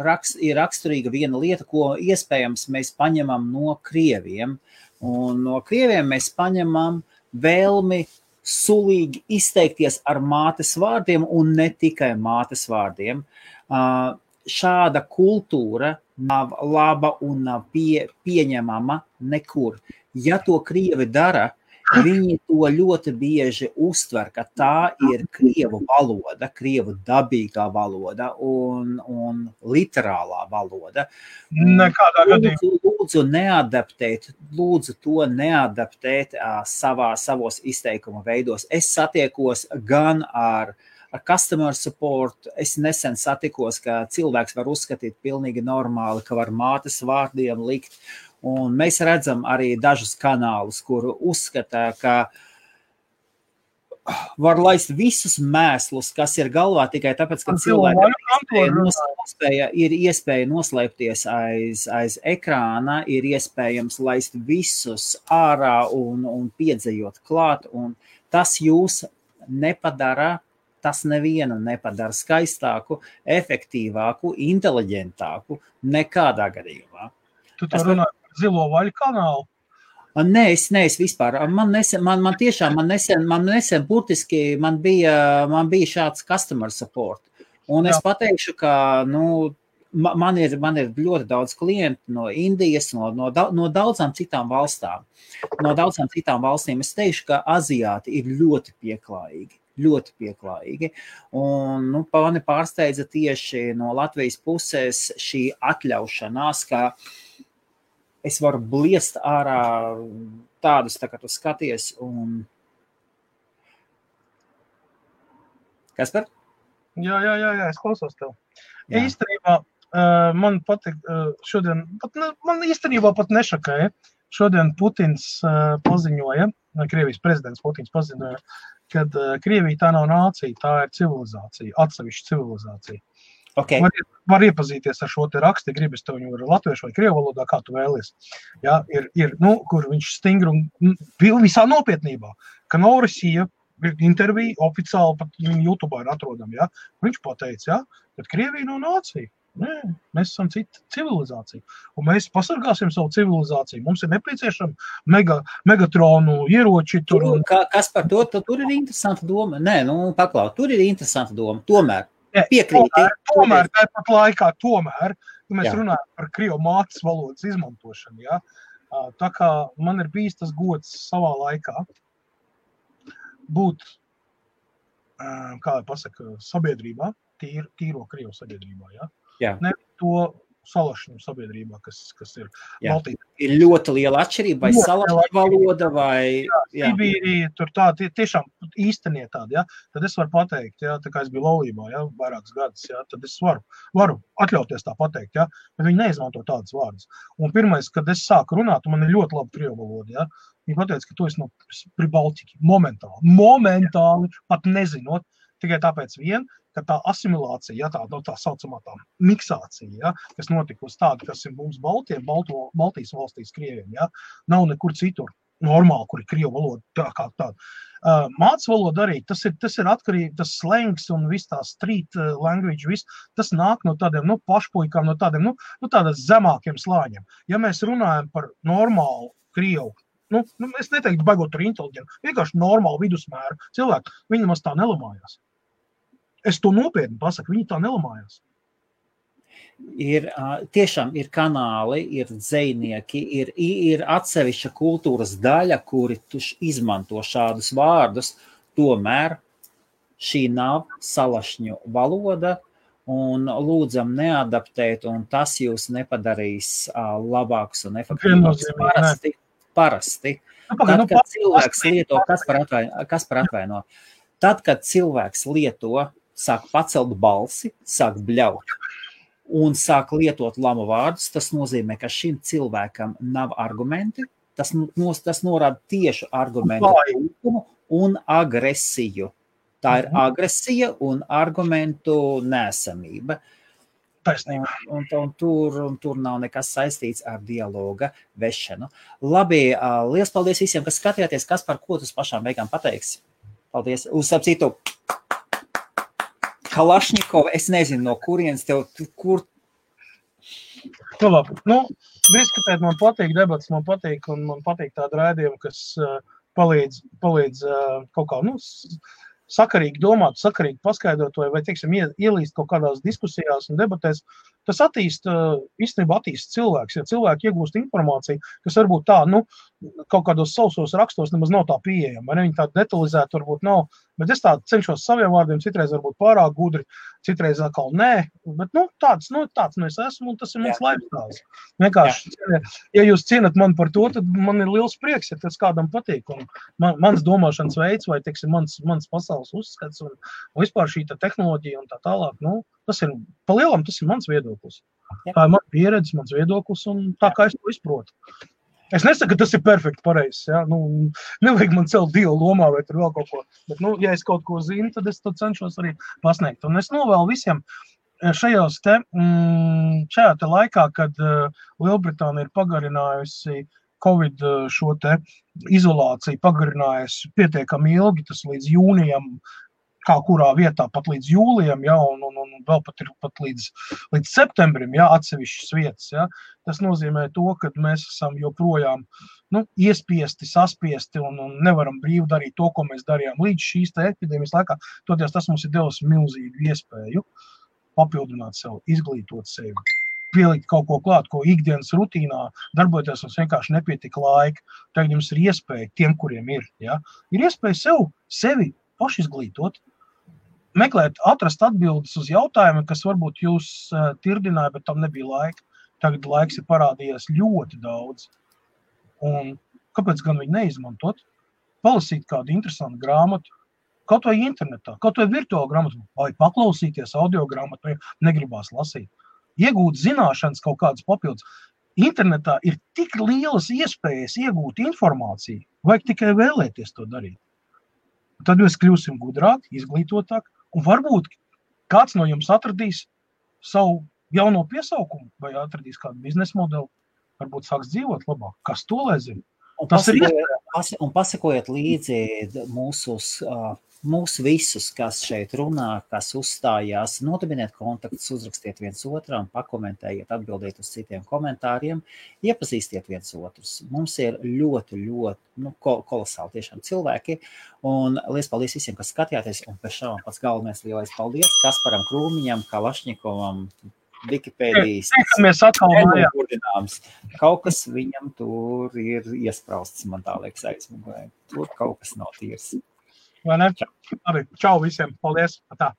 Rakst, ir raksturīga viena lieta, ko iespējams mēs paņemam no krieviem. Un no krieviem mēs paņemam vēlmi sulīgi izteikties ar mātes vārdiem, un ne tikai mātes vārdiem. Uh, šāda kultūra nav laba un nav pie, pieņemama nekur. Ja to krievi dara, viņi to ļoti bieži uztver, ka tā ir krievu valoda, krievu dabīgā valoda un, un literālā valoda.
Nekādā gadījumā.
Lūdzu, lūdzu neadaptēt, lūdzu to neadaptēt savā, savos izteikuma veidos. Es satiekos gan ar uh, ar customer support. Es nesen satikos, ka cilvēks var uzskatīt pilnīgi normāli, ka var mātes vārdiem likt. Un mēs redzam arī dažus kanālus, kur uzskata, ka var laist visus mēslus, kas ir galvā tikai tāpēc, ka cilvēkam ir iespēja, ir iespēja noslēpties aiz, aiz ekrāna, ir iespējams laist visus ārā un, un piedzējot klāt. Un tas jūs nepadara tas nevienu nepadara skaistāku, efektīvāku, inteliģentāku nekādā gadījumā.
Tu tur runā par zilo vaļu kanālu.
Nē, es neesmu vispār. Man, nesen, man, man tiešām, man nesen, man nesen burtiski man bija, man bija šāds customer support. Un es Jā. pateikšu, ka, nu, man ir, man ir ļoti daudz klientu no Indijas, no, no, no daudzām citām valstām. No daudzām citām valstīm es teikšu, ka aziāti ir ļoti pieklājīgi ļoti pieklājīgi. Un, nu, mani pārsteidza tieši no Latvijas puses šī atļaušanās, ka es varu bliest ārā tādus, tā kā tu skaties. Un... Kas par?
Jā, jā, jā, jā, es klausos tev. Jā. Īstenībā man patīk šodien, pat, ne, man īstenībā pat nešakēja. Šodien Putins paziņoja, Krievijas prezidents Putins paziņoja, kad uh, Krievija tā nav nācija, tā ir civilizācija, atsevišķa civilizācija.
Okay.
Var, var iepazīties ar šo rakstu, gribas to viņu latviešu vai krievu valodā, kā tu vēlies. Ja, ir, ir, nu, kur viņš stingri un visā nopietnībā, ka Norisija ir intervija oficiāli, pat viņa YouTube ir atrodama. Ja, viņš pateica, ja, ka Krievija nav nācija. Nē, mēs esam cita civilizācija. Un mēs pasargāsim savu civilizāciju. Mums ir nepieciešama mega, megatronu ieroči.
Tur, un... Kā, kas par to? Tur ir interesanta doma. Nē, nu, paklaus, tur ir interesanta doma. Tomēr piekrīt.
Tomēr, tomēr tāpat laikā, tomēr, ja mēs Jā. runājam par krievu mātes valodas izmantošanu, ja, tā kā man ir bijis tas gods savā laikā būt, kā lai pasaka, sabiedrībā, tīr, tīro krievu sabiedrībā, ja, Jā. ne to salašanu sabiedrībā, kas, kas ir
Baltijas. Ir ļoti liela atšķirība, vai salašana valoda, vai
Sibīrija, tur tā, tie, tiešām īstenie tādi, ja, tad es varu pateikt, ja, tā kā es biju laulībā, ja, vairākas gadus, ja, tad es varu, varu atļauties tā pateikt, ja, bet viņi neizmanto tādas vārdas. Un pirmais, kad es sāku runāt, man ir ļoti laba krievu valoda, ja, viņi pateica, ka tu esi no Pribaltiki, momentāli, momentāli, pat nezinot, tikai tāpēc vien, ka tā asimilācija, ja, tā, no tā saucamā tā miksācija, ja, kas notikusi tāda, kas ir mums Baltiem, Balto, Baltijas valstīs, Krieviem, ja, nav nekur citur normāli, kur ir krievu valoda tā kā tāda. Uh, Mācību valoda arī tas ir, tas ir atkarīgs, tas slangs un viss tā street language, viss, tas nāk no tādiem nu, pašpuikām, no tādiem nu, nu, zemākiem slāņiem. Ja mēs runājam par normālu krievu, nu, nu, es neteiktu, baigot ar inteliģentu, vienkārši normālu vidusmēru cilvēku, viņi maz tā nelamājās. Es to nopietni pasaku, viņi tā nelamājās.
Ir tiešām ir kanāli, ir dzinieki, ir, ir atsevišķa kultūras daļa, kuri izmanto šādus vārdus. Tomēr šī nav salašņu valoda, un lūdzam neadaptēt, un tas jūs nepadarīs uh, labākus un efektīvākus. Parasti, parasti. Nu, tad, kad cilvēks lieto, kas par, atvaino, kas par atvaino, tad, kad cilvēks lieto, sāk pacelt balsi, sāk bļaut un sāk lietot lamu vārdus, tas nozīmē, ka šim cilvēkam nav argumenti. Tas, nos, tas norāda tieši argumentu trūkumu un agresiju. Tā ir mhm. agresija un argumentu nesamība. Un, un, un, tur, un tur nav nekas saistīts ar dialoga vešanu. Labi, liels paldies visiem, kas skatījāties, kas par ko tu pašām beigām pateiks. Paldies! Uz ap citu! Kalašņikova, es nezinu, no kurienes tev, kur.
Nu, labi. Nu, diskutēt man patīk, debats man patīk, un man patīk tāda rādījuma, kas uh, palīdz, palīdz uh, kaut kā, nu, sakarīgi domāt, sakarīgi paskaidrot, vai, vai teiksim, ielīst kaut kādās diskusijās un debatēs, tas attīsta, īstenībā attīsta cilvēks. Ja cilvēki iegūst informāciju, kas varbūt tā, nu, kaut kādos sausos rakstos nemaz nav tā pieejama. Ne? Viņi tāda detalizēta varbūt nav, bet es tā cenšos saviem vārdiem, citreiz varbūt pārāk gudri, citreiz atkal nē, bet nu, tāds, nu, tāds nu es esmu un tas ir mans lifestyle. Vienkārši, Jā. ja jūs cienat mani par to, tad man ir liels prieks, ja tas kādam patīk. Un man, mans domāšanas veids vai, teiksim, mans, mans pasaules uzskats un, un vispār šī tehnoloģija un tā tālāk, nu, tas ir, pa lielam, tas ir mans viedoklis. Jā. Tā ir mana pieredze, mans viedoklis un tā kā es to izprotu. Es nesaku, ka tas ir perfekti pareizs. Ja? Nu, nevajag man celt dievu lomā vai vēl kaut ko. Bet, nu, ja es kaut ko zinu, tad es to cenšos arī pasniegt. Un es novēlu visiem eh, šajos te, mm, šajā te laikā, kad uh, Lielbritānija ir pagarinājusi Covid uh, šo te izolāciju, pagarinājusi pietiekami ilgi, tas līdz jūnijam kā kurā vietā, pat līdz jūlijam, ja, un, un, un vēl pat ir pat līdz, līdz septembrim, ja, atsevišķas vietas. Ja. Tas nozīmē to, ka mēs esam joprojām nu, iespiesti, saspiesti un, un nevaram brīvi darīt to, ko mēs darījām līdz šīs epidēmijas laikā. Toties tas mums ir devis milzīgu iespēju papildināt sevi, izglītot sevi. Pielikt kaut ko klāt, ko ikdienas rutīnā darboties, mums vienkārši nepietika laika. Tagad jums ir iespēja, tiem, kuriem ir, ja, ir iespēja sev, sevi pašizglītot, meklēt, atrast atbildes uz jautājumiem, kas varbūt jūs uh, tirdināja, bet tam nebija laika. Tagad laiks ir parādījies ļoti daudz. Un kāpēc gan viņu neizmantot? Palasīt kādu interesantu grāmatu, kaut vai internetā, kaut vai virtuālu grāmatu, vai paklausīties audio grāmatu, vai negribās lasīt. Iegūt zināšanas, kaut kādas papildus. Internetā ir tik lielas iespējas iegūt informāciju, vajag tikai vēlēties to darīt. Tad mēs kļūsim gudrāki, izglītotāki, Un varbūt kāds no jums atradīs savu jauno piesaukumu, vai atradīs kādu biznesa modeli, varbūt sāks dzīvot labāk. Kas to lai zina?
Tas ir iespējams. Un pasakojiet līdzi mūsu uh, mūs visus, kas šeit runā, kas uzstājās, nodibiniet kontaktus, uzrakstiet viens otram, pakomentējiet, atbildiet uz citiem komentāriem, iepazīstiet viens otrus. Mums ir ļoti, ļoti nu, kolosāli tiešām cilvēki, un liels paldies visiem, kas skatījāties, un pēc šām pats galvenais lielais paldies Kasparam Krūmiņam, Kalašņikovam, Wikipēdijas
monētas.
Kaut kas viņam tur ir iesprāstīts, man tā liekas, aizmugurē. Tur kaut kas nav tīrs.
Vai ne? Labi, čau visiem! Paldies! Tā.